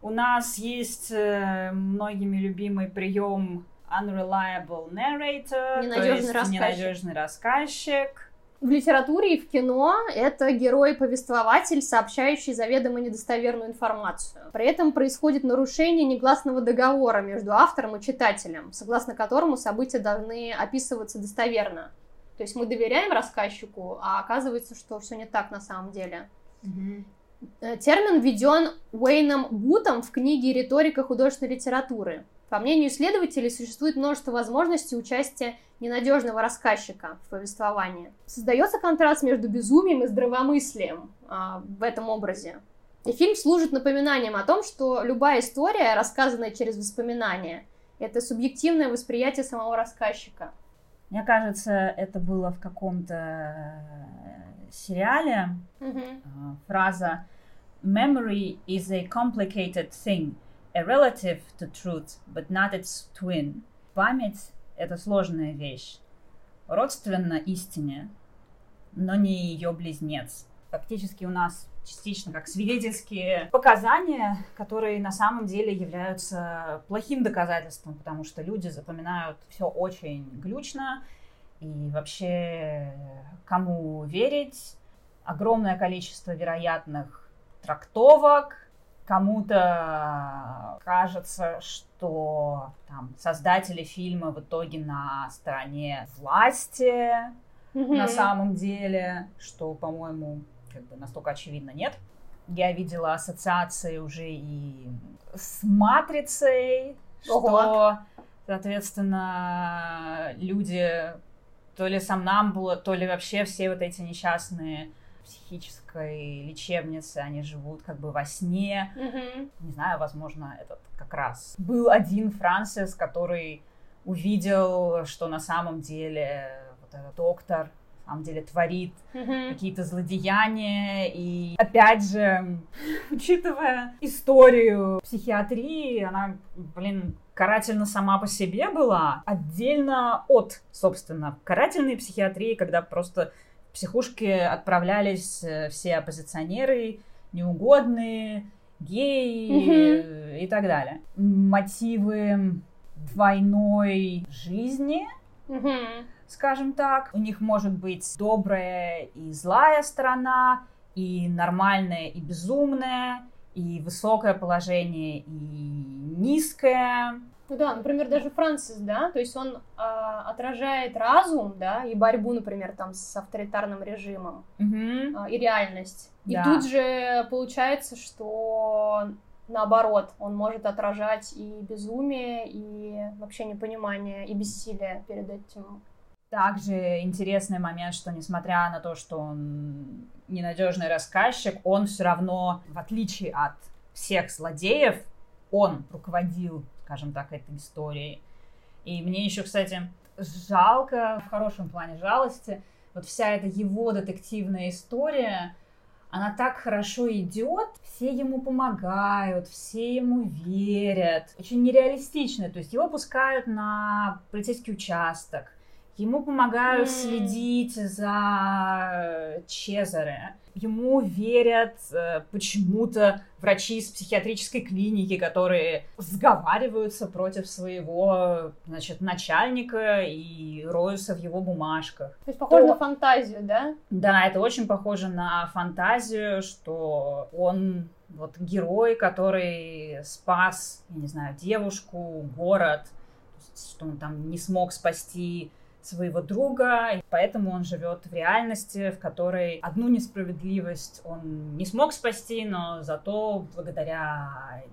B: У нас есть э, многими любимый прием unreliable narrator,
A: Ненадежный
B: то есть
A: рассказчик.
B: ненадежный рассказчик.
A: В литературе и в кино это герой-повествователь, сообщающий заведомо недостоверную информацию. При этом происходит нарушение негласного договора между автором и читателем, согласно которому события должны описываться достоверно. То есть мы доверяем рассказчику, а оказывается, что все не так на самом деле. Э, Термин введен Уэйном Бутом в книге «Риторика художественной литературы». По мнению исследователей, существует множество возможностей участия ненадежного рассказчика в повествовании. Создается контраст между безумием и здравомыслием а, в этом образе. И фильм служит напоминанием о том, что любая история, рассказанная через воспоминания, это субъективное восприятие самого рассказчика.
B: Мне кажется, это было в каком-то э, сериале. Э, Фраза «Memory is a complicated thing, a relative to truth, but not its twin». Память — это сложная вещь, родственна истине, но не ее близнец. Фактически у нас частично как свидетельские показания, которые на самом деле являются плохим доказательством, потому что люди запоминают все очень глючно, и вообще кому верить, огромное количество вероятных трактовок, Кому-то кажется, что там, создатели фильма в итоге на стороне власти mm-hmm. на самом деле, что, по-моему, как бы настолько очевидно нет. Я видела ассоциации уже и с матрицей, Ого. что, соответственно, люди то ли сам нам было, то ли вообще все вот эти несчастные психической лечебнице, они живут как бы во сне. Mm-hmm. Не знаю, возможно, этот как раз был один Франсис, который увидел, что на самом деле вот этот доктор на самом деле творит mm-hmm. какие-то злодеяния. И опять же, учитывая историю психиатрии, она, блин, карательна сама по себе была, отдельно от, собственно, карательной психиатрии, когда просто в психушки отправлялись э, все оппозиционеры, неугодные, геи и так далее. Мотивы двойной жизни, скажем так. У них может быть добрая и злая сторона, и нормальная и безумная, и высокое положение, и низкое.
A: Ну да, например, даже Франсис, да, то есть он э, отражает разум, да, и борьбу, например, там с авторитарным режимом угу. э, и реальность. Да. И тут же получается, что наоборот, он может отражать и безумие, и вообще непонимание, и бессилие перед этим.
B: Также интересный момент, что несмотря на то, что он ненадежный рассказчик, он все равно, в отличие от всех злодеев, он руководил скажем так, этой истории. И мне еще, кстати, жалко, в хорошем плане жалости, вот вся эта его детективная история, она так хорошо идет, все ему помогают, все ему верят. Очень нереалистично, то есть его пускают на полицейский участок, ему помогают mm. следить за Чезаре ему верят э, почему-то врачи из психиатрической клиники, которые сговариваются против своего, значит, начальника и роются в его бумажках.
A: То есть похоже То... на фантазию, да?
B: Да, это очень похоже на фантазию, что он вот герой, который спас, я не знаю, девушку, город, что он там не смог спасти своего друга, и поэтому он живет в реальности, в которой одну несправедливость он не смог спасти, но зато благодаря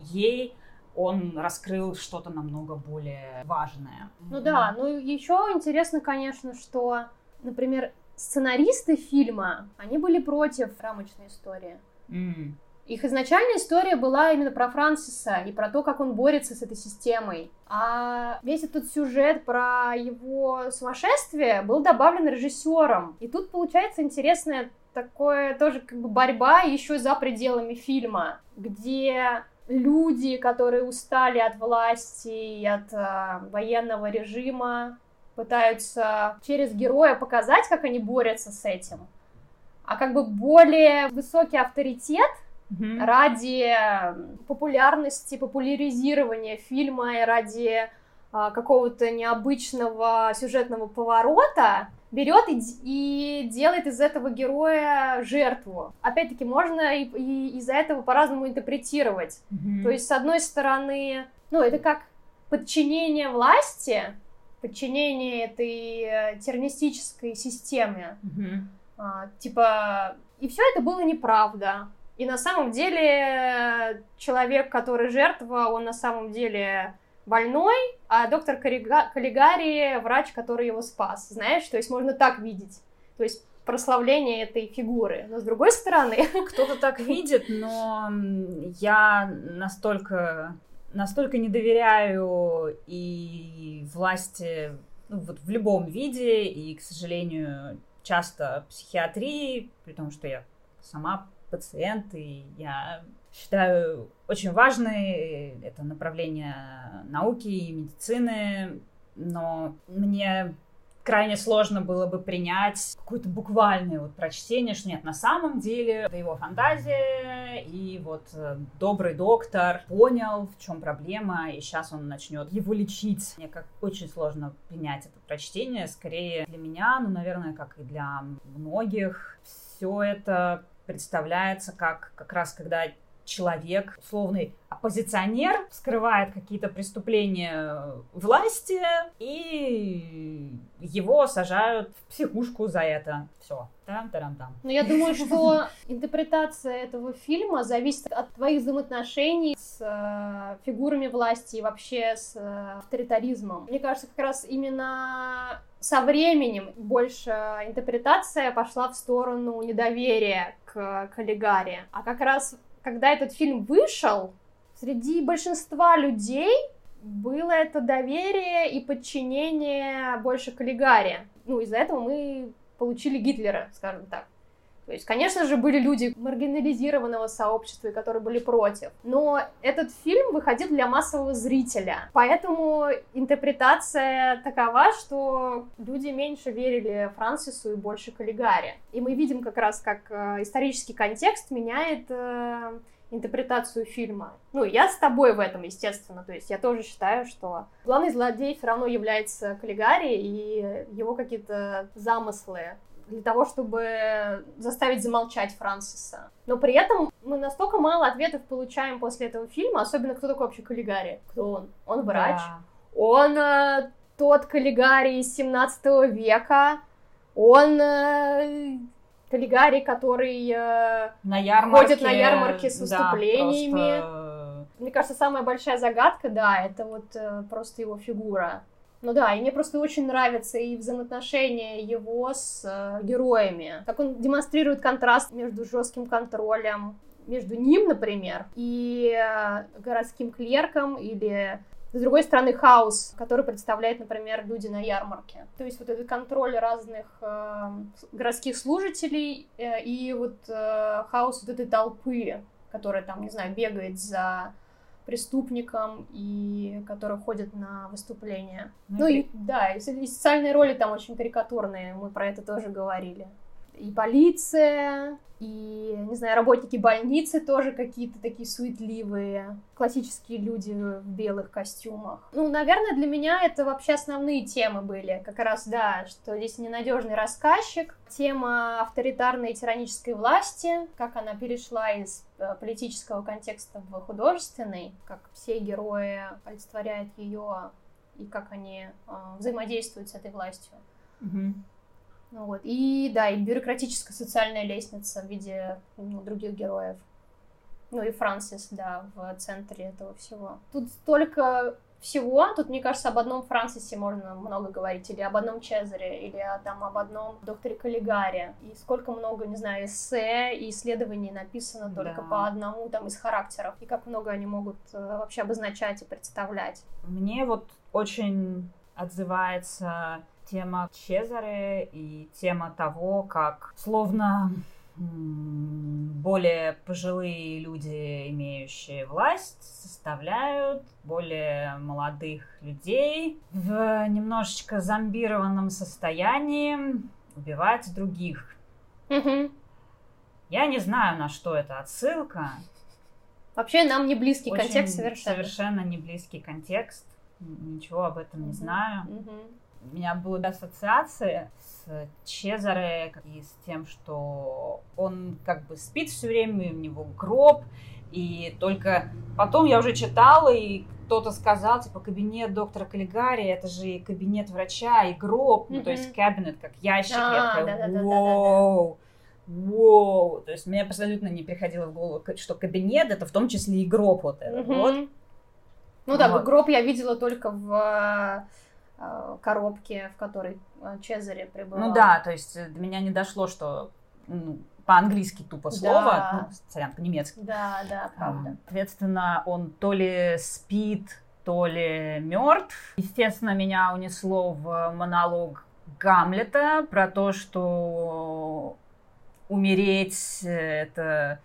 B: ей он раскрыл что-то намного более важное.
A: Ну да, ну еще интересно, конечно, что, например, сценаристы фильма, они были против рамочной истории. Mm. Их изначальная история была именно про Франсиса и про то, как он борется с этой системой. А весь этот сюжет про его сумасшествие был добавлен режиссером. И тут получается интересная такое тоже как бы борьба еще за пределами фильма, где люди, которые устали от власти и от э, военного режима, пытаются через героя показать, как они борются с этим. А как бы более высокий авторитет mm-hmm. ради популярности, популяризирования фильма и ради а, какого-то необычного сюжетного поворота берет и, и делает из этого героя жертву. Опять-таки, можно и, и из-за этого по-разному интерпретировать. Mm-hmm. То есть, с одной стороны, ну, это как подчинение власти, подчинение этой э, тернистической системе. Mm-hmm. А, типа, и все это было неправда. И на самом деле человек, который жертва, он на самом деле больной, а доктор Каллигари врач, который его спас. Знаешь, то есть можно так видеть. То есть прославление этой фигуры. Но с другой стороны...
B: Кто-то так видит, но я настолько, настолько не доверяю и власти ну, вот в любом виде, и, к сожалению, часто психиатрии, при том, что я сама пациенты. Я считаю очень важной это направление науки и медицины, но мне крайне сложно было бы принять какое-то буквальное вот прочтение, что нет, на самом деле это его фантазия, и вот э, добрый доктор понял, в чем проблема, и сейчас он начнет его лечить. Мне как очень сложно принять это прочтение, скорее для меня, ну, наверное, как и для многих, все это представляется как как раз когда человек, условный оппозиционер, скрывает какие-то преступления власти, и его сажают в психушку за это. Все. Там-тарам-там.
A: Но я думаю, что интерпретация этого фильма зависит от твоих взаимоотношений с э, фигурами власти и вообще с э, авторитаризмом. Мне кажется, как раз именно со временем больше интерпретация пошла в сторону недоверия к коллегаре. А как раз, когда этот фильм вышел, среди большинства людей было это доверие и подчинение больше коллегаре. Ну, из-за этого мы получили Гитлера, скажем так. То есть, конечно же, были люди маргинализированного сообщества, которые были против. Но этот фильм выходил для массового зрителя. Поэтому интерпретация такова, что люди меньше верили Франсису и больше Каллигаре. И мы видим как раз, как э, исторический контекст меняет э, интерпретацию фильма. Ну, я с тобой в этом, естественно. То есть я тоже считаю, что главный злодей все равно является Каллигари и его какие-то замыслы для того, чтобы заставить замолчать Франсиса. Но при этом мы настолько мало ответов получаем после этого фильма, особенно кто такой вообще Каллигари? Кто он? Он врач? Да. Он э, тот Каллигари из 17 века. Он э, Каллигари, который э,
B: на ярмарке,
A: ходит на ярмарке с выступлениями. Да, просто... Мне кажется, самая большая загадка, да, это вот э, просто его фигура. Ну да, и мне просто очень нравится и взаимоотношения его с э, героями. Как он демонстрирует контраст между жестким контролем, между ним, например, и э, городским клерком или с другой стороны, хаос, который представляет, например, люди на ярмарке. То есть вот этот контроль разных э, городских служителей э, и вот э, хаос вот этой толпы, которая там, не знаю, бегает за преступником и которые ходят на выступления. Ну, ну и да, и социальные роли там очень карикатурные, мы про это тоже говорили и полиция, и, не знаю, работники больницы тоже какие-то такие суетливые, классические люди в белых костюмах. Ну, наверное, для меня это вообще основные темы были. Как раз, да, что здесь ненадежный рассказчик, тема авторитарной и тиранической власти, как она перешла из э, политического контекста в художественный, как все герои олицетворяют ее и как они э, взаимодействуют с этой властью.
B: Mm-hmm.
A: Ну, вот. И да, и бюрократическая социальная лестница в виде ну, других героев. Ну и Франсис, да, в центре этого всего. Тут столько всего. Тут, мне кажется, об одном Франсисе можно много говорить, или об одном Чезаре, или там об одном докторе Каллигаре. И сколько много, не знаю, эссе и исследований написано только да. по одному там из характеров, и как много они могут э, вообще обозначать и представлять.
B: Мне вот очень отзывается тема Чезаре и тема того, как словно более пожилые люди, имеющие власть, составляют более молодых людей в немножечко зомбированном состоянии убивать других. Я не знаю, на что это отсылка.
A: Вообще нам не близкий
B: Очень
A: контекст совершенно.
B: Совершенно не близкий контекст. Ничего об этом не знаю у меня была ассоциация с Чезаре и с тем, что он как бы спит все время, у него гроб, и только потом я уже читала, и кто-то сказал, типа, кабинет доктора Каллигари, это же кабинет врача, и гроб, mm-hmm. ну, то есть кабинет как ящик, а, я такая, воу, то есть мне абсолютно не приходило в голову, что кабинет это в том числе и гроб вот этот, mm-hmm. вот.
A: Ну да, вот. гроб я видела только в коробке, в которой э, Чезаре пребывал.
B: Ну да, то есть до меня не дошло, что ну, по-английски тупо слово, да. ну, сорян, по-немецки.
A: Да, да, правда.
B: Соответственно, он то ли спит, то ли мертв. Естественно, меня унесло в монолог Гамлета про то, что умереть это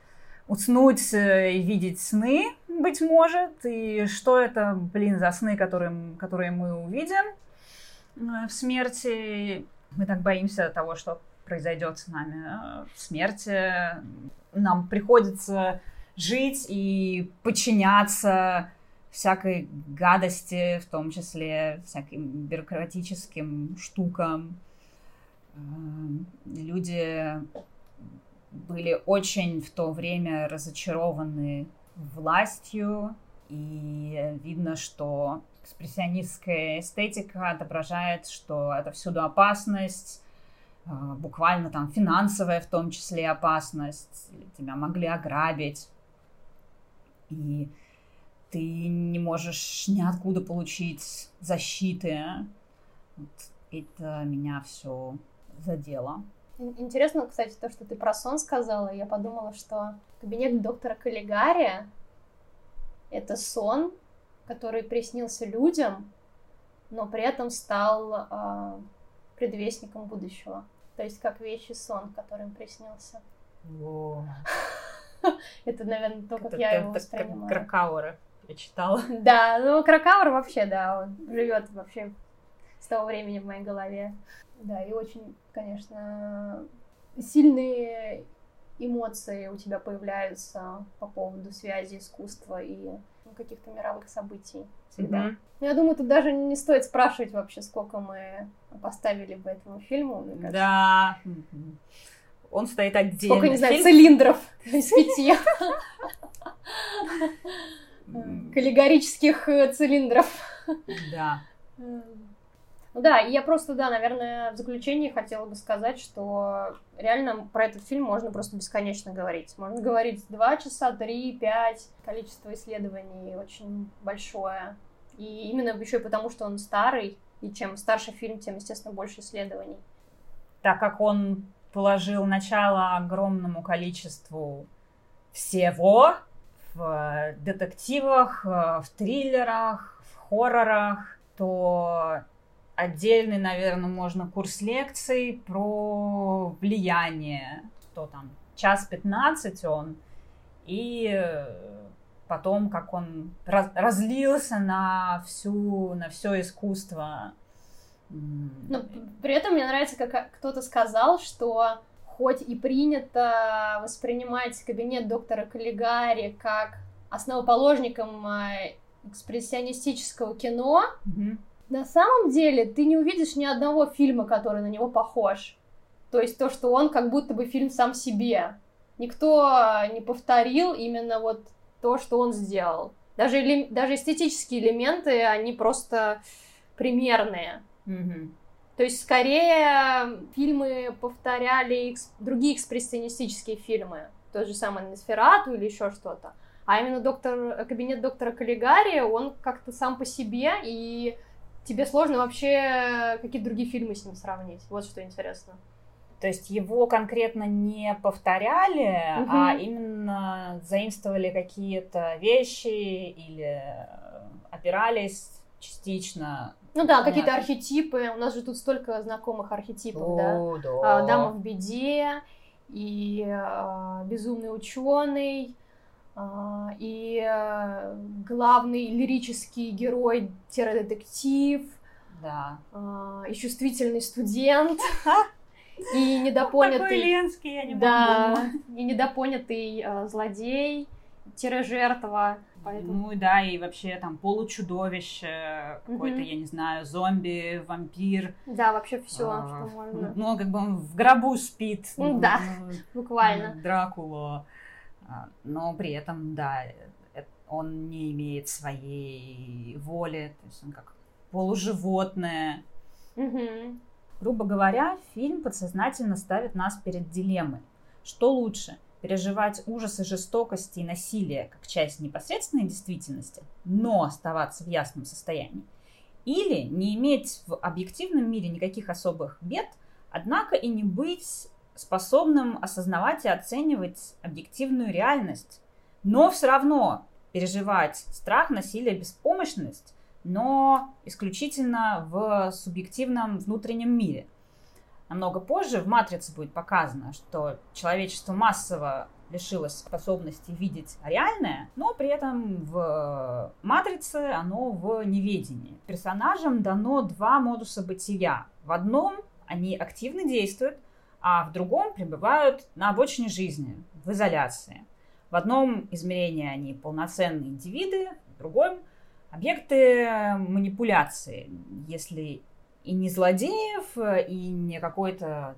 B: уснуть и видеть сны, быть может, и что это, блин, за сны, которые, которые мы увидим. Э, в смерти. Мы так боимся того, что произойдет с нами э, в смерти. Нам приходится жить и подчиняться всякой гадости, в том числе всяким бюрократическим штукам. Э, люди были очень в то время разочарованы властью, и видно, что экспрессионистская эстетика отображает, что это всюду опасность, э, буквально там финансовая в том числе опасность, тебя могли ограбить, и ты не можешь ниоткуда получить защиты. Вот это меня все задело.
A: Интересно, кстати, то, что ты про сон сказала. Я подумала, что кабинет доктора Каллигари — это сон, который приснился людям, но при этом стал э, предвестником будущего. То есть как вещий сон, который им приснился. Это, наверное, то, как я его воспринимаю.
B: Кракаура я читала.
A: Да, ну Кракаур вообще, да, он живет вообще с того времени в моей голове. Да, и очень, конечно, сильные эмоции у тебя появляются по поводу связи искусства и каких-то мировых событий всегда. Mm-hmm. Я думаю, тут даже не стоит спрашивать вообще, сколько мы поставили бы этому фильму.
B: Да. Он стоит отдельно.
A: Сколько, не знаю, Фильм... цилиндров из пяти. Каллигорических э, цилиндров.
B: Да.
A: Ну да, я просто, да, наверное, в заключении хотела бы сказать, что реально про этот фильм можно просто бесконечно говорить. Можно говорить два часа, три, пять. Количество исследований очень большое. И именно еще и потому, что он старый, и чем старше фильм, тем, естественно, больше исследований.
B: Так как он положил начало огромному количеству всего в детективах, в триллерах, в хоррорах, то отдельный, наверное, можно курс лекций про влияние, что там, час 15 он, и потом, как он раз, разлился на всю, на все искусство.
A: Но при этом мне нравится, как кто-то сказал, что хоть и принято воспринимать кабинет доктора Каллигари как основоположником э, экспрессионистического кино, mm-hmm на самом деле ты не увидишь ни одного фильма, который на него похож. То есть то, что он как будто бы фильм сам себе. Никто не повторил именно вот то, что он сделал. Даже, эле... даже эстетические элементы, они просто примерные.
B: Mm-hmm.
A: То есть, скорее, фильмы повторяли экс... другие экспрессионистические фильмы. Тот же самый Носферату или еще что-то. А именно доктор... кабинет доктора Каллигари, он как-то сам по себе, и тебе сложно вообще какие-то другие фильмы с ним сравнить. Вот что интересно.
B: То есть его конкретно не повторяли, угу. а именно заимствовали какие-то вещи или опирались частично.
A: Ну да, какие-то архетипы. У нас же тут столько знакомых архетипов, О, да?
B: да.
A: Дама в беде и а, безумный ученый и э, главный лирический герой-детектив,
B: да.
A: А, и чувствительный студент, и недопонятый...
B: Ленский, я не
A: да, и недопонятый а, злодей, жертва.
B: Поэтому... Ну да, и вообще там получудовище, какой-то, я не знаю, зомби, вампир.
A: Да, вообще все, а, что можно.
B: Ну, как бы он в гробу спит.
A: Ну, да, буквально.
B: Дракула. А, но при этом, да, э, он не имеет своей воли, то есть он как полуживотное.
A: Угу.
B: Грубо говоря, фильм подсознательно ставит нас перед дилеммой. Что лучше? Переживать ужасы жестокости и насилия как часть непосредственной действительности, но оставаться в ясном состоянии? Или не иметь в объективном мире никаких особых бед, однако и не быть способным осознавать и оценивать объективную реальность, но все равно переживать страх, насилие, беспомощность, но исключительно в субъективном внутреннем мире. Намного позже в «Матрице» будет показано, что человечество массово лишилось способности видеть реальное, но при этом в «Матрице» оно в неведении. Персонажам дано два модуса бытия. В одном они активно действуют, а в другом пребывают на обочине жизни, в изоляции. В одном измерении они полноценные индивиды, в другом объекты манипуляции, если и не злодеев, и не какой-то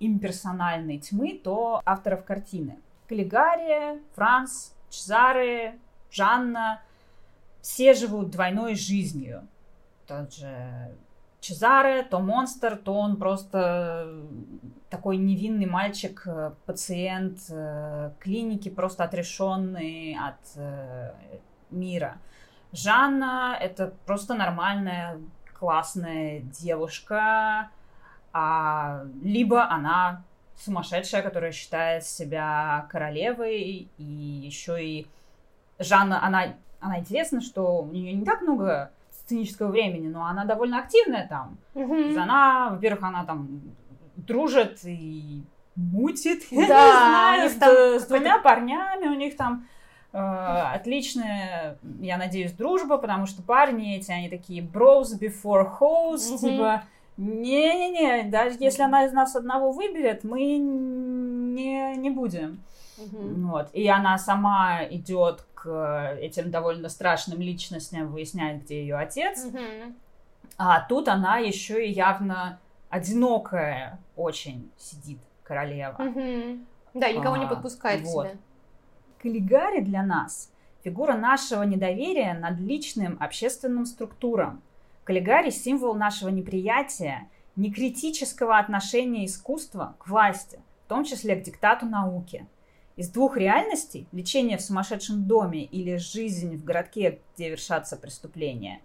B: имперсональной тьмы, то авторов картины. Каллигария, Франц, Чезаре, Жанна, все живут двойной жизнью. Тот же Чезаре, то монстр, то он просто такой невинный мальчик, э, пациент э, клиники, просто отрешенный от э, мира. Жанна — это просто нормальная, классная девушка, а, либо она сумасшедшая, которая считает себя королевой, и еще и Жанна, она, она интересна, что у нее не так много сценического времени, но она довольно активная там. Mm-hmm. Она, во-первых, она там дружит и мутит,
A: да, знаю,
B: с, там с двумя парнями, у них там э, отличная, я надеюсь, дружба, потому что парни эти, они такие bros before hoes, mm-hmm. типа не-не-не, даже если она из нас одного выберет, мы не, не будем. Mm-hmm. Вот. И она сама идет этим довольно страшным личностям, выясняет, где ее отец. Mm-hmm. А тут она еще и явно одинокая очень сидит королева.
A: Mm-hmm. Да, никого а, не подпускает вот. к себе.
B: Каллигари для нас фигура нашего недоверия над личным общественным структурам. Каллигари – символ нашего неприятия, некритического отношения искусства к власти, в том числе к диктату науки – из двух реальностей, лечение в сумасшедшем доме или жизнь в городке, где вершатся преступления,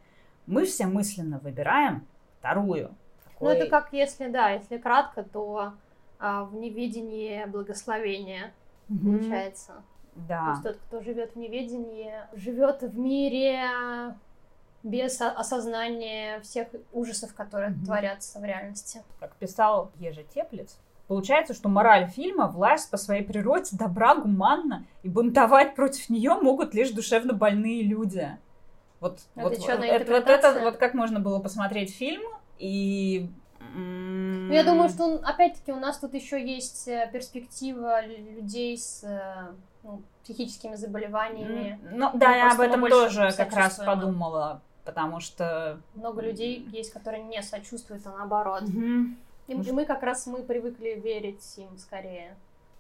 B: мы все мысленно выбираем вторую.
A: Такой... Ну, это как если, да, если кратко, то а, в неведении благословения mm-hmm. получается.
B: Да.
A: То есть тот, кто живет в неведении, живет в мире без осознания всех ужасов, которые mm-hmm. творятся в реальности.
B: Как писал Ежи Теплиц, Получается, что мораль фильма – власть по своей природе добра, гуманна, и бунтовать против нее могут лишь душевно больные люди. Вот,
A: это
B: вот,
A: что,
B: вот, это, вот это вот как можно было посмотреть фильм и
A: ну, я думаю, что опять-таки у нас тут еще есть э, перспектива людей с э, ну, психическими заболеваниями.
B: Ну да, я об этом тоже как раз подумала, потому что
A: много людей есть, которые не сочувствуют, а наоборот. Mm-hmm. И, Может... мы как раз мы привыкли верить им скорее.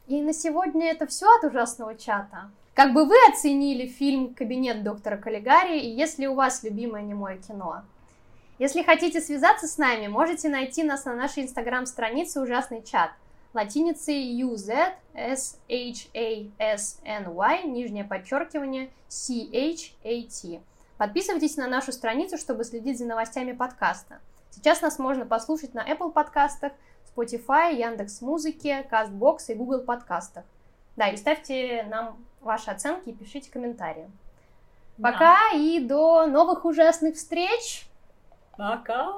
A: И на сегодня это все от ужасного чата. Как бы вы оценили фильм «Кабинет доктора Каллигари» и если у вас любимое немое кино? Если хотите связаться с нами, можете найти нас на нашей инстаграм-странице «Ужасный чат» латиницей U-Z-S-H-A-S-N-Y, нижнее подчеркивание C-H-A-T. Подписывайтесь на нашу страницу, чтобы следить за новостями подкаста. Сейчас нас можно послушать на Apple подкастах, Spotify, Яндекс Музыке, Castbox и Google подкастах. Да, и ставьте нам ваши оценки и пишите комментарии. Пока да. и до новых ужасных встреч!
B: Пока!